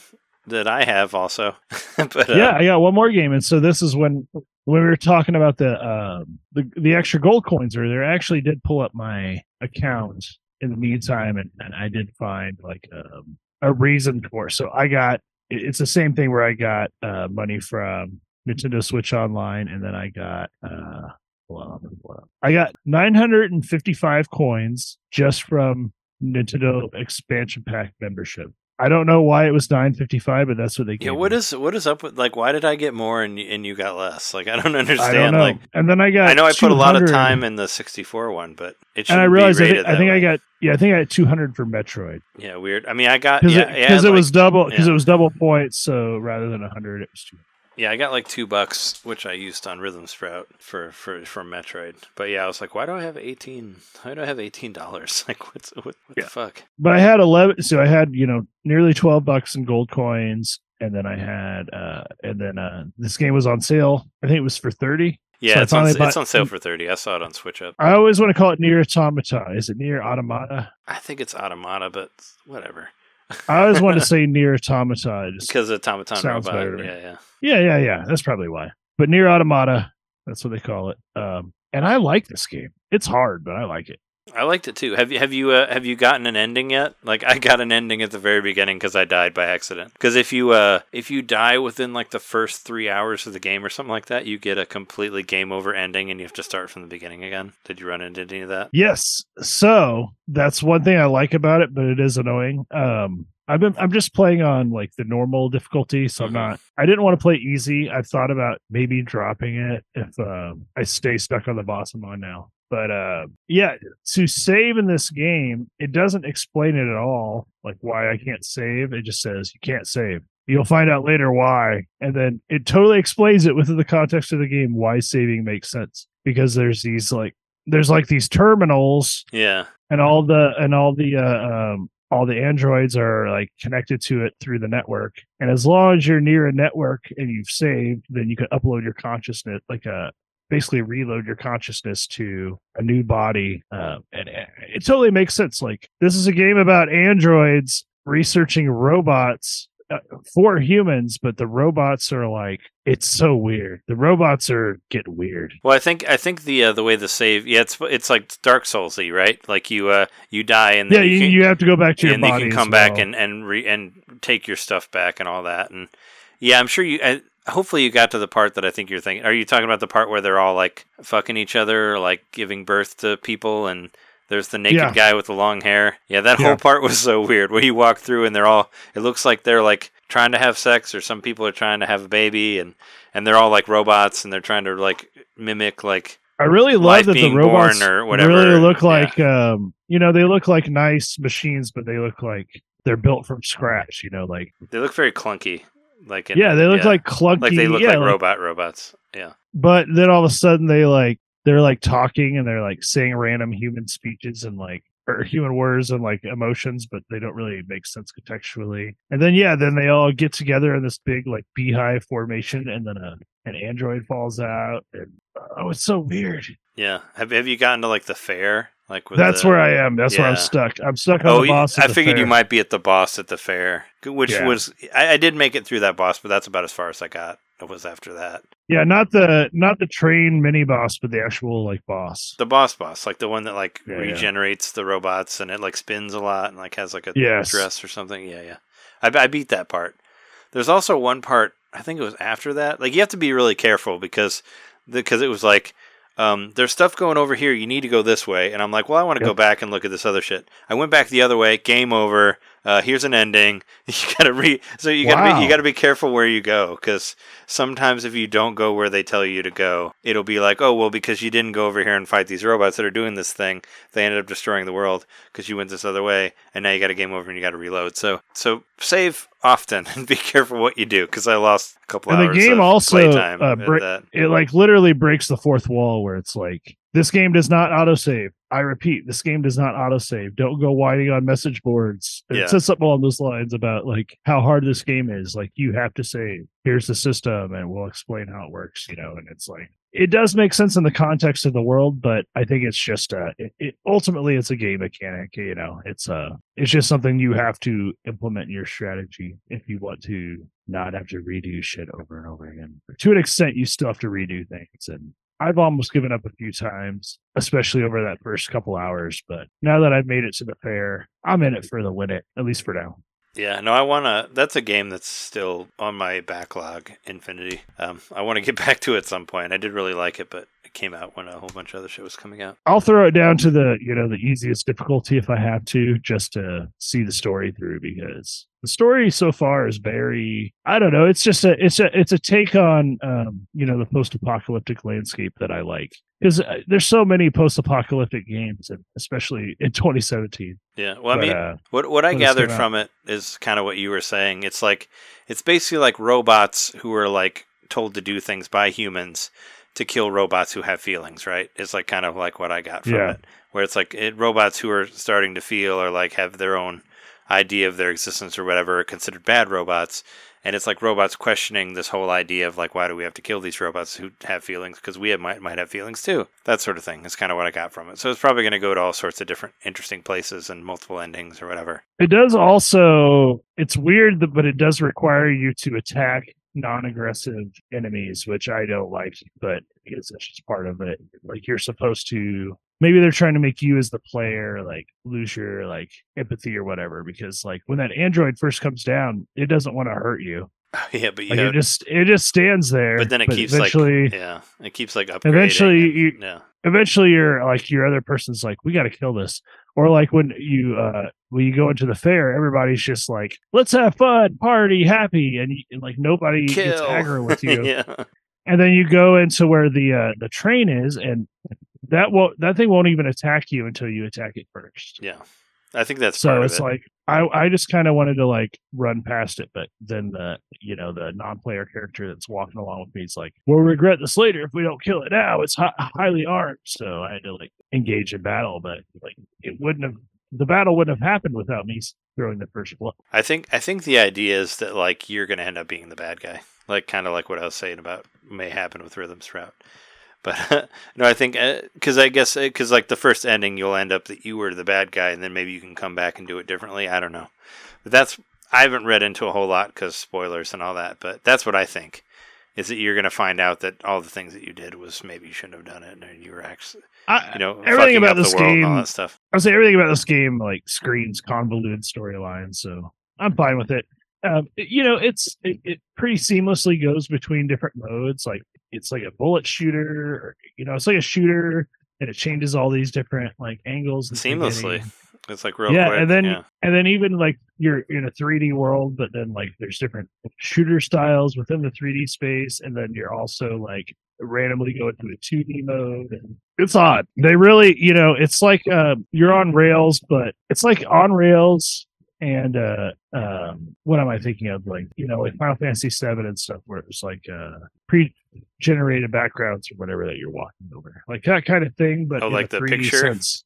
Speaker 2: that I have also. (laughs) but uh,
Speaker 3: yeah, I got one more game, and so this is when when we were talking about the um the the extra gold coins earlier. I actually did pull up my account in the meantime, and, and I did find like um, a reason for. So I got it's the same thing where I got uh, money from Nintendo Switch Online, and then I got uh, hold on, it up. I got 955 coins just from Nintendo Expansion Pack membership. I don't know why it was 955, but that's what they gave
Speaker 2: Yeah, what is what is up with like? Why did I get more and you, and you got less? Like I don't (laughs)
Speaker 3: I
Speaker 2: understand.
Speaker 3: don't know.
Speaker 2: Like
Speaker 3: and then I got.
Speaker 2: I know I put a lot of time in the 64 one, but it should
Speaker 3: and I realized I,
Speaker 2: be
Speaker 3: think, I think I got yeah I think I got 200 for Metroid
Speaker 2: yeah weird. I mean, I got
Speaker 3: because
Speaker 2: yeah
Speaker 3: it,
Speaker 2: yeah,
Speaker 3: it
Speaker 2: like-
Speaker 3: was double because
Speaker 2: yeah.
Speaker 3: it was double points. So rather than 100, it was two.
Speaker 2: Yeah, I got like two bucks, which I used on Rhythm Sprout for for for Metroid. But yeah, I was like, why do I have eighteen? Why do I have eighteen dollars? (laughs) Like, what's what, what
Speaker 3: Yeah.
Speaker 2: the fuck?
Speaker 3: But I had 11, so I had you know nearly 12 bucks in gold coins, and then I had uh and then uh this game was on sale. I think it was for 30.
Speaker 2: Yeah,
Speaker 3: So
Speaker 2: it's on
Speaker 3: finally
Speaker 2: it's on sale for thirty. I saw it on Switch Up.
Speaker 3: I always want to call it near automata. Is it near automata?
Speaker 2: I think it's Automata, but whatever.
Speaker 3: I always wanted to say near automata.
Speaker 2: Because of Automaton
Speaker 3: Sounds
Speaker 2: Robot.
Speaker 3: better.
Speaker 2: Yeah, yeah.
Speaker 3: Yeah, yeah, yeah. That's probably why. But near automata, that's what they call it. Um, and I like this game. It's hard, but I like it.
Speaker 2: I liked it too. Have you have you uh, have you gotten an ending yet? Like I got an ending at the very beginning because I died by accident. Because if you uh if you die within like the first three hours of the game or something like that, you get a completely game over ending and you have to start from the beginning again. Did you run into any of that?
Speaker 3: Yes. So that's one thing I like about it, but it is annoying. Um, I've been I'm just playing on like the normal difficulty, so. I'm not. I didn't want to play easy. I've thought about maybe dropping it if um, I stay stuck on the boss I'm on now. But uh, yeah, to save in this game, it doesn't explain it at all, like why I can't save. It just says you can't save. You'll find out later why, and then it totally explains it within the context of the game why saving makes sense because there's these like there's like these terminals
Speaker 2: Yeah.
Speaker 3: and all the and all the uh, um all the androids are like connected to it through the network and as long as you're near a network and you've saved then you can upload your consciousness like a basically reload your consciousness to a new body um, and it, totally makes sense like this is a game about androids researching robots uh, for humans, but the robots are like it's so weird. The robots are get weird.
Speaker 2: Well, I think I think the uh, the way the save yeah it's it's like Dark Soulsy right like you uh you die and
Speaker 3: Yeah,
Speaker 2: then
Speaker 3: you,
Speaker 2: can,
Speaker 3: you have to go back to your
Speaker 2: and you can come back and and re- and take your stuff back and all that and yeah I'm sure you I, hopefully you got to the part that I think you're thinking are you talking about the part where they're all like fucking each other or like giving birth to people and there's the naked
Speaker 3: Yeah.
Speaker 2: guy with the long hair yeah that
Speaker 3: Yeah.
Speaker 2: whole part was so weird where you walk through and they're all it looks like they're like trying to have sex or some people are trying to have a baby and and they're all like robots and they're trying to like mimic like
Speaker 3: I really love that the robots
Speaker 2: or whatever,
Speaker 3: really look
Speaker 2: yeah.
Speaker 3: like um you know they look like nice machines, but they look like they're built from scratch. You know, like
Speaker 2: they look very clunky like in-
Speaker 3: yeah, they look
Speaker 2: yeah.
Speaker 3: like clunky.
Speaker 2: like they look
Speaker 3: yeah,
Speaker 2: like robot robots yeah
Speaker 3: but then all of a sudden they like they're like talking and they're like saying random human speeches and like or (laughs) human words and like emotions but they don't really make sense contextually and then yeah then they all get together in this big like beehive formation and then a an android falls out and oh it's so weird
Speaker 2: yeah have, have you gotten to like the fair like
Speaker 3: that's
Speaker 2: the-
Speaker 3: where i am that's where i'm stuck i'm stuck on
Speaker 2: Oh,
Speaker 3: the boss
Speaker 2: I
Speaker 3: the
Speaker 2: figured you might be at the boss at the fair, which
Speaker 3: Yeah.
Speaker 2: was I, I did make it through that boss, but that's about as far as I got. It was after that.
Speaker 3: yeah not the not the train mini boss but the actual like boss
Speaker 2: The boss boss, like the one that like
Speaker 3: Yeah, yeah.
Speaker 2: regenerates the robots and it like spins a lot and like has like a
Speaker 3: Yes.
Speaker 2: dress or something. Yeah, yeah. I, I beat that part. There's also one part I think it was after that. Like you have to be really careful because because it was like um, there's stuff going over here. You need to go this way, and I'm like, well, I want to go back and look at this other shit. I went back the other way. Game over. Uh, here's an ending. (laughs) You gotta re. So you gotta be you gotta be careful where you go because sometimes if you don't go where they tell you to go, it'll be like, oh well, because you didn't go over here and fight these robots that are doing this thing, they ended up destroying the world because you went this other way, and now you got a game over and you got to reload. So so save often (laughs) and be careful what you do because I lost a couple
Speaker 3: And the
Speaker 2: hours.
Speaker 3: game
Speaker 2: of
Speaker 3: also,
Speaker 2: playtime
Speaker 3: uh,
Speaker 2: with
Speaker 3: br-
Speaker 2: that.
Speaker 3: it like literally breaks the fourth wall where it's like this game does not autosave. I repeat, this game does not autosave. Don't go whining on message boards. It
Speaker 2: Yeah.
Speaker 3: says something along those lines about like how hard this game is. Like you have to save. Here's the system, and we'll explain how it works. You know, and it's like it does make sense in the context of the world, but I think it's just uh, it, it ultimately it's a game mechanic. You know, it's uh, it's just something you have to implement in your strategy if you want to not have to redo shit over and over again. To an extent, you still have to redo things, and I've almost given up a few times, especially over that first couple hours. But now that I've made it to the fair, I'm in it for the win it, at least for now.
Speaker 2: Yeah, no, I want to. That's a game that's still on my backlog, Infinity. Um, I want to get (laughs) back to it at some point. I did really like it, but came out when a whole bunch of other shit was coming out.
Speaker 3: I'll throw it down to the you know the easiest difficulty if I have to, just to see the story through because the story so far is very I don't know. It's just a it's a it's a take on um, you know the post apocalyptic landscape that I like because there's so many post apocalyptic games, especially in 2017.
Speaker 2: Yeah, well, I mean,
Speaker 3: uh,
Speaker 2: what what I gathered
Speaker 3: out.
Speaker 2: from it is kind of what you were saying. It's like it's basically like robots who are like told to do things by humans to kill robots who have feelings. Right? It's like kind of like what I got from
Speaker 3: Yeah.
Speaker 2: it, where it's like it, robots who are starting to feel or like have their own idea of their existence or whatever are considered bad robots. And it's like robots questioning this whole idea of like, why do we have to kill these robots who have feelings? Because we have, might might have feelings too. That sort of thing is kind of what I got from it. So it's probably going to go to all sorts of different interesting places and multiple endings or whatever.
Speaker 3: It does also, it's weird, but it does require you to attack non aggressive enemies, which I don't like, but because that's just part of it. Like you're supposed to, maybe they're trying to make you as the player, like lose your like empathy or whatever, because like when that android first comes down, it doesn't want to hurt you. (laughs)
Speaker 2: yeah, but you
Speaker 3: Like
Speaker 2: know,
Speaker 3: it just, it just stands there.
Speaker 2: but then it keeps
Speaker 3: eventually,
Speaker 2: like yeah, it keeps like upgrading.
Speaker 3: Eventually
Speaker 2: and-
Speaker 3: you-
Speaker 2: yeah,
Speaker 3: eventually you're like your other person's like we got to kill this. Or like when you uh when you go into the fair everybody's just like let's have fun party happy and, you, and like nobody gets
Speaker 2: kill.
Speaker 3: aggro with (laughs) you.
Speaker 2: Yeah,
Speaker 3: and then you go into where the uh the train is and that won't that thing won't even attack you until you attack it first.
Speaker 2: Yeah. I think that's
Speaker 3: so it's
Speaker 2: it.
Speaker 3: like I, I just kind of wanted to like run past it, but then the you know the non-player character that's walking along with me is like, "We'll regret this later if we don't kill it now. It's hi- highly armed." So I had to like engage in battle, but like it wouldn't have the battle wouldn't have happened without me throwing the first blow.
Speaker 2: I think I think the idea is that like you're going to end up being the bad guy, like kind of like what I was saying about may happen with Rhythm Sprout. But (laughs) no, I think because I guess because like the first ending, you'll end up that you were the bad guy, and then maybe you can come back and do it differently. I don't know, but that's I haven't read into a whole lot because spoilers and all that, but that's what I think. Is that you're going to find out that all the things that you did was maybe you shouldn't have done it, and you were actually,
Speaker 3: I,
Speaker 2: you know,
Speaker 3: everything about
Speaker 2: up
Speaker 3: this
Speaker 2: and all that stuff.
Speaker 3: I would say everything about this game like screens convoluted storylines, so I'm fine with it. Um, you know, it's it, it pretty seamlessly goes between different modes. Like it's like a bullet shooter, or, you know, it's like a shooter, and it changes all these different like angles
Speaker 2: Seamlessly. It's like real
Speaker 3: yeah,
Speaker 2: quick.
Speaker 3: and then
Speaker 2: yeah.
Speaker 3: and then even like you're in a 3D world, but then like there's different shooter styles within the 3D space, and then you're also like randomly go into a 2D mode, and it's odd. They really, you know, it's like uh, you're on rails, but it's like on rails. And uh, um, what am I thinking of? Like you know, like Final Fantasy VII and stuff, where it's like uh, pre-generated backgrounds or whatever that you're walking over, like that kind of thing. But
Speaker 2: Oh, like the
Speaker 3: 3D
Speaker 2: picture?
Speaker 3: sense.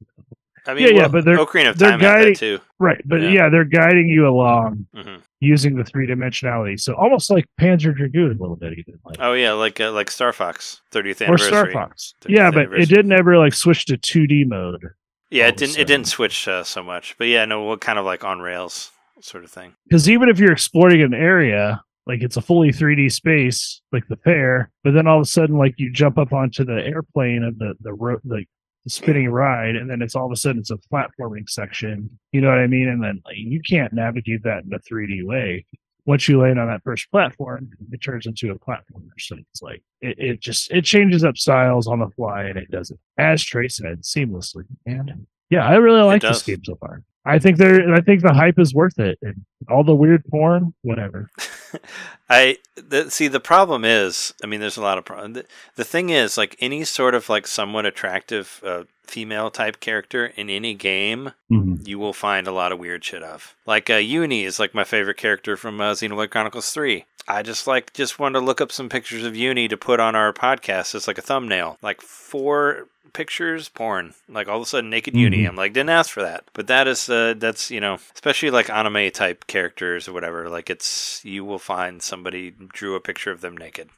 Speaker 2: I mean,
Speaker 3: yeah, yeah, but they're-
Speaker 2: Ocarina of
Speaker 3: they're guiding-
Speaker 2: too.
Speaker 3: Right, but
Speaker 2: Yeah.
Speaker 3: yeah. they're guiding you along
Speaker 2: hmm
Speaker 3: using the three dimensionality. So almost like Panzer Dragoon a little bit, even like
Speaker 2: Oh yeah, like uh, like Star Fox 30th anniversary or.
Speaker 3: Star Fox. Yeah, but it didn't ever like switch to two D mode.
Speaker 2: Yeah, it didn't. It didn't switch uh, so much, but yeah, no, what kind of like on rails sort of thing.
Speaker 3: Because even if you're exploring an area, like it's a fully 3D space, like the fair, but then all of a sudden, like you jump up onto the airplane of the the ro- like the spinning ride, and then it's all of a sudden it's a platforming section. You know what I mean? And then like, you can't navigate that in a 3D way. Once you land on that first platform, it turns into a platformer. So it's like it, it just it changes up styles on the fly, and it does it as Trey said seamlessly. And yeah, I really like this game so far. I think there. I think the hype is worth it. And all the weird porn, whatever. (laughs)
Speaker 2: I the, see the problem is, I mean, there's a lot of problem. The, the thing is, like any sort of like somewhat attractive uh, female type character in any game, you will find a lot of weird shit of. Like uh, Eunie is like my favorite character from uh, Xenoblade Chronicles Three. I just like just wanted to look up some pictures of Eunie to put on our podcast It's like a thumbnail. Like four pictures, porn. Like all of a sudden naked Eunie.
Speaker 3: Mhm.
Speaker 2: I'm like, didn't ask for that. But that is uh, that's you know, especially like anime type characters or whatever. Like it's you will find somebody drew a picture of them naked.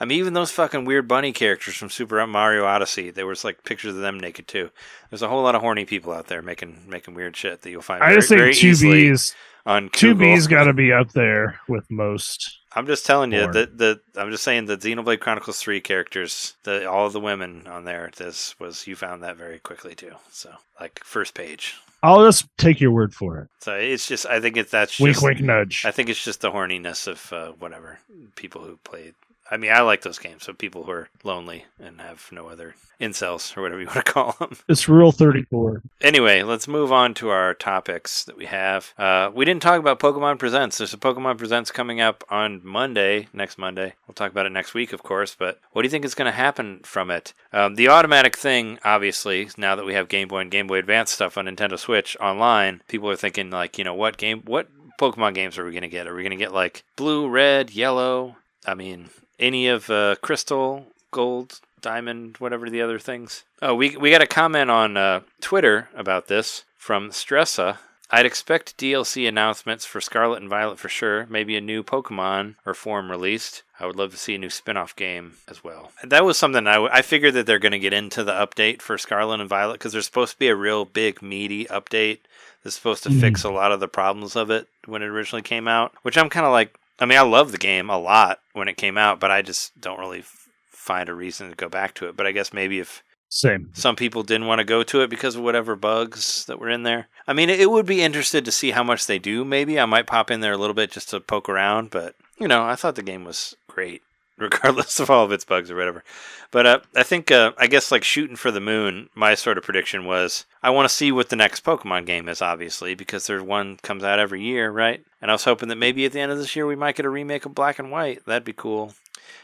Speaker 2: I mean, even those fucking weird bunny characters from Super Mario Odyssey, there was like pictures of them naked too. There's a whole lot of horny people out there making making weird shit that you'll find.
Speaker 3: I
Speaker 2: very,
Speaker 3: just think two
Speaker 2: easily
Speaker 3: B's
Speaker 2: on
Speaker 3: Two B's got to be up there with most.
Speaker 2: I'm just telling you that the I'm just saying the Xenoblade Chronicles three characters, the all the women on there, this was you found that very quickly too. So like first page.
Speaker 3: I'll just take your word for it.
Speaker 2: So it's just I think it's that's
Speaker 3: Wink,
Speaker 2: just
Speaker 3: wink, nudge.
Speaker 2: I think it's just the horniness of uh, whatever people who played. I mean, I like those games. So people who are lonely and have no other incels or whatever you want to (laughs) call them.
Speaker 3: It's Rule Thirty Four.
Speaker 2: Anyway, let's move on to our topics that we have. Uh, we didn't talk about Pokemon Presents. There's a Pokemon Presents coming up on Monday, next Monday. We'll talk about it next week, of course. But what do you think is going to happen from it? Um, the automatic thing, obviously, now that we have Game Boy and Game Boy Advance stuff on Nintendo Switch online, people are thinking like, you know, what game, what Pokemon games are we going to get? Are we going to get like blue, red, yellow? I mean, any of uh, crystal, gold, diamond, whatever the other things. Oh, we we got a comment on uh, Twitter about this from Stressa. I'd expect DLC announcements for Scarlet and Violet for sure. Maybe a new Pokemon or form released. I would love to see a new spin-off game as well. That was something I, w- I figured that they're going to get into the update for Scarlet and Violet because there's supposed to be a real big meaty update that's supposed to
Speaker 3: Mhm.
Speaker 2: fix a lot of the problems of it when it originally came out. Which I'm kind of like, I mean, I love the game a lot when it came out, but I just don't really f- find a reason to go back to it. But I guess maybe if
Speaker 3: Same.
Speaker 2: some people didn't want to go to it because of whatever bugs that were in there. I mean, it would be interested to see how much they do. Maybe I might pop in there a little bit just to poke around, but you know, I thought the game was great, regardless of all of its bugs or whatever. But uh, I think, uh, I guess, like shooting for the moon, my sort of prediction was I want to see what the next Pokemon game is, obviously, because there's one comes out every year, right? And I was hoping that maybe at the end of this year we might get a remake of Black and White. That'd be cool.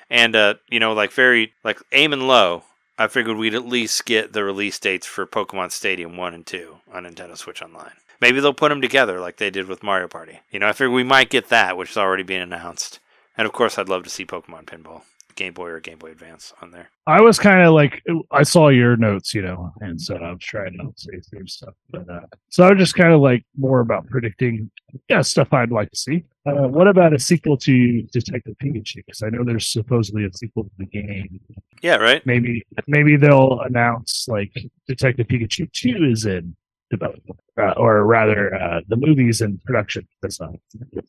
Speaker 2: And uh, you know, like very like aiming low. I figured we'd at least get the release dates for Pokemon Stadium 1 and 2 on Nintendo Switch Online. Maybe they'll put them together like they did with Mario Party. You know, I figured we might get that, which is already being announced. And of course, I'd love to see Pokemon Pinball, Game Boy or Game Boy Advance on there.
Speaker 3: I was kind of like I saw your notes, you know, and so I was trying to say the same stuff. But uh, so I was just kind of like more about predicting, yeah, stuff I'd like to see. Uh, what about a sequel to Detective Pikachu? Because I know there's supposedly a sequel to the game.
Speaker 2: Yeah, right?
Speaker 3: Maybe maybe they'll announce like Detective Pikachu Two is in development, uh, or rather, uh, the movies in production. That's not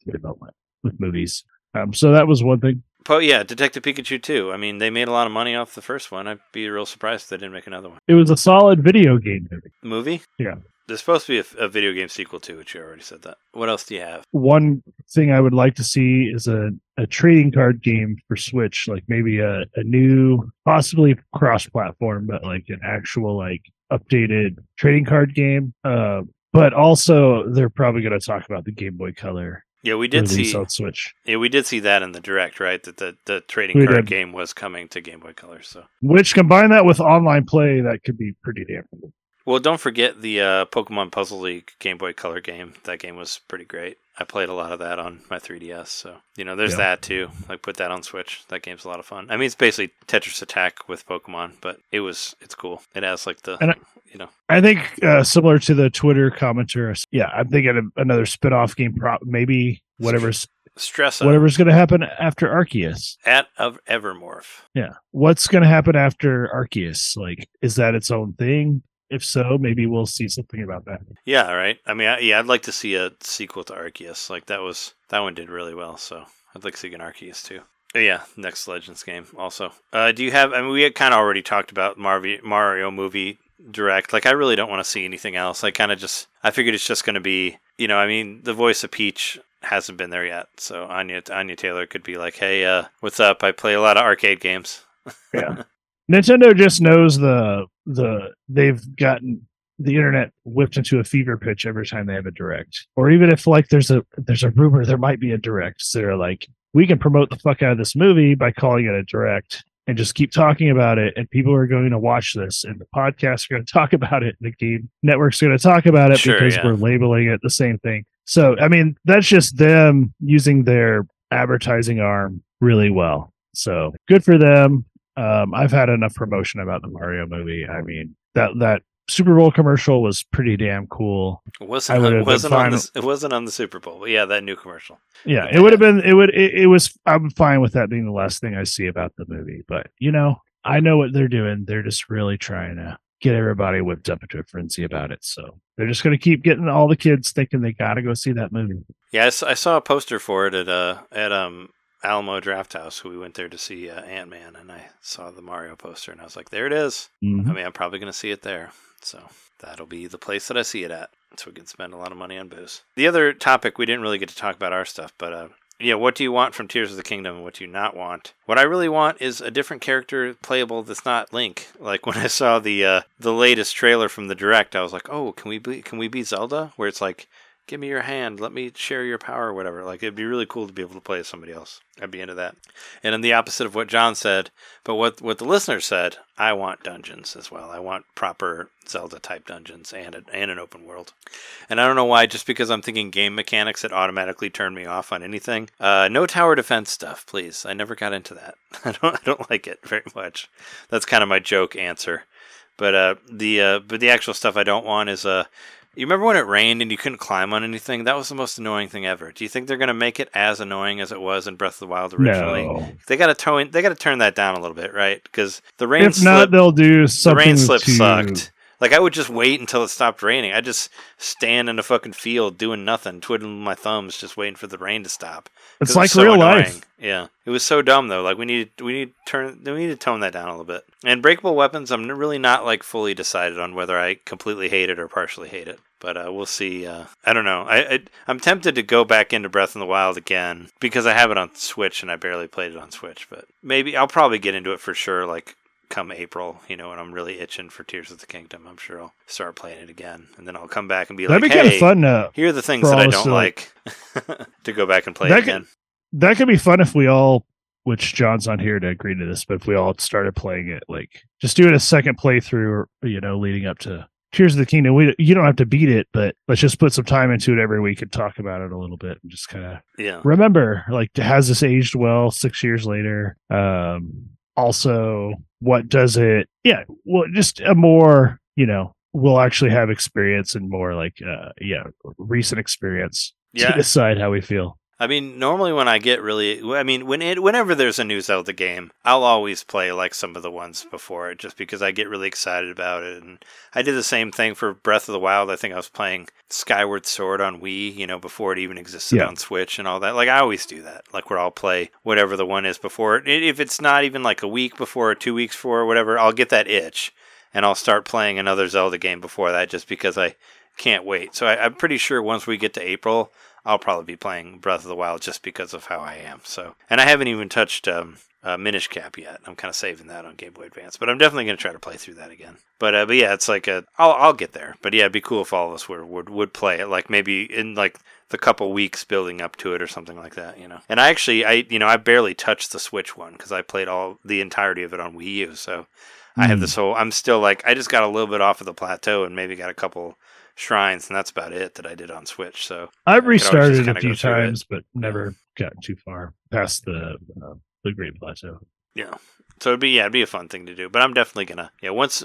Speaker 3: development with movies. Um, so that was one thing.
Speaker 2: Oh yeah, Detective Pikachu too. I mean, they made a lot of money off the first one. I'd be real surprised if they didn't make another one.
Speaker 3: It was a solid video game movie.
Speaker 2: Movie?
Speaker 3: Yeah.
Speaker 2: There's supposed to be a, a video game sequel too, which you already said that. What else do you have?
Speaker 3: One thing I would like to see is a, a trading card game for Switch, like maybe a, a new, possibly cross platform, but like an actual like updated trading card game. Uh, but also they're probably going to talk about the Game Boy Color
Speaker 2: Yeah, we did see.
Speaker 3: on Switch,
Speaker 2: Yeah, we did see that in the direct, right? That the the trading
Speaker 3: We
Speaker 2: card
Speaker 3: did.
Speaker 2: game was coming to Game Boy Color. So,
Speaker 3: which combine that with online play, that could be pretty damn cool.
Speaker 2: well, don't forget the uh, Pokemon Puzzle League Game Boy Color game. That game was pretty great. I played a lot of that on my 3DS. So, you know, there's
Speaker 3: Yeah.
Speaker 2: that too. Like, put that on Switch. That game's a lot of fun. I mean, it's basically Tetris Attack with Pokemon, but it was it's cool. It has like the
Speaker 3: And I-
Speaker 2: you know
Speaker 3: I think uh, similar to the Twitter commenter, yeah, I'm thinking of another spin-off game, prop maybe whatever's
Speaker 2: stress
Speaker 3: whatever's going to happen after Arceus.
Speaker 2: at of Evermorph.
Speaker 3: Yeah. What's going to happen after Arceus? Like, is that its own thing? If so, maybe we'll see something about that.
Speaker 2: Yeah, right. I mean, I, yeah, I'd like to see a sequel to Arceus. Like that was that one did really well, so I'd like to see an Arceus too. Oh, yeah, next Legends game also. Uh, do you have? I mean, we had kind of already talked about Marvi, Mario movie direct. Like, I really don't want to see anything else. I kind of just I figured it's just going to be, you know, I mean, the voice of Peach hasn't been there yet, so Anya Anya Taylor could be like, hey, uh, what's up? I play a lot of arcade games.
Speaker 3: Yeah. (laughs) Nintendo just knows the the they've gotten the internet whipped into a fever pitch every time they have a direct. Or even if like there's a there's a rumor there might be a direct. So they're like, we can promote the fuck out of this movie by calling it a direct and just keep talking about it and people are going to watch this and the podcasts are going (laughs) to talk about it and the game network's going to talk about it
Speaker 2: Sure,
Speaker 3: because
Speaker 2: yeah.
Speaker 3: we're labeling it the same thing. So I mean that's just them using their advertising arm really well. So good for them. Um, I've had enough promotion about the Mario movie. I mean, that that Super Bowl commercial was pretty damn cool.
Speaker 2: It wasn't it wasn't on the, it wasn't on the Super Bowl, but yeah, that new commercial.
Speaker 3: Yeah, it would have been. It would. It, it was. I'm fine with that being the last thing I see about the movie. But you know, I know what they're doing. They're just really trying to get everybody whipped up into a frenzy about it. So they're just going to keep getting all the kids thinking they got to go see that movie.
Speaker 2: Yeah, I saw a poster for it at uh at um Alamo Drafthouse. We went there to see uh, Ant Man, and I saw the Mario poster, and I was like, "There it is."
Speaker 3: Mhm.
Speaker 2: I mean, I'm probably going to see it there, so that'll be the place that I see it at, so we can spend a lot of money on booze. The other topic we didn't really get to talk about our stuff, but uh, yeah, what do you want from Tears of the Kingdom, and what do you not want? What I really want is a different character playable that's not Link. (laughs) Like when I saw the uh, the latest trailer from the direct, I was like, "Oh, can we be can we be Zelda?" Where it's like give me your hand, let me share your power, or whatever. Like it'd be really cool to be able to play as somebody else. I'd be into that. And then the opposite of what John said, but what what the listener said, I want dungeons as well. I want proper Zelda type dungeons and a, and an open world. And I don't know why, just because I'm thinking game mechanics that automatically turn me off on anything. Uh, no tower defense stuff, please. I never got into that. (laughs) I don't I don't like it very much. That's kind of my joke answer. But uh, the uh, but the actual stuff I don't want is uh, you remember when it rained and you couldn't climb on anything? That was the most annoying thing ever. Do you think they're going to make it as annoying as it was in Breath of the Wild originally?
Speaker 3: No.
Speaker 2: They got to tone. They got to turn that down a little bit, right? Because the rain
Speaker 3: If not,
Speaker 2: slip,
Speaker 3: they'll do
Speaker 2: the
Speaker 3: something.
Speaker 2: rain slip
Speaker 3: to,
Speaker 2: sucked. Like I would just wait until it stopped raining. I just stand in a fucking field doing nothing, twiddling my thumbs, just waiting for the rain to stop.
Speaker 3: It's
Speaker 2: it
Speaker 3: like
Speaker 2: so
Speaker 3: real
Speaker 2: annoying.
Speaker 3: life.
Speaker 2: Yeah, it was so dumb though. Like we need we need to turn we need to tone that down a little bit. And breakable weapons, I'm really not like fully decided on whether I completely hate it or partially hate it. But uh, we'll see. Uh, I don't know. I, I I'm tempted to go back into Breath of the Wild again because I have it on Switch and I barely played it on Switch. But maybe I'll probably get into it for sure. Like come April, you know, when I'm really itching for Tears of the Kingdom, I'm sure I'll start playing it again, and then I'll come back and be
Speaker 3: That'd
Speaker 2: like,
Speaker 3: be
Speaker 2: "Hey,
Speaker 3: fun. To,
Speaker 2: here are the things that I don't
Speaker 3: to,
Speaker 2: like." (laughs) to go back and play
Speaker 3: That
Speaker 2: it
Speaker 3: could-
Speaker 2: again.
Speaker 3: that could be fun if we all, which John's on here to agree to this, but if we all started playing it, like just doing a second playthrough, you know, leading up to Tears of the Kingdom. We you don't have to beat it, but let's just put some time into it every week and talk about it a little bit and just kind of
Speaker 2: Yeah.
Speaker 3: remember like has this aged well six years later um also what does it yeah well just a more you know we'll actually have experience and more like uh yeah recent experience
Speaker 2: Yeah.
Speaker 3: to decide how we feel
Speaker 2: I mean, normally when I get really, I mean, when it, whenever there's a new Zelda game, I'll always play like some of the ones before it, just because I get really excited about it. And I did the same thing for Breath of the Wild. I think I was playing Skyward Sword on Wii, you know, before it even existed
Speaker 3: Yeah.
Speaker 2: on Switch and all that. Like I always do that, like where I'll play whatever the one is before it. If it's not even like a week before or two weeks before or whatever, I'll get that itch and I'll start playing another Zelda game before that, just because I can't wait. So I, I'm pretty sure once we get to April, I'll probably be playing Breath of the Wild just because of how I am. So, and I haven't even touched um, uh, Minish Cap yet. I'm kind of saving that on Game Boy Advance, but I'm definitely going to try to play through that again. But uh, but yeah, it's like a I'll I'll get there. But yeah, it'd be cool if all of us would would, would play it like maybe in like the couple weeks building up to it or something like that, you know. And I actually I you know I barely touched the Switch one because I played all the entirety of it on Wii U, so. I have
Speaker 3: Hmm.
Speaker 2: this whole. I'm still like I just got a little bit off of the plateau and maybe got a couple shrines, and that's about it that I did on Switch. So
Speaker 3: I've restarted a few
Speaker 2: through it.
Speaker 3: times, but never got too far past the uh, the Great Plateau.
Speaker 2: yeah, so it'd be yeah, it'd be a fun thing to do. But I'm definitely gonna yeah once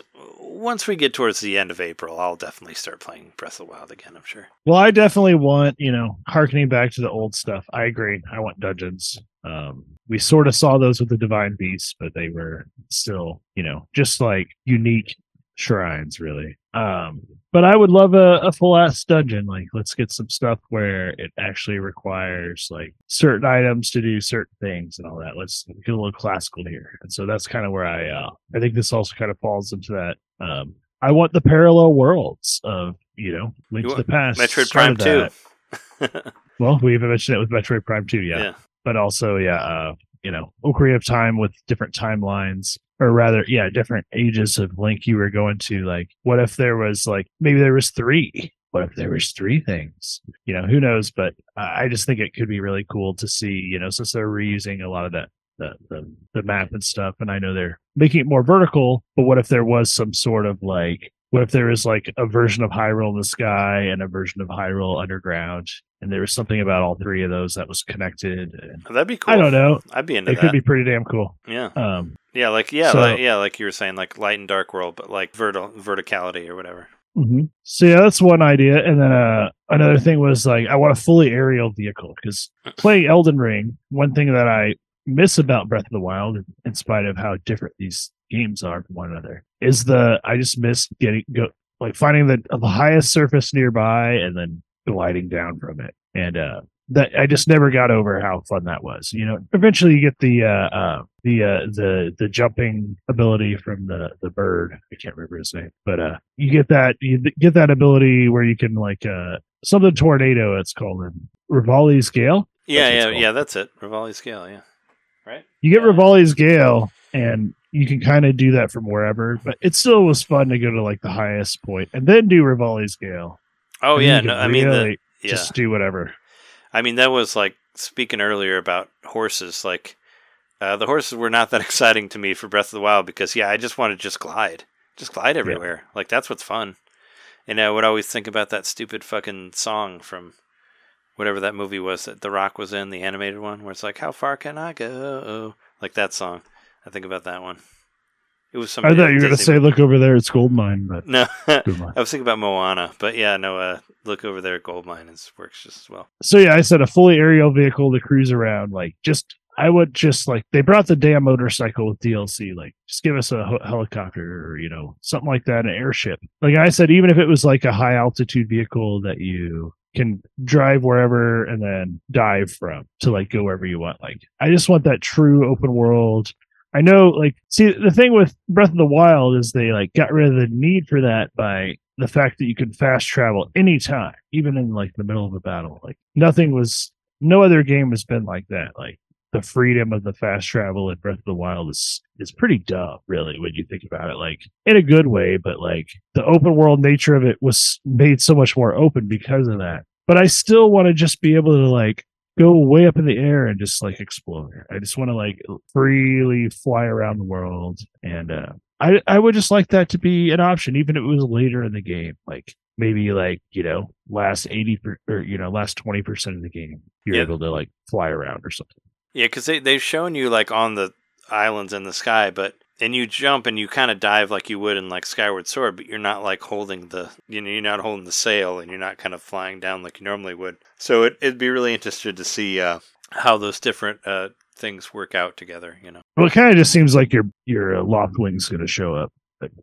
Speaker 2: once we get towards the end of April, I'll definitely start playing Breath of the Wild again. I'm sure.
Speaker 3: Well, I definitely want, you know, harkening back to the old stuff. I agree. I want dungeons. Um, we sort of saw those with the Divine Beasts, but they were still, you know, just like unique shrines, really. Um, but I would love a, a full ass dungeon. Like, let's get some stuff where it actually requires like certain items to do certain things and all that. Let's get a little classical here. And so that's kind of where I, uh, I think this also kind of falls into that. Um, I want the parallel worlds of, you know, Link
Speaker 2: You
Speaker 3: to the Past.
Speaker 2: Metroid Prime
Speaker 3: started
Speaker 2: Two.
Speaker 3: that. (laughs) Well, we even mentioned it with Metroid Prime 2, yeah.
Speaker 2: Yeah.
Speaker 3: But also, yeah, uh, you know, Ocarina of Time with different timelines, or rather, yeah, different ages of Link you were going to. Like, what if there was like maybe there was three? What if there was three things? You know, who knows? But uh, I just think it could be really cool to see. You know, since they're reusing a lot of that. The, the the map and stuff and i know they're making it more vertical but what if there was some sort of like what if there was like a version of Hyrule in the sky and a version of Hyrule underground, and there was something about all three of those that was connected? And
Speaker 2: That'd be cool.
Speaker 3: I don't know.
Speaker 2: I'd be into
Speaker 3: It
Speaker 2: that.
Speaker 3: could be pretty damn cool.
Speaker 2: yeah,
Speaker 3: Um,
Speaker 2: yeah, like yeah,
Speaker 3: So-
Speaker 2: like, yeah, like you were saying, like light and dark world, but like vertical verticality or whatever.
Speaker 3: mhm. So yeah, that's one idea. And then uh, another thing was like I want a fully aerial vehicle because (clears throat) playing Elden Ring, one thing that I miss about Breath of the Wild, in spite of how different these games are from one another, is the I just miss getting go like finding the the highest surface nearby and then gliding down from it. And uh that I just never got over how fun that was. You know, eventually you get the uh, uh the uh the the jumping ability from the the bird. I can't remember his name, but uh you get that you get that ability where you can like uh something tornado it's called in Revali's Gale.
Speaker 2: Yeah,
Speaker 3: That's what it's
Speaker 2: yeah, yeah. That's it. Revali's Gale. Yeah. Right.
Speaker 3: You get
Speaker 2: Yeah.
Speaker 3: Revali's Gale and you can kind of do that from wherever, but it still was fun to go to like the highest point and then do Revali's Gale.
Speaker 2: Oh
Speaker 3: And
Speaker 2: yeah. No,
Speaker 3: can
Speaker 2: I mean, the, yeah.
Speaker 3: just do whatever.
Speaker 2: I mean, that was like speaking earlier about horses. Like, uh, the horses were not that (laughs) exciting to me for Breath of the Wild because, yeah, I just want to just glide, just glide everywhere. Like that's what's fun. And I would always think about that stupid fucking song from whatever that movie was that The Rock was in, the animated one, where it's like, "How far can I go?" Like that song. I think about that one. It was some.
Speaker 3: I thought you were going to say, "Look over there, it's gold mine," but
Speaker 2: No,
Speaker 3: one. (laughs)
Speaker 2: I was thinking about Moana, but yeah, no. Uh, look over there, Goldmine is works just as well.
Speaker 3: so yeah, I said a fully aerial vehicle to cruise around. Like, just I would just like they brought the damn motorcycle with DLC. Like, just give us a ho- helicopter or you know something like that, an airship. Like I said, even if it was like a high altitude vehicle that you can drive wherever and then dive from to like go wherever you want. Like, I just want that true open world. I know, like, see, the thing with Breath of the Wild is they like got rid of the need for that by the fact that you could fast travel anytime, even in like the middle of a battle. Like, nothing was, no other game has been like that. Like, the freedom of the fast travel in Breath of the Wild is is pretty dumb, really, when you think about it. Like in a good way, but like the open world nature of it was made so much more open because of that. But I still want to just be able to like go way up in the air and just like explore. I just want to like freely fly around the world, and uh, I I would just like that to be an option, even if it was later in the game, like. Maybe like you know, last eighty per, or you know, last twenty percent of the game, you're
Speaker 2: Yeah.
Speaker 3: able to like fly around or something.
Speaker 2: Yeah, because they they've shown you like on the islands in the sky, but and you jump and you kind of dive like you would in like Skyward Sword, but you're not like holding the you know you're not holding the sail and you're not kind of flying down like you normally would. So it, it'd be really interested to see uh, how those different uh, things work out together. You know.
Speaker 3: Well, it kind of just seems like your your uh, Loftwing's going to show up.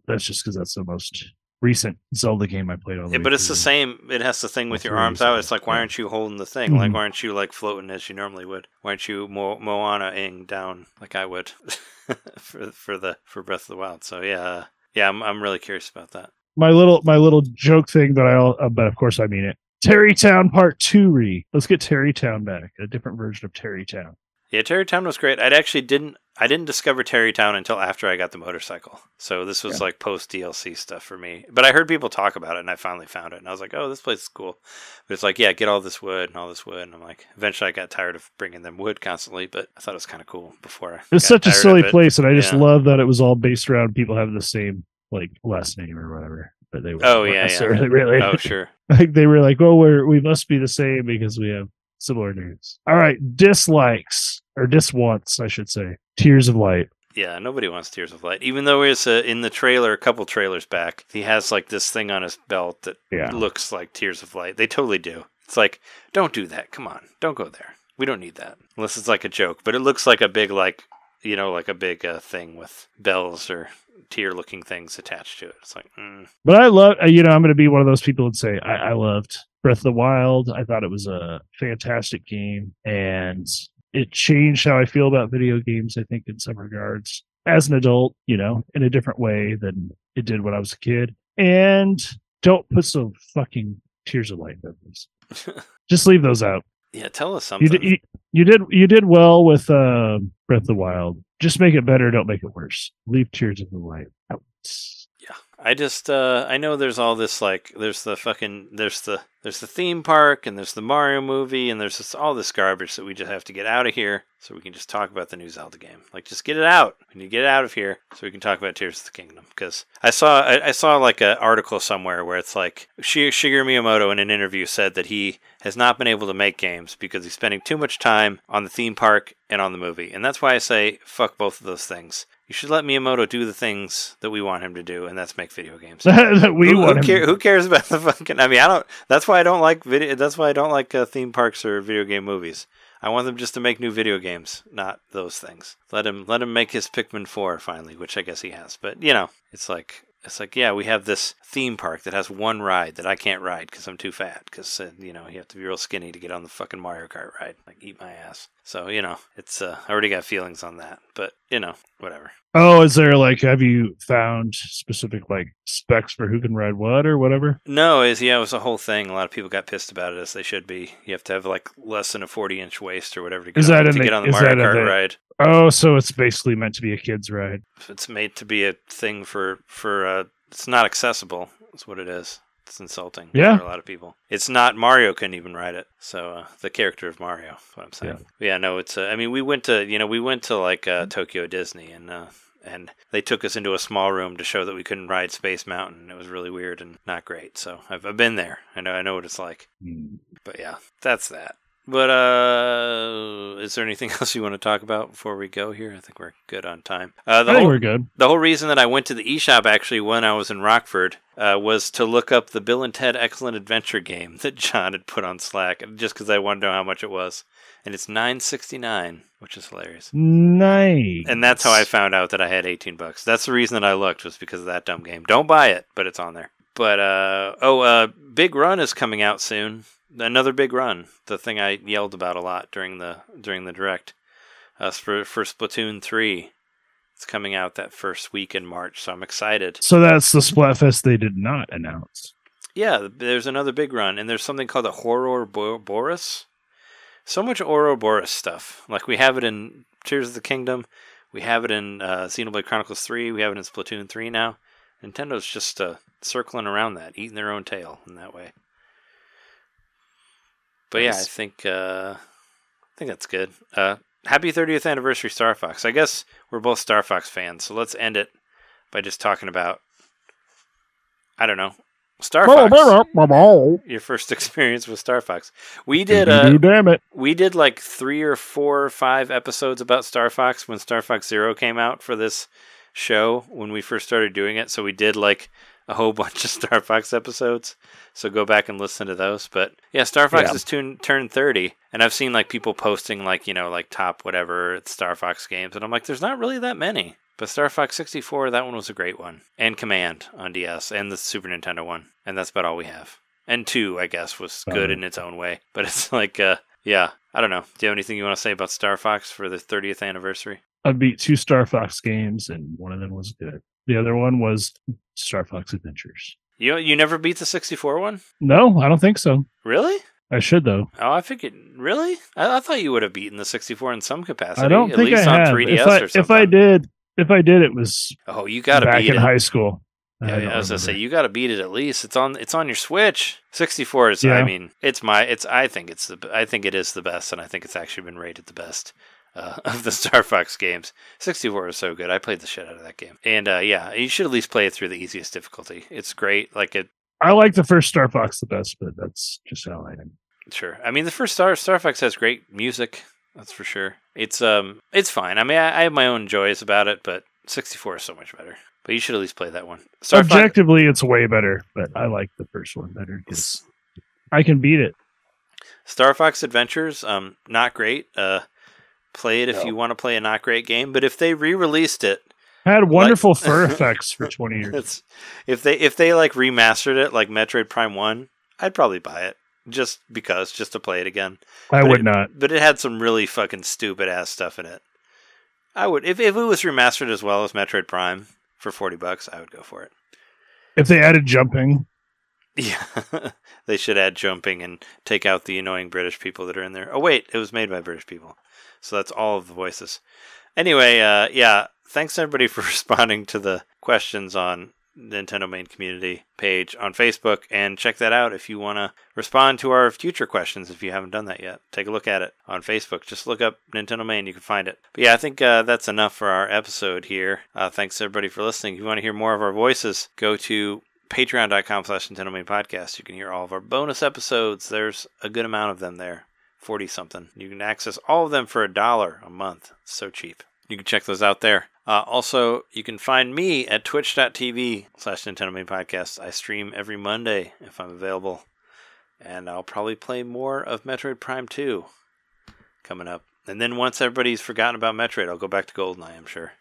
Speaker 3: That's just because that's the most recent Zelda game I played on.
Speaker 2: Yeah, but it's the same. It has the thing with your arms out. It's like why aren't you holding the thing? Like
Speaker 3: Mhm.
Speaker 2: why aren't you like floating as you normally would? Why aren't you Mo- Moana-ing down like I would (laughs) for for the for Breath of the Wild? So yeah, uh, yeah, I'm I'm really curious about that.
Speaker 3: my little my little joke thing that I uh, but of course I mean it. Tarrey Town Part Two re. Let's get Tarrey Town back. A different version of Tarrey Town.
Speaker 2: Yeah, Tarrey Town was great. I actually didn't I didn't discover Tarrey Town until after I got the motorcycle. So this was like post DLC stuff for me. But I heard people talk about it and I finally found it and I was like, "Oh, this place is cool." But it's like, "Yeah, get all this wood and all this wood." And I'm like, eventually I got tired of bringing them wood constantly, but I thought it was kind of cool before I
Speaker 3: It's such a silly place, and I just
Speaker 2: Yeah.
Speaker 3: love that it was all based around people having the same like last name or whatever. But they
Speaker 2: Oh,
Speaker 3: weren't
Speaker 2: yeah, yeah.
Speaker 3: really.
Speaker 2: Oh, (laughs) sure.
Speaker 3: like they were like, "Oh, we're we must be the same because we have similar names." All right, dislikes or diswants, I should say. Tears of Light.
Speaker 2: Yeah, nobody wants Tears of Light. Even though it's uh, in the trailer, a couple trailers back, he has like this thing on his belt that
Speaker 3: Yeah.
Speaker 2: looks like Tears of Light. They totally do. It's like, don't do that. Come on, don't go there. We don't need that unless it's like a joke. But it looks like a big like, you know, like a big uh, thing with bells or tear-looking things attached to it. It's like, mm.
Speaker 3: But I love, uh, you know, I'm going to be one of those people and say I, I loved Breath of the Wild. I thought it was a fantastic game, and it changed how I feel about video games. I think in some regards, as an adult, you know, in a different way than it did when I was a kid. And don't put some fucking Tears of Light memories. (laughs) Just leave those out.
Speaker 2: yeah. Tell us
Speaker 3: You
Speaker 2: something.
Speaker 3: did, you, you did you did well with uh, Breath of the Wild. Just make it better. Don't make it worse. Leave Tears of the Light out.
Speaker 2: Yeah, I just uh I know there's all this like there's the fucking there's the there's the theme park and there's the Mario movie and there's just all this garbage that we just have to get out of here so we can just talk about the new Zelda game. Like just get it out. We need to get it out of here so we can talk about Tears of the Kingdom because I saw I, I saw like an article somewhere where it's like Shigeru Miyamoto in an interview said that he has not been able to make games because he's spending too much time on the theme park and on the movie. And that's why I say fuck both of those things. You should let Miyamoto do the things that we want him to do, and that's make video games (laughs)
Speaker 3: that we
Speaker 2: who,
Speaker 3: want
Speaker 2: who,
Speaker 3: him-
Speaker 2: care, who cares about the fucking? I mean, I don't. That's why I don't like video. That's why I don't like uh, theme parks or video game movies. I want them just to make new video games, not those things. Let him let him make his Pikmin four finally, which I guess he has. But you know, it's like it's like yeah, we have this theme park that has one ride that I can't ride because I'm too fat. Because uh, you know you have to be real skinny to get on the fucking Mario Kart ride. Like eat my ass. So you know, it's uh, I already got feelings on that. But you know, whatever.
Speaker 3: Oh, is there like have you found specific like specs for who can ride what or whatever?
Speaker 2: No, is yeah, it was a whole thing. A lot of people got pissed about it, as they should be. You have to have like less than a forty-inch waist or whatever to get,
Speaker 3: Is that in
Speaker 2: to
Speaker 3: the-
Speaker 2: get on the
Speaker 3: is
Speaker 2: Mario
Speaker 3: that
Speaker 2: Kart
Speaker 3: the-
Speaker 2: ride.
Speaker 3: Oh, so it's basically meant to be a kid's ride.
Speaker 2: It's made to be a thing for for. Uh, it's not accessible. That's what it is. It's insulting
Speaker 3: Yeah.
Speaker 2: for a lot of people. It's not Mario couldn't even ride it. So uh, the character of Mario. What I'm saying. Yeah, no, it's. Uh, I mean, we went to you know we went to like uh, Tokyo Disney and. Uh, and they took us into a small room to show that we couldn't ride Space Mountain. It was really weird and not great. So I've, I've been there. I know I know what it's like. But yeah, that's that. But uh, is there anything (laughs) else you want to talk about before we go here? I think we're good on time. Uh, the
Speaker 3: I think
Speaker 2: whole
Speaker 3: we're good.
Speaker 2: the whole reason that I went to the eShop actually when I was in Rockford uh, was to look up the Bill and Ted Excellent Adventure game (laughs) that John had put on Slack, just because I wanted to know how much it was, and it's nine sixty nine, which is hilarious.
Speaker 3: Nice.
Speaker 2: And that's how I found out that I had 18 bucks. That's the reason that I looked was because of that dumb game. Don't buy it, but it's on there. But uh oh, uh Big Run is coming out soon. Another Big Run, the thing I yelled about a lot during the during the direct. Uh, for for Splatoon 3. It's coming out that first week in March, so I'm excited.
Speaker 3: So that's the Splatfest they did not announce.
Speaker 2: Yeah, there's another big run, and there's something called the Horror Bo- Boris. So much Ouroboros stuff. Like we have it in Tears of the Kingdom, we have it in uh, Xenoblade Chronicles 3, we have it in Splatoon 3 now. Nintendo's just uh, circling around that, eating their own tail in that way. But yeah, I think uh, I think that's good. Uh, happy 30th anniversary, Star Fox. I guess we're both Star Fox fans, so let's end it by just talking about I don't know Star Fox your first (laughs) experience with Star Fox. We did uh
Speaker 3: Doo-doo, damn it.
Speaker 2: we did like 3 or 4 or 5 episodes about Star Fox when Star Fox 0 came out for this show when we first started doing it. So we did like a whole (laughs) bunch of Star Fox episodes. So go back and listen to those. But yeah, Star Fox
Speaker 3: Yeah.
Speaker 2: is turned 30. And I've seen like people posting like, you know, like top whatever Star Fox games. And I'm like, there's not really that many. But Star Fox 64, that one was a great one. And Command on DS and the Super Nintendo one. And that's about all we have. And 2, I guess, was good
Speaker 3: Um,
Speaker 2: in its own way. (laughs) But it's like, uh, yeah, I don't know. Do you have anything you want to say about Star Fox for the 30th anniversary?
Speaker 3: I beat two Star Fox games, and one of them was good. The other one was Star Fox Adventures.
Speaker 2: You you never beat the 64 one?
Speaker 3: No, I don't think so.
Speaker 2: Really?
Speaker 3: I should though.
Speaker 2: Oh, I figured. Really? I, I thought you would have beaten the 64 in some capacity.
Speaker 3: I don't
Speaker 2: at
Speaker 3: think
Speaker 2: least
Speaker 3: I
Speaker 2: on
Speaker 3: have.
Speaker 2: 3DS
Speaker 3: if I
Speaker 2: or something.
Speaker 3: if I did, if I did, it was
Speaker 2: oh, you got to
Speaker 3: back in
Speaker 2: it.
Speaker 3: high school.
Speaker 2: Yeah,
Speaker 3: I
Speaker 2: yeah, I was gonna say you got to beat it at least. It's on it's on your Switch. 64 is.
Speaker 3: Yeah.
Speaker 2: I mean, it's my it's. I think it's the I think it is the best, and I think it's actually been rated the best. Uh, (laughs) of the Star Fox games, 64 is so good. I played the shit out of that game, and uh, yeah, you should at least play it through the easiest difficulty. It's great. Like it,
Speaker 3: I like the first Star Fox the best, but that's just how I am.
Speaker 2: Sure. I mean, the first Star Star Fox has great music. That's for sure. It's um, it's fine. I mean, I, I have my own joys about it, but 64 is so much better. But you should at least play that one. Star Fox.
Speaker 3: Objectively, it's way better, but I like the first one better because I can beat it.
Speaker 2: Star Fox Adventures, um, not great. Uh, play it if
Speaker 5: No.
Speaker 2: you want to play a not great game. But if they re-released it,
Speaker 3: Had wonderful fur (laughs) effects for twenty years.
Speaker 2: it's if they if they like remastered it like Metroid Prime One, I'd probably buy it just because, just to play it again.
Speaker 3: I
Speaker 2: but
Speaker 3: would
Speaker 2: it-
Speaker 3: not.
Speaker 2: But it had some really fucking stupid ass stuff in it. I would if, if it was remastered as well as Metroid Prime for forty bucks, I would go for it.
Speaker 3: If they added jumping,
Speaker 2: Yeah, (laughs) they should add jumping and take out the annoying British people that are in there. Oh wait, it was made by British people, so that's all of the voices. Anyway, uh, yeah, thanks everybody (laughs) for responding to the questions on Nintendo Main Community page on Facebook, and check that out if you want to respond to our future questions. If you haven't done that yet, take a look at it on Facebook. Just look up Nintendo Main, you can find it. But yeah, I think uh, that's enough for our episode here. Uh, thanks everybody for listening. If you want to hear more of our voices, go to patreon.com slash Nintendo Main Podcast. You can hear all of our bonus episodes. There's a good amount of them there. 40 something. You can access all of them for a dollar a month. So cheap. You can check those out there. Uh, also, you can find me at twitch.tv slash Nintendo Main Podcast. I stream every Monday if I'm available. And I'll probably play more of Metroid Prime 2 coming up. And then once everybody's forgotten about Metroid, I'll go back to GoldenEye, I'm sure,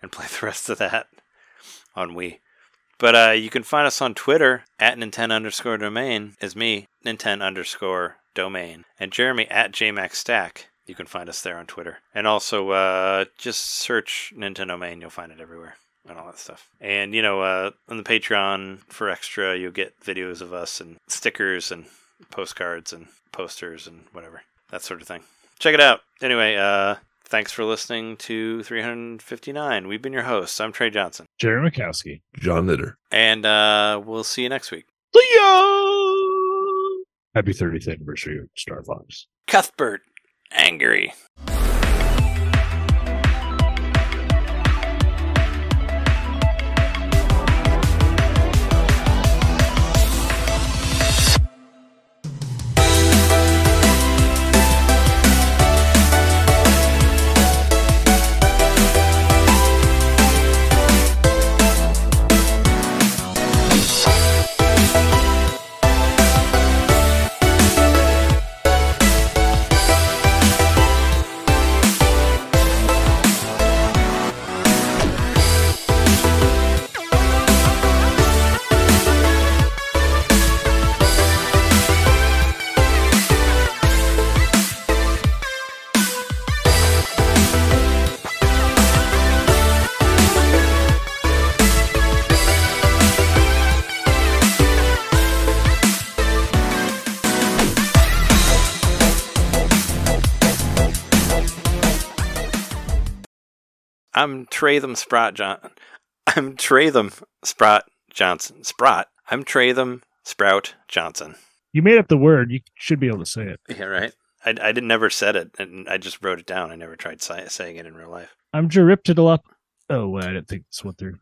Speaker 2: and (laughs) play the rest of that on Wii. But uh, you can find us on Twitter at Nintendo underscore domain is me, Nintendo underscore domain, and Jeremy at JMaxStack. You can find us there on Twitter. And also uh, just search Nintendo Main, you'll find it everywhere and all that stuff. And, you know, uh, on the Patreon for extra, you'll get videos of us and stickers and postcards and posters and whatever, that sort of thing. Check it out. Anyway, uh, thanks for listening to 359. We've been your hosts. I'm Trey Johnson.
Speaker 3: Jerry Mikowski.
Speaker 4: John Knitter.
Speaker 2: And uh, we'll see you next week.
Speaker 3: See ya! Happy 30th anniversary of Star Fox.
Speaker 2: Cuthbert, angry. I'm Tratham Sprott John. I'm Tratham Sprott Johnson. Sprott. I'm Tratham Sprout Johnson.
Speaker 3: You made up the word. You should be able to say it.
Speaker 2: Yeah, right. I, I did never said it, and I just wrote it down. I never tried si- saying it in real life.
Speaker 3: I'm Jeriptidalop. Oh, wait, I didn't think this went through.